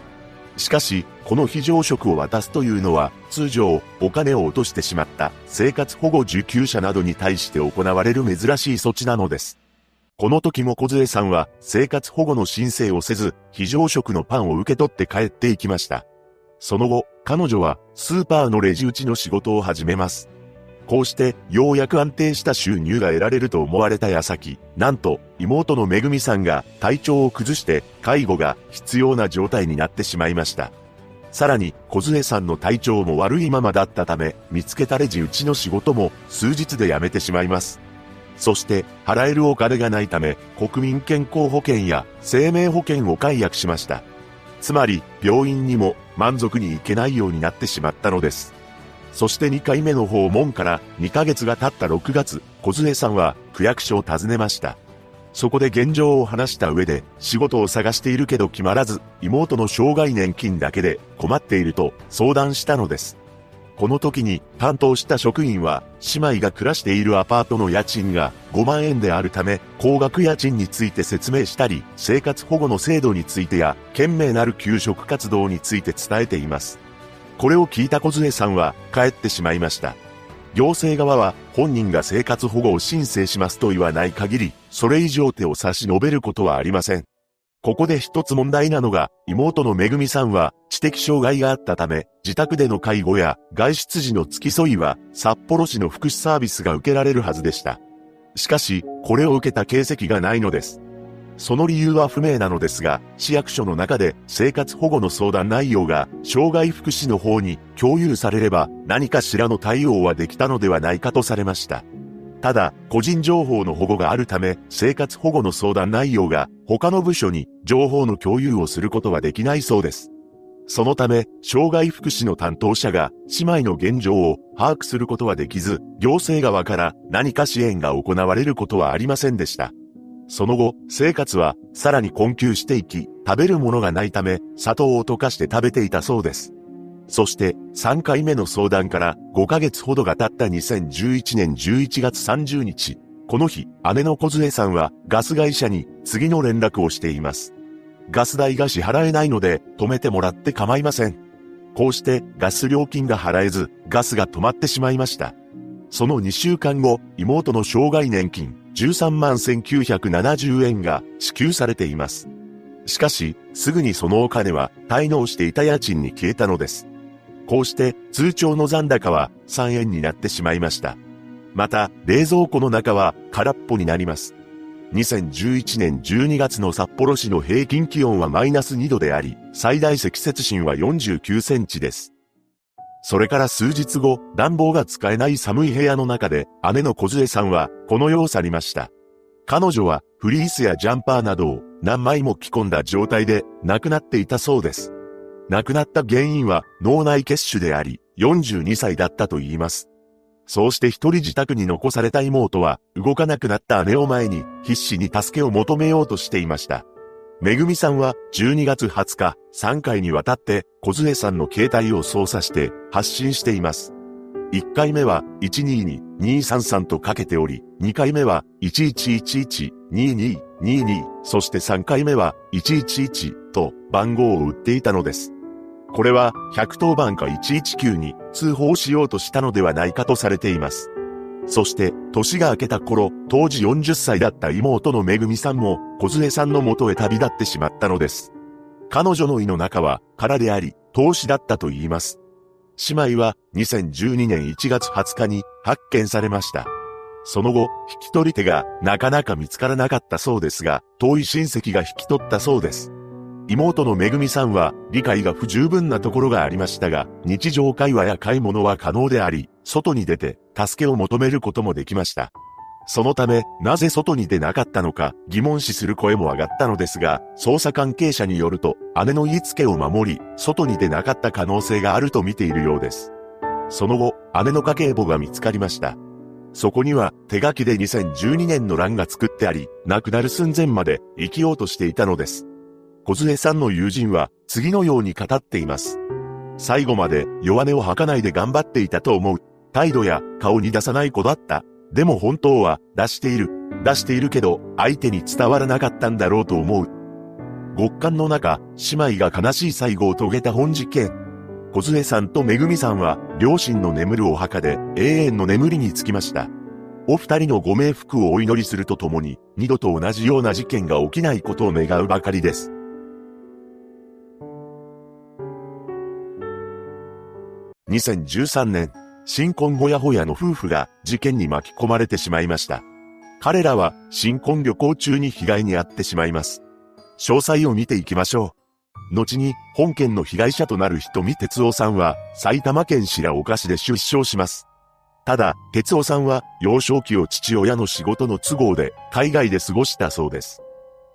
S1: しかし、この非常食を渡すというのは、通常、お金を落としてしまった生活保護受給者などに対して行われる珍しい措置なのです。この時も小杖さんは生活保護の申請をせず、非常食のパンを受け取って帰っていきました。その後、彼女はスーパーのレジ打ちの仕事を始めます。こうしてようやく安定した収入が得られると思われた矢先、なんと妹のめぐみさんが体調を崩して介護が必要な状態になってしまいました。さらに小杖さんの体調も悪いままだったため、見つけたレジ打ちの仕事も数日で辞めてしまいます。そして払えるお金がないため国民健康保険や生命保険を解約しました。つまり病院にも満足に行けないようになってしまったのです。そして2回目の訪問から2ヶ月が経った6月、小杖さんは区役所を訪ねました。そこで現状を話した上で、仕事を探しているけど決まらず、妹の障害年金だけで困っていると相談したのです。この時に担当した職員は、姉妹が暮らしているアパートの家賃が5万円であるため、高額家賃について説明したり、生活保護の制度についてや、懸命なる給食活動について伝えています。これを聞いた小杖さんは帰ってしまいました。行政側は本人が生活保護を申請しますと言わない限り、それ以上手を差し伸べることはありません。ここで一つ問題なのが、妹のめぐみさんは知的障害があったため、自宅での介護や外出時の付き添いは札幌市の福祉サービスが受けられるはずでした。しかし、これを受けた形跡がないのです。その理由は不明なのですが、市役所の中で生活保護の相談内容が障害福祉の方に共有されれば何かしらの対応はできたのではないかとされました。ただ、個人情報の保護があるため、生活保護の相談内容が他の部署に情報の共有をすることはできないそうです。そのため、障害福祉の担当者が姉妹の現状を把握することはできず、行政側から何か支援が行われることはありませんでした。その後、生活はさらに困窮していき、食べるものがないため、砂糖を溶かして食べていたそうです。そして3回目の相談から5ヶ月ほどが経った2011年11月30日、この日、姉の小杖さんはガス会社に次の連絡をしています。ガス代が支払えないので止めてもらって構いません。こうしてガス料金が払えずガスが止まってしまいました。その2週間後、妹の障害年金13万1970円が支給されています。しかし、すぐにそのお金は滞納していた家賃に消えたのです。こうして通帳の残高は3円になってしまいました。また、冷蔵庫の中は空っぽになります。2011年12月の札幌市の平均気温はマイナス2度であり、最大積雪深は49センチです。それから数日後、暖房が使えない寒い部屋の中で、姉の小杖さんは、この世を去りました。彼女は、フリースやジャンパーなどを何枚も着込んだ状態で亡くなっていたそうです。亡くなった原因は脳内血腫であり、42歳だったと言います。そうして一人自宅に残された妹は、動かなくなった姉を前に、必死に助けを求めようとしていました。めぐみさんは12月20日、3回にわたって、小杖さんの携帯を操作して発信しています。1回目は122-233とかけており、2回目は1111-2222、そして3回目は111と番号を打っていたのです。これは110番か119に通報しようとしたのではないかとされています。そして、年が明けた頃、当時40歳だった妹のめぐみさんも、小杖さんの元へ旅立ってしまったのです。彼女の胃の中は空であり、投資だったと言います。姉妹は2012年1月20日に発見されました。その後、引き取り手がなかなか見つからなかったそうですが、遠い親戚が引き取ったそうです。妹のめぐみさんは理解が不十分なところがありましたが、日常会話や買い物は可能であり、外に出て助けを求めることもできました。そのため、なぜ外に出なかったのか疑問視する声も上がったのですが、捜査関係者によると、姉の言いつけを守り、外に出なかった可能性があると見ているようです。その後、姉の家計簿が見つかりました。そこには手書きで2012年の欄が作ってあり、亡くなる寸前まで生きようとしていたのです。小杖さんの友人は次のように語っています。最後まで弱音を吐かないで頑張っていたと思う。態度や顔に出さない子だった。でも本当は出している。出しているけど相手に伝わらなかったんだろうと思う。極寒の中、姉妹が悲しい最後を遂げた本事件。小杖さんとめぐみさんは両親の眠るお墓で永遠の眠りにつきました。お二人のご冥福をお祈りするとともに、二度と同じような事件が起きないことを願うばかりです。2013年、新婚ほやほやの夫婦が事件に巻き込まれてしまいました。彼らは新婚旅行中に被害に遭ってしまいます。詳細を見ていきましょう。後に本件の被害者となる瞳哲夫さんは埼玉県白岡市で出生します。ただ、哲夫さんは幼少期を父親の仕事の都合で海外で過ごしたそうです。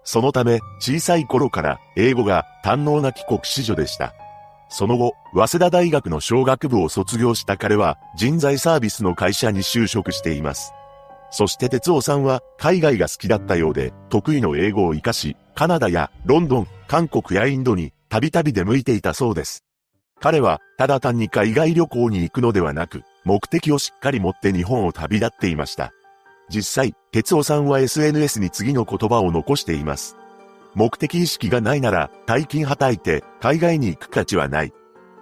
S1: そのため、小さい頃から英語が堪能な帰国子女でした。その後、早稲田大学の商学部を卒業した彼は人材サービスの会社に就職しています。そして哲夫さんは海外が好きだったようで得意の英語を活かし、カナダやロンドン、韓国やインドにたびたび出向いていたそうです。彼はただ単に海外旅行に行くのではなく、目的をしっかり持って日本を旅立っていました。実際、哲夫さんは SNS に次の言葉を残しています。目的意識がないなら、大金はたいて、海外に行く価値はない。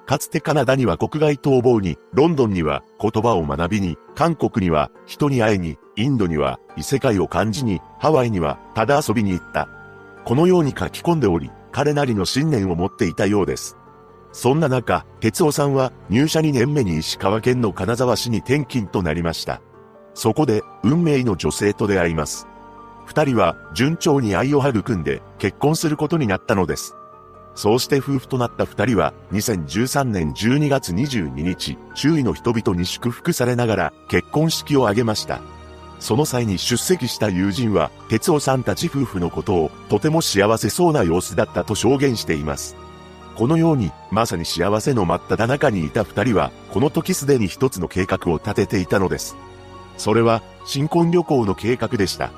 S1: かつてカナダには国外逃亡に、ロンドンには言葉を学びに、韓国には人に会いに、インドには異世界を感じに、ハワイにはただ遊びに行った。このように書き込んでおり、彼なりの信念を持っていたようです。そんな中、哲夫さんは入社2年目に石川県の金沢市に転勤となりました。そこで、運命の女性と出会います。二人は、順調に愛を育んで、結婚することになったのです。そうして夫婦となった二人は、2013年12月22日、周囲の人々に祝福されながら、結婚式を挙げました。その際に出席した友人は、哲夫さんたち夫婦のことを、とても幸せそうな様子だったと証言しています。このように、まさに幸せの真っ只中にいた二人は、この時すでに一つの計画を立てていたのです。それは、新婚旅行の計画でした。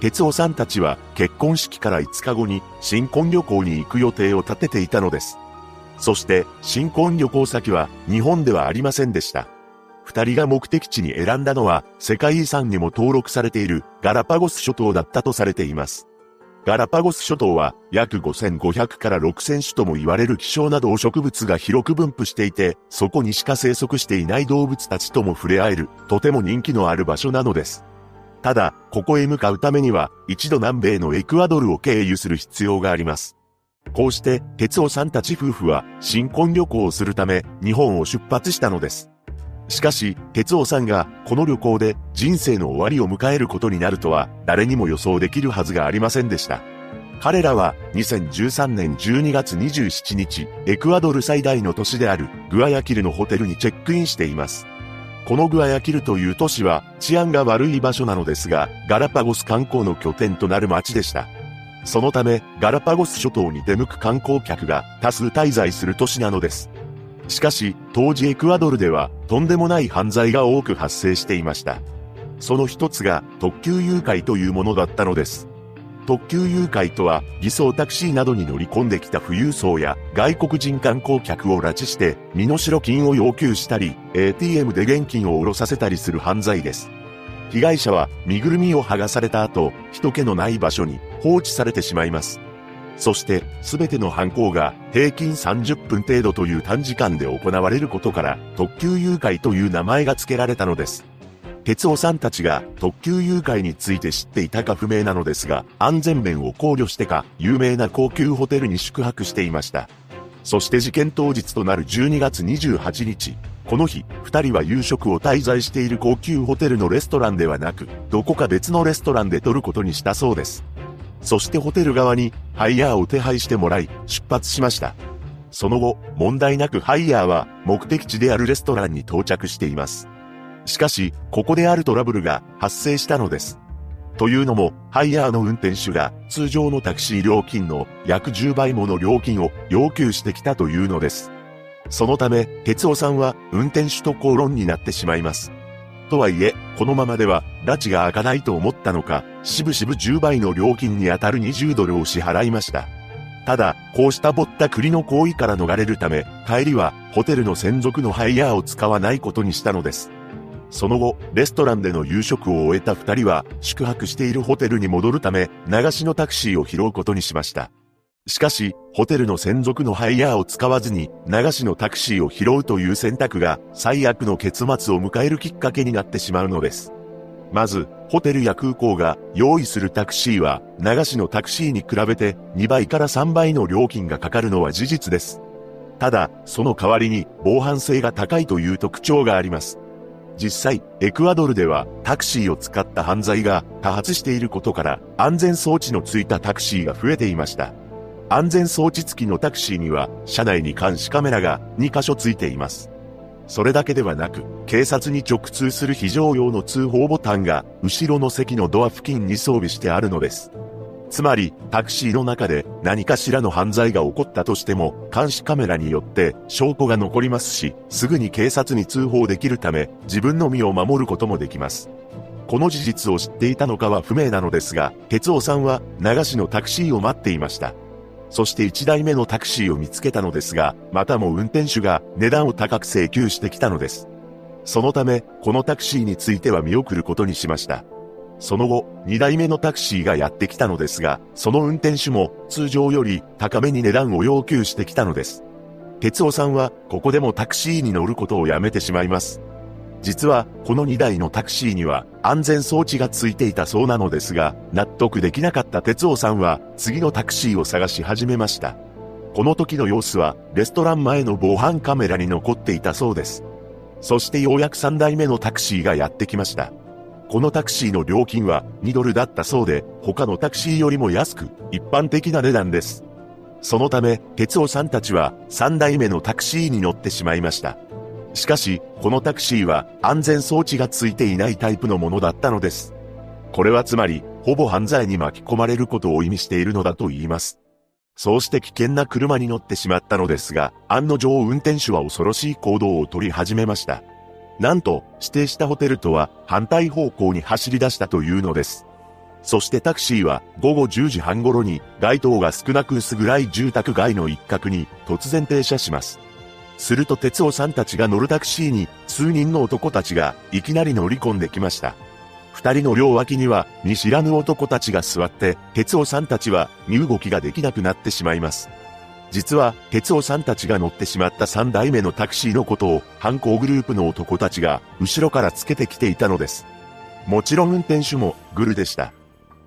S1: 哲夫さんたちは、結婚式から5日後に、新婚旅行に行く予定を立てていたのです。そして、新婚旅行先は、日本ではありませんでした。二人が目的地に選んだのは、世界遺産にも登録されているガラパゴス諸島だったとされています。ガラパゴス諸島は約5500から6000種とも言われる希少な動植物が広く分布していて、そこにしか生息していない動物たちとも触れ合える、とても人気のある場所なのです。ただ、ここへ向かうためには、一度南米のエクアドルを経由する必要があります。こうして、哲夫さんたち夫婦は、新婚旅行をするため、日本を出発したのです。しかし、哲夫さんがこの旅行で人生の終わりを迎えることになるとは誰にも予想できるはずがありませんでした。彼らは2013年12月27日、エクアドル最大の都市であるグアヤキルのホテルにチェックインしています。このグアヤキルという都市は治安が悪い場所なのですが、ガラパゴス観光の拠点となる街でした。そのため、ガラパゴス諸島に出向く観光客が多数滞在する都市なのです。しかし、当時エクアドルでは、とんでもない犯罪が多く発生していました。その一つが、特急誘拐というものだったのです。特急誘拐とは、偽装タクシーなどに乗り込んできた富裕層や外国人観光客を拉致して、身代金を要求したり、ATM で現金を下ろさせたりする犯罪です。被害者は身ぐるみを剥がされた後、人気のない場所に放置されてしまいます。そして、すべての犯行が平均30分程度という短時間で行われることから、特急誘拐という名前が付けられたのです。哲夫さんたちが特急誘拐について知っていたか不明なのですが、安全面を考慮してか、有名な高級ホテルに宿泊していました。そして事件当日となる12月28日、この日、二人は夕食を滞在している高級ホテルのレストランではなく、どこか別のレストランで取ることにしたそうです。そしてホテル側にハイヤーを手配してもらい出発しました。その後、問題なくハイヤーは目的地であるレストランに到着しています。しかし、ここであるトラブルが発生したのです。というのも、ハイヤーの運転手が通常のタクシー料金の約10倍もの料金を要求してきたというのです。そのため、哲夫さんは運転手と口論になってしまいます。とはいえ、このままでは、拉致が開かないと思ったのか、しぶしぶ10倍の料金に当たる20ドルを支払いました。ただ、こうしたぼったくりの行為から逃れるため、帰りは、ホテルの専属のハイヤーを使わないことにしたのです。その後、レストランでの夕食を終えた二人は、宿泊しているホテルに戻るため、流しのタクシーを拾うことにしました。しかし、ホテルの専属のハイヤーを使わずに、流しのタクシーを拾うという選択が、最悪の結末を迎えるきっかけになってしまうのです。まず、ホテルや空港が用意するタクシーは、流しのタクシーに比べて2倍から3倍の料金がかかるのは事実です。ただ、その代わりに防犯性が高いという特徴があります。実際、エクアドルではタクシーを使った犯罪が多発していることから安全装置のついたタクシーが増えていました。安全装置付きのタクシーには、車内に監視カメラが2箇所ついています。それだけではなく、警察に直通する非常用の通報ボタンが、後ろの席のドア付近に装備してあるのです。つまり、タクシーの中で何かしらの犯罪が起こったとしても、監視カメラによって証拠が残りますし、すぐに警察に通報できるため、自分の身を守ることもできます。この事実を知っていたのかは不明なのですが、哲夫さんは流しのタクシーを待っていました。そして1台目のタクシーを見つけたのですが、またも運転手が値段を高く請求してきたのです。そのため、このタクシーについては見送ることにしました。その後、2台目のタクシーがやってきたのですが、その運転手も通常より高めに値段を要求してきたのです。哲夫さんは、ここでもタクシーに乗ることをやめてしまいます。実は、この2台のタクシーには安全装置がついていたそうなのですが、納得できなかった哲夫さんは、次のタクシーを探し始めました。この時の様子は、レストラン前の防犯カメラに残っていたそうです。そしてようやく3台目のタクシーがやってきました。このタクシーの料金は2ドルだったそうで、他のタクシーよりも安く、一般的な値段です。そのため、哲夫さんたちは3台目のタクシーに乗ってしまいました。しかし、このタクシーは安全装置がついていないタイプのものだったのです。これはつまり、ほぼ犯罪に巻き込まれることを意味しているのだと言います。そうして危険な車に乗ってしまったのですが、案の定運転手は恐ろしい行動を取り始めました。なんと、指定したホテルとは反対方向に走り出したというのです。そしてタクシーは午後10時半頃に街灯が少なく薄暗い住宅街の一角に突然停車します。すると哲夫さんたちが乗るタクシーに数人の男たちがいきなり乗り込んできました。二人の両脇には見知らぬ男たちが座って、哲夫さんたちは身動きができなくなってしまいます。実は、哲夫さんたちが乗ってしまった三代目のタクシーのことを、犯行グループの男たちが、後ろからつけてきていたのです。もちろん運転手も、グルでした。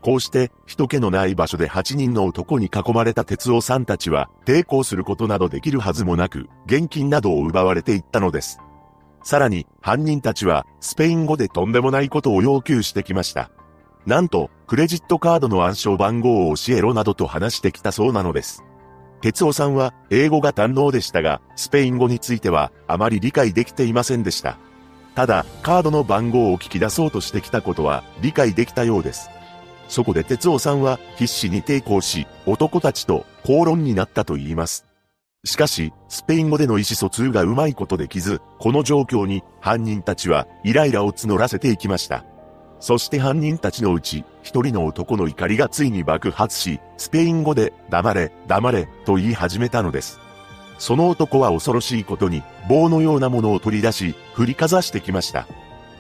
S1: こうして、人気のない場所で8人の男に囲まれた哲夫さんたちは、抵抗することなどできるはずもなく、現金などを奪われていったのです。さらに、犯人たちは、スペイン語でとんでもないことを要求してきました。なんと、クレジットカードの暗証番号を教えろなどと話してきたそうなのです。哲夫さんは、英語が堪能でしたが、スペイン語については、あまり理解できていませんでした。ただ、カードの番号を聞き出そうとしてきたことは、理解できたようです。そこで哲夫さんは、必死に抵抗し、男たちと口論になったと言います。しかし、スペイン語での意思疎通がうまいことできず、この状況に犯人たちはイライラを募らせていきました。そして犯人たちのうち、一人の男の怒りがついに爆発し、スペイン語で、黙れ、黙れ、と言い始めたのです。その男は恐ろしいことに、棒のようなものを取り出し、振りかざしてきました。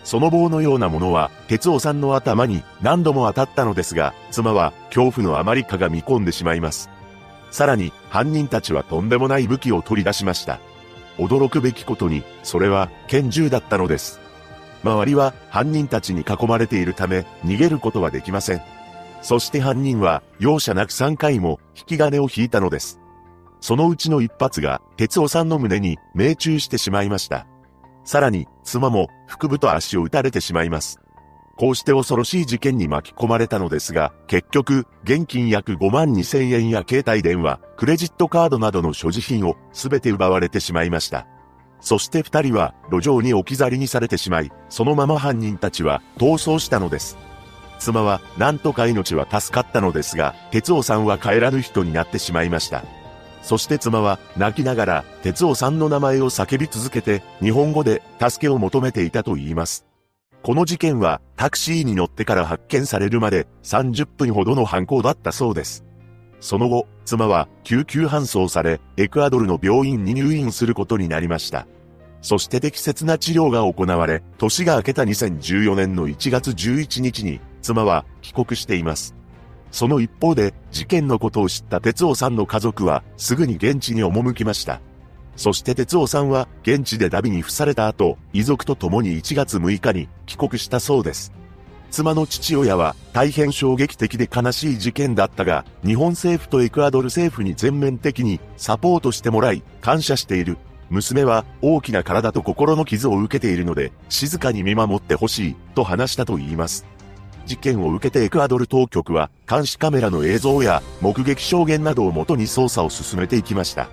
S1: その棒のようなものは、鉄夫さんの頭に何度も当たったのですが、妻は恐怖のあまりかが見込んでしまいます。さらに、犯人たちはとんでもない武器を取り出しました。驚くべきことに、それは拳銃だったのです。周りは犯人たちに囲まれているため、逃げることはできません。そして犯人は、容赦なく3回も引き金を引いたのです。そのうちの一発が、哲夫さんの胸に命中してしまいました。さらに、妻も腹部と足を撃たれてしまいます。こうして恐ろしい事件に巻き込まれたのですが、結局、現金約5万2千円や携帯電話、クレジットカードなどの所持品を全て奪われてしまいました。そして二人は路上に置き去りにされてしまい、そのまま犯人たちは逃走したのです。妻は何とか命は助かったのですが、哲夫さんは帰らぬ人になってしまいました。そして妻は泣きながら哲夫さんの名前を叫び続けて日本語で助けを求めていたと言います。この事件はタクシーに乗ってから発見されるまで30分ほどの犯行だったそうです。その後、妻は救急搬送され、エクアドルの病院に入院することになりました。そして適切な治療が行われ、年が明けた2014年の1月11日に、妻は帰国しています。その一方で、事件のことを知った哲夫さんの家族は、すぐに現地に赴きました。そして哲夫さんは現地でダビに付された後、遺族と共に1月6日に帰国したそうです。妻の父親は大変衝撃的で悲しい事件だったが、日本政府とエクアドル政府に全面的にサポートしてもらい、感謝している。娘は大きな体と心の傷を受けているので、静かに見守ってほしい、と話したと言います。事件を受けてエクアドル当局は、監視カメラの映像や目撃証言などをもとに捜査を進めていきました。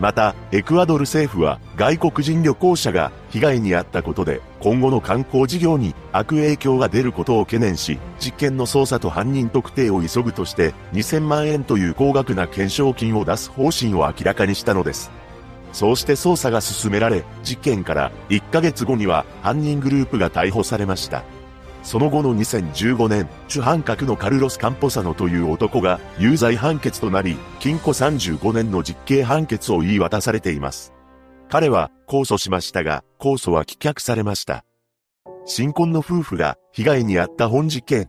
S1: また、エクアドル政府は外国人旅行者が被害に遭ったことで今後の観光事業に悪影響が出ることを懸念し、実験の捜査と犯人特定を急ぐとして2000万円という高額な懸賞金を出す方針を明らかにしたのです。そうして捜査が進められ、事件から1ヶ月後には犯人グループが逮捕されました。その後の2015年、主犯格のカルロス・カンポサノという男が有罪判決となり、禁錮35年の実刑判決を言い渡されています。彼は控訴しましたが、控訴は棄却されました。新婚の夫婦が被害に遭った本事件。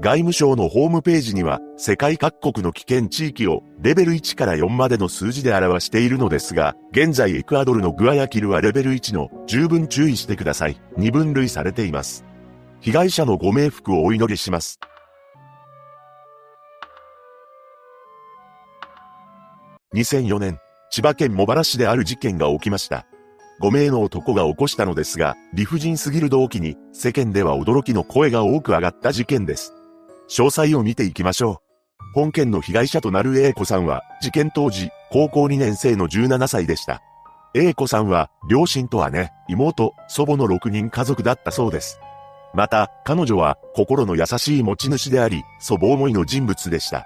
S1: 外務省のホームページには世界各国の危険地域をレベル1から4までの数字で表しているのですが、現在エクアドルのグアヤキルはレベル1の十分注意してください。に分類されています。被害者のご冥福をお祈りします。2004年、千葉県茂原市である事件が起きました。5名の男が起こしたのですが、理不尽すぎる動機に、世間では驚きの声が多く上がった事件です。詳細を見ていきましょう。本件の被害者となる A 子さんは、事件当時、高校2年生の17歳でした。A 子さんは、両親と姉、妹、祖母の6人家族だったそうです。また、彼女は、心の優しい持ち主であり、祖母思いの人物でした。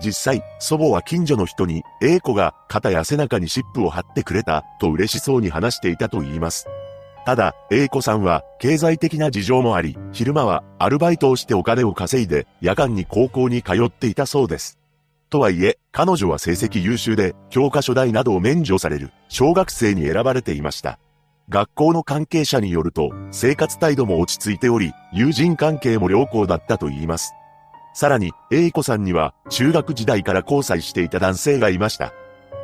S1: 実際、祖母は近所の人に、A 子が肩や背中に湿布を貼ってくれた、と嬉しそうに話していたと言います。ただ、A 子さんは、経済的な事情もあり、昼間は、アルバイトをしてお金を稼いで、夜間に高校に通っていたそうです。とはいえ、彼女は成績優秀で、教科書代などを免除される、小学生に選ばれていました。学校の関係者によると、生活態度も落ち着いており、友人関係も良好だったと言います。さらに、A 子さんには、中学時代から交際していた男性がいました。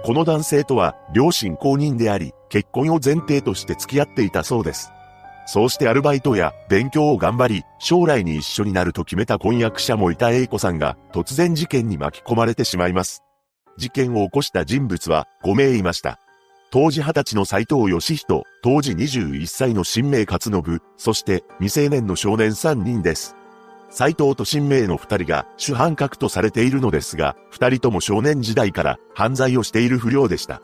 S1: この男性とは、両親公認であり、結婚を前提として付き合っていたそうです。そうしてアルバイトや勉強を頑張り、将来に一緒になると決めた婚約者もいた A 子さんが突然事件に巻き込まれてしまいます。事件を起こした人物は5名いました。当時20歳の斎藤義人、当時21歳の新名勝信、そして未成年の少年3人です。斎藤と新名の二人が主犯格とされているのですが、二人とも少年時代から犯罪をしている不良でした。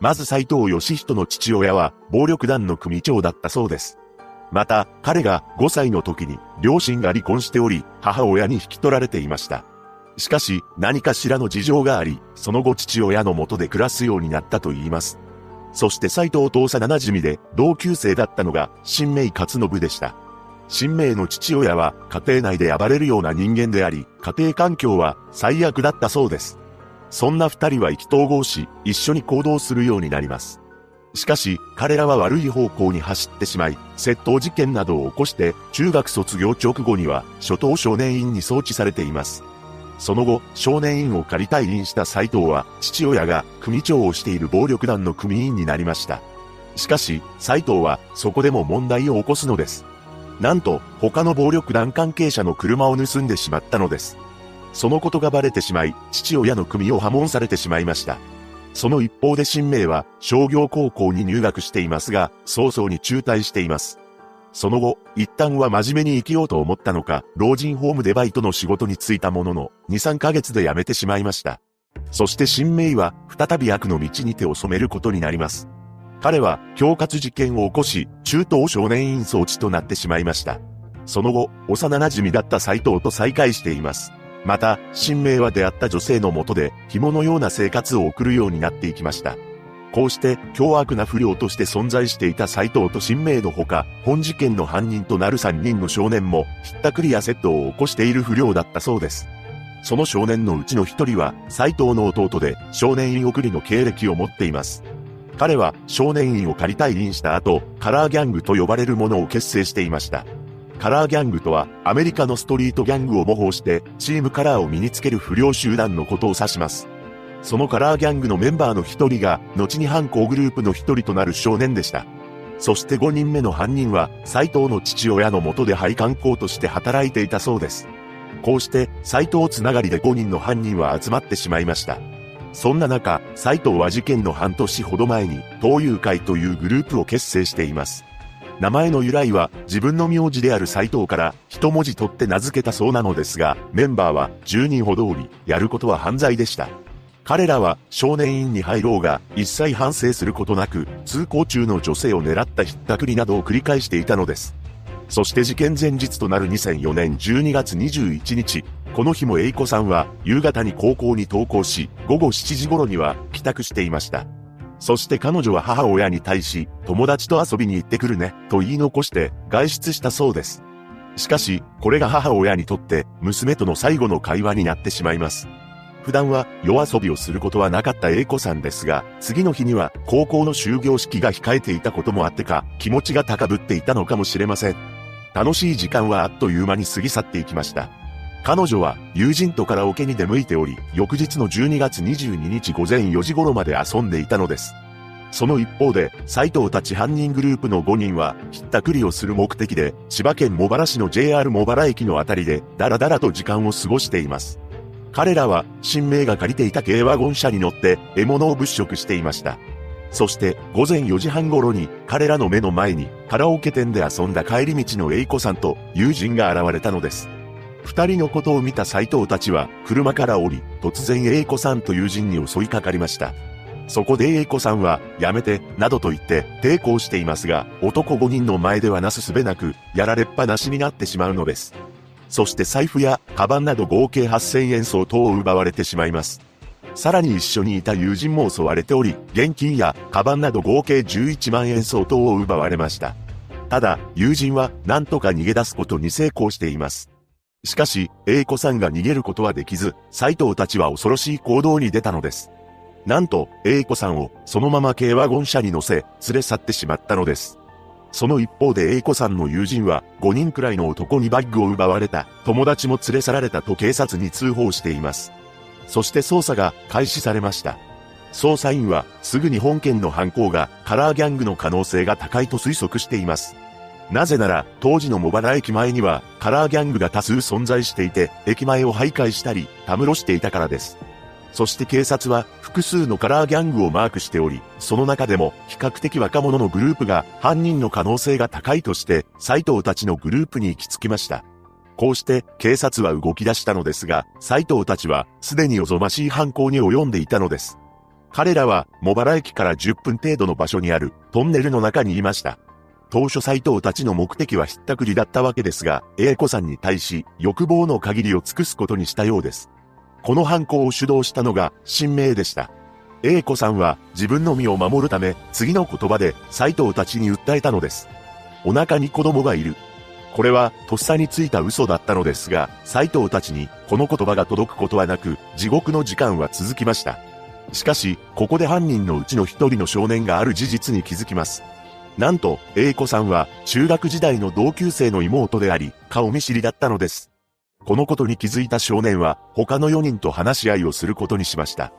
S1: まず斎藤義人の父親は暴力団の組長だったそうです。また、彼が5歳の時に両親が離婚しており、母親に引き取られていました。しかし、何かしらの事情があり、その後父親の元で暮らすようになったと言います。そして斎藤と幼馴染で同級生だったのが、新名勝信でした。新名の父親は家庭内で暴れるような人間であり、家庭環境は最悪だったそうです。そんな二人は意気投合し、一緒に行動するようになります。しかし、彼らは悪い方向に走ってしまい、窃盗事件などを起こして、中学卒業直後には、初等少年院に送致されています。その後、少年院を仮退院した斎藤は、父親が組長をしている暴力団の組員になりました。しかし、斎藤は、そこでも問題を起こすのです。なんと、他の暴力団関係者の車を盗んでしまったのです。そのことがバレてしまい、父親の組を破門されてしまいました。その一方で新名は商業高校に入学していますが、早々に中退しています。その後、一旦は真面目に生きようと思ったのか、老人ホームでバイトの仕事に就いたものの、2、3ヶ月で辞めてしまいました。そして新名は再び悪の道に手を染めることになります。彼は恐喝事件を起こし、中等少年院装置となってしまいました。その後、幼馴染だった斎藤と再会しています。また、新名は出会った女性のもとで、紐のような生活を送るようになっていきました。こうして、凶悪な不良として存在していた斎藤と新名のほか、本事件の犯人となる3人の少年も、ひったくりや窃盗を起こしている不良だったそうです。その少年のうちの一人は、斎藤の弟で、少年院送りの経歴を持っています。彼は少年院を仮退院した後、カラーギャングと呼ばれるものを結成していました。カラーギャングとは、アメリカのストリートギャングを模倣して、チームカラーを身につける不良集団のことを指します。そのカラーギャングのメンバーの一人が、後に犯行グループの一人となる少年でした。そして5人目の犯人は、斎藤の父親の元で配管工として働いていたそうです。こうして、斎藤つながりで5人の犯人は集まってしまいました。そんな中、斎藤は事件の半年ほど前に、東友会というグループを結成しています。名前の由来は自分の名字である斎藤から一文字取って名付けたそうなのですが、メンバーは10人ほどおり、やることは犯罪でした。彼らは少年院に入ろうが一切反省することなく通行中の女性を狙ったひったくりなどを繰り返していたのです。そして事件前日となる2004年12月21日、この日も栄子さんは夕方に高校に登校し、午後7時頃には帰宅していました。そして彼女は母親に対し、友達と遊びに行ってくるね、と言い残して外出したそうです。しかし、これが母親にとって娘との最後の会話になってしまいます。普段は夜遊びをすることはなかった栄子さんですが、次の日には高校の終業式が控えていたこともあってか、気持ちが高ぶっていたのかもしれません。楽しい時間はあっという間に過ぎ去っていきました。彼女は友人とカラオケに出向いており、翌日の12月22日午前4時頃まで遊んでいたのです。その一方で、斎藤たち犯人グループの5人は、ひったくりをする目的で、千葉県茂原市の JR 茂原駅のあたりで、ダラダラと時間を過ごしています。彼らは、新名が借りていた軽ワゴン車に乗って、獲物を物色していました。そして午前4時半頃に彼らの目の前にカラオケ店で遊んだ帰り道の A 子さんと友人が現れたのです。二人のことを見た斎藤たちは車から降り、突然 A 子さんと友人に襲いかかりました。そこで A 子さんは、やめて、などと言って抵抗していますが、男5人の前ではなすすべなく、やられっぱなしになってしまうのです。そして財布や、カバンなど合計8000円相当を奪われてしまいます。さらに一緒にいた友人も襲われており、現金やカバンなど合計11万円相当を奪われました。ただ、友人は何とか逃げ出すことに成功しています。しかし、A 子さんが逃げることはできず、斎藤たちは恐ろしい行動に出たのです。なんと、A 子さんをそのまま軽ワゴン車に乗せ、連れ去ってしまったのです。その一方で A 子さんの友人は、5人くらいの男にバッグを奪われた、友達も連れ去られたと警察に通報しています。そして捜査が開始されました。捜査員はすぐに本件の犯行がカラーギャングの可能性が高いと推測しています。なぜなら、当時の茂原駅前にはカラーギャングが多数存在していて、駅前を徘徊したり、たむろしていたからです。そして警察は複数のカラーギャングをマークしており、その中でも比較的若者のグループが犯人の可能性が高いとして、斎藤たちのグループに行き着きました。こうして警察は動き出したのですが、斎藤たちはすでにおぞましい犯行に及んでいたのです。彼らは茂原駅から10分程度の場所にあるトンネルの中にいました。当初斎藤たちの目的はひったくりだったわけですが、英子さんに対し欲望の限りを尽くすことにしたようです。この犯行を主導したのが新名でした。英子さんは自分の身を守るため次の言葉で斎藤たちに訴えたのです。お腹に子供がいる。これは、とっさについた嘘だったのですが、斎藤たちに、この言葉が届くことはなく、地獄の時間は続きました。しかし、ここで犯人のうちの一人の少年がある事実に気づきます。なんと、英子さんは、中学時代の同級生の妹であり、顔見知りだったのです。このことに気づいた少年は、他の4人と話し合いをすることにしました。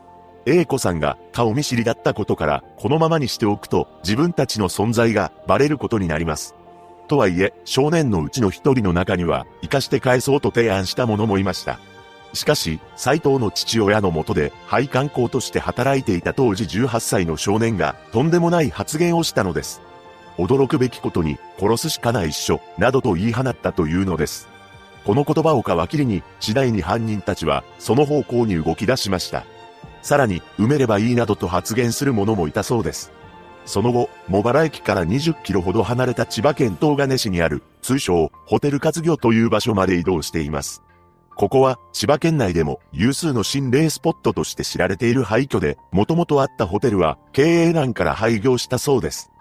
S1: 英子さんが顔見知りだったことから、このままにしておくと、自分たちの存在がバレることになります。とはいえ、少年のうちの一人の中には、生かして返そうと提案した者もいました。しかし、斎藤の父親のもとで、配管工として働いていた当時18歳の少年が、とんでもない発言をしたのです。驚くべきことに、殺すしかないっしょ、などと言い放ったというのです。この言葉を皮切りに、次第に犯人たちは、その方向に動き出しました。さらに、埋めればいいなどと発言する者もいたそうです。その後、茂原駅から20キロほど離れた千葉県東金市にある、通称、ホテル活業という場所まで移動しています。ここは、千葉県内でも有数の心霊スポットとして知られている廃墟で、もともとあったホテルは、経営難から廃業したそうです。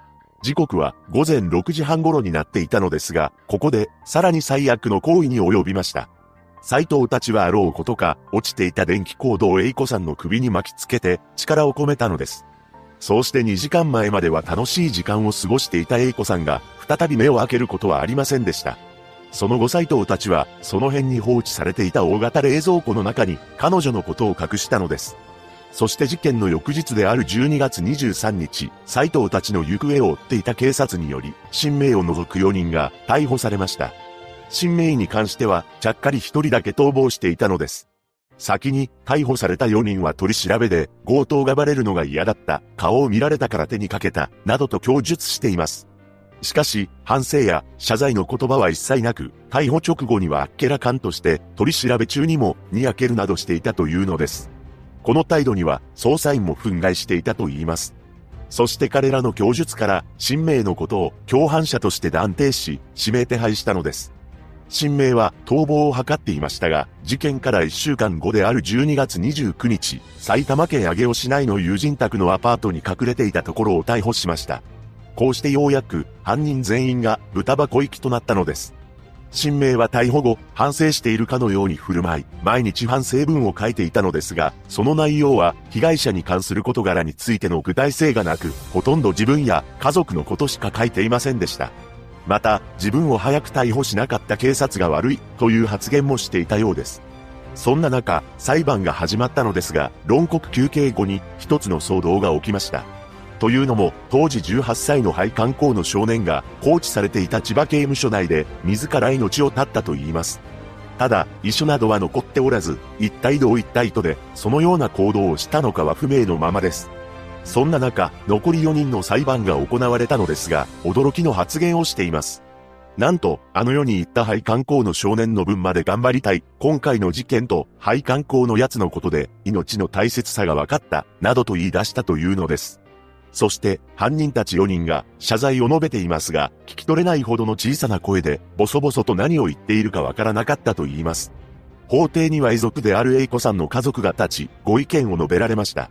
S1: 時刻は午前6時半頃になっていたのですが、ここで、さらに最悪の行為に及びました。斎藤たちはあろうことか、落ちていた電気コードをエイコさんの首に巻きつけて、力を込めたのです。そうして2時間前までは楽しい時間を過ごしていた A 子さんが、再び目を開けることはありませんでした。その後斎藤たちは、その辺に放置されていた大型冷蔵庫の中に、彼女のことを隠したのです。そして事件の翌日である12月23日、斎藤たちの行方を追っていた警察により、新名を除く4人が逮捕されました。新名に関しては、ちゃっかり1人だけ逃亡していたのです。先に逮捕された4人は取り調べで強盗がバレるのが嫌だった、顔を見られたから手にかけた、などと供述しています。しかし、反省や謝罪の言葉は一切なく、逮捕直後にはあっけらかんとして取り調べ中にもにやけるなどしていたというのです。この態度には捜査員も憤慨していたと言います。そして彼らの供述から、新名のことを共犯者として断定し、指名手配したのです。新名は逃亡を図っていましたが、事件から1週間後である12月29日、埼玉県上尾市内の友人宅のアパートに隠れていたところを逮捕しました。こうしてようやく犯人全員が豚箱行きとなったのです。新名は逮捕後、反省しているかのように振る舞い、毎日反省文を書いていたのですが、その内容は被害者に関する事柄についての具体性がなく、ほとんど自分や家族のことしか書いていませんでした。また、自分を早く逮捕しなかった警察が悪いという発言もしていたようです。そんな中、裁判が始まったのですが、論告休憩後に一つの騒動が起きました。というのも、当時18歳の廃観光の少年が放置されていた千葉刑務所内で自ら命を絶ったと言います。ただ、遺書などは残っておらず、一体どういった意図で、そのような行動をしたのかは不明のままです。そんな中、残り4人の裁判が行われたのですが、驚きの発言をしています。なんと、あの世に行った廃観光の少年の分まで頑張りたい。今回の事件と廃観光のやつのことで命の大切さが分かった、などと言い出したというのです。そして、犯人たち4人が謝罪を述べていますが、聞き取れないほどの小さな声で、ボソボソと何を言っているかわからなかったと言います。法廷には遺族である A 子さんの家族が立ち、ご意見を述べられました。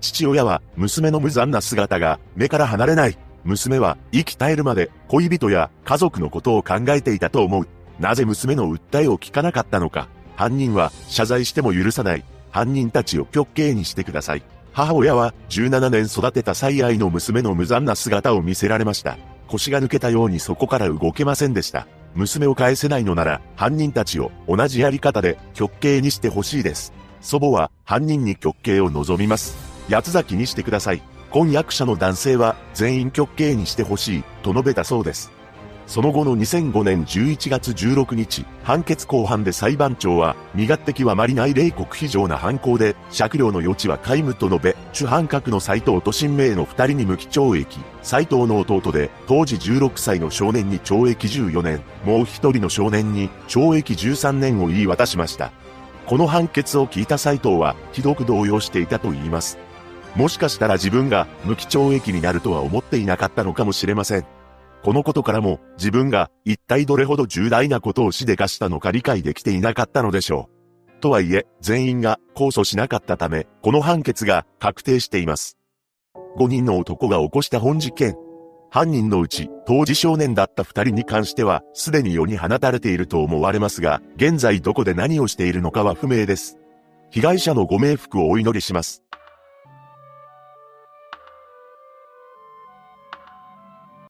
S1: 父親は、娘の無残な姿が目から離れない。娘は生き絶えるまで恋人や家族のことを考えていたと思う。なぜ娘の訴えを聞かなかったのか。犯人は謝罪しても許さない。犯人たちを極刑にしてください。母親は17年育てた最愛の娘の無残な姿を見せられました。腰が抜けたようにそこから動けませんでした。娘を返せないのなら犯人たちを同じやり方で極刑にしてほしいです。祖母は犯人に極刑を望みます。八つ崎にしてください。婚約者の男性は全員極刑にしてほしいと述べたそうです。その後の2005年11月16日、判決公判で裁判長は、身勝手極まりない冷酷非常な犯行で、酌量の余地は皆無と述べ、主犯格の斎藤と新明の二人に無期懲役、斎藤の弟で、当時16歳の少年に懲役14年、もう一人の少年に懲役13年を言い渡しました。この判決を聞いた斎藤は、ひどく動揺していたと言います。もしかしたら自分が無期懲役になるとは思っていなかったのかもしれません。このことからも自分が一体どれほど重大なことをしでかしたのか理解できていなかったのでしょう。とはいえ、全員が控訴しなかったため、この判決が確定しています。5人の男が起こした本事件。犯人のうち、当時少年だった2人に関しては、すでに世に放たれていると思われますが、現在どこで何をしているのかは不明です。被害者のご冥福をお祈りします。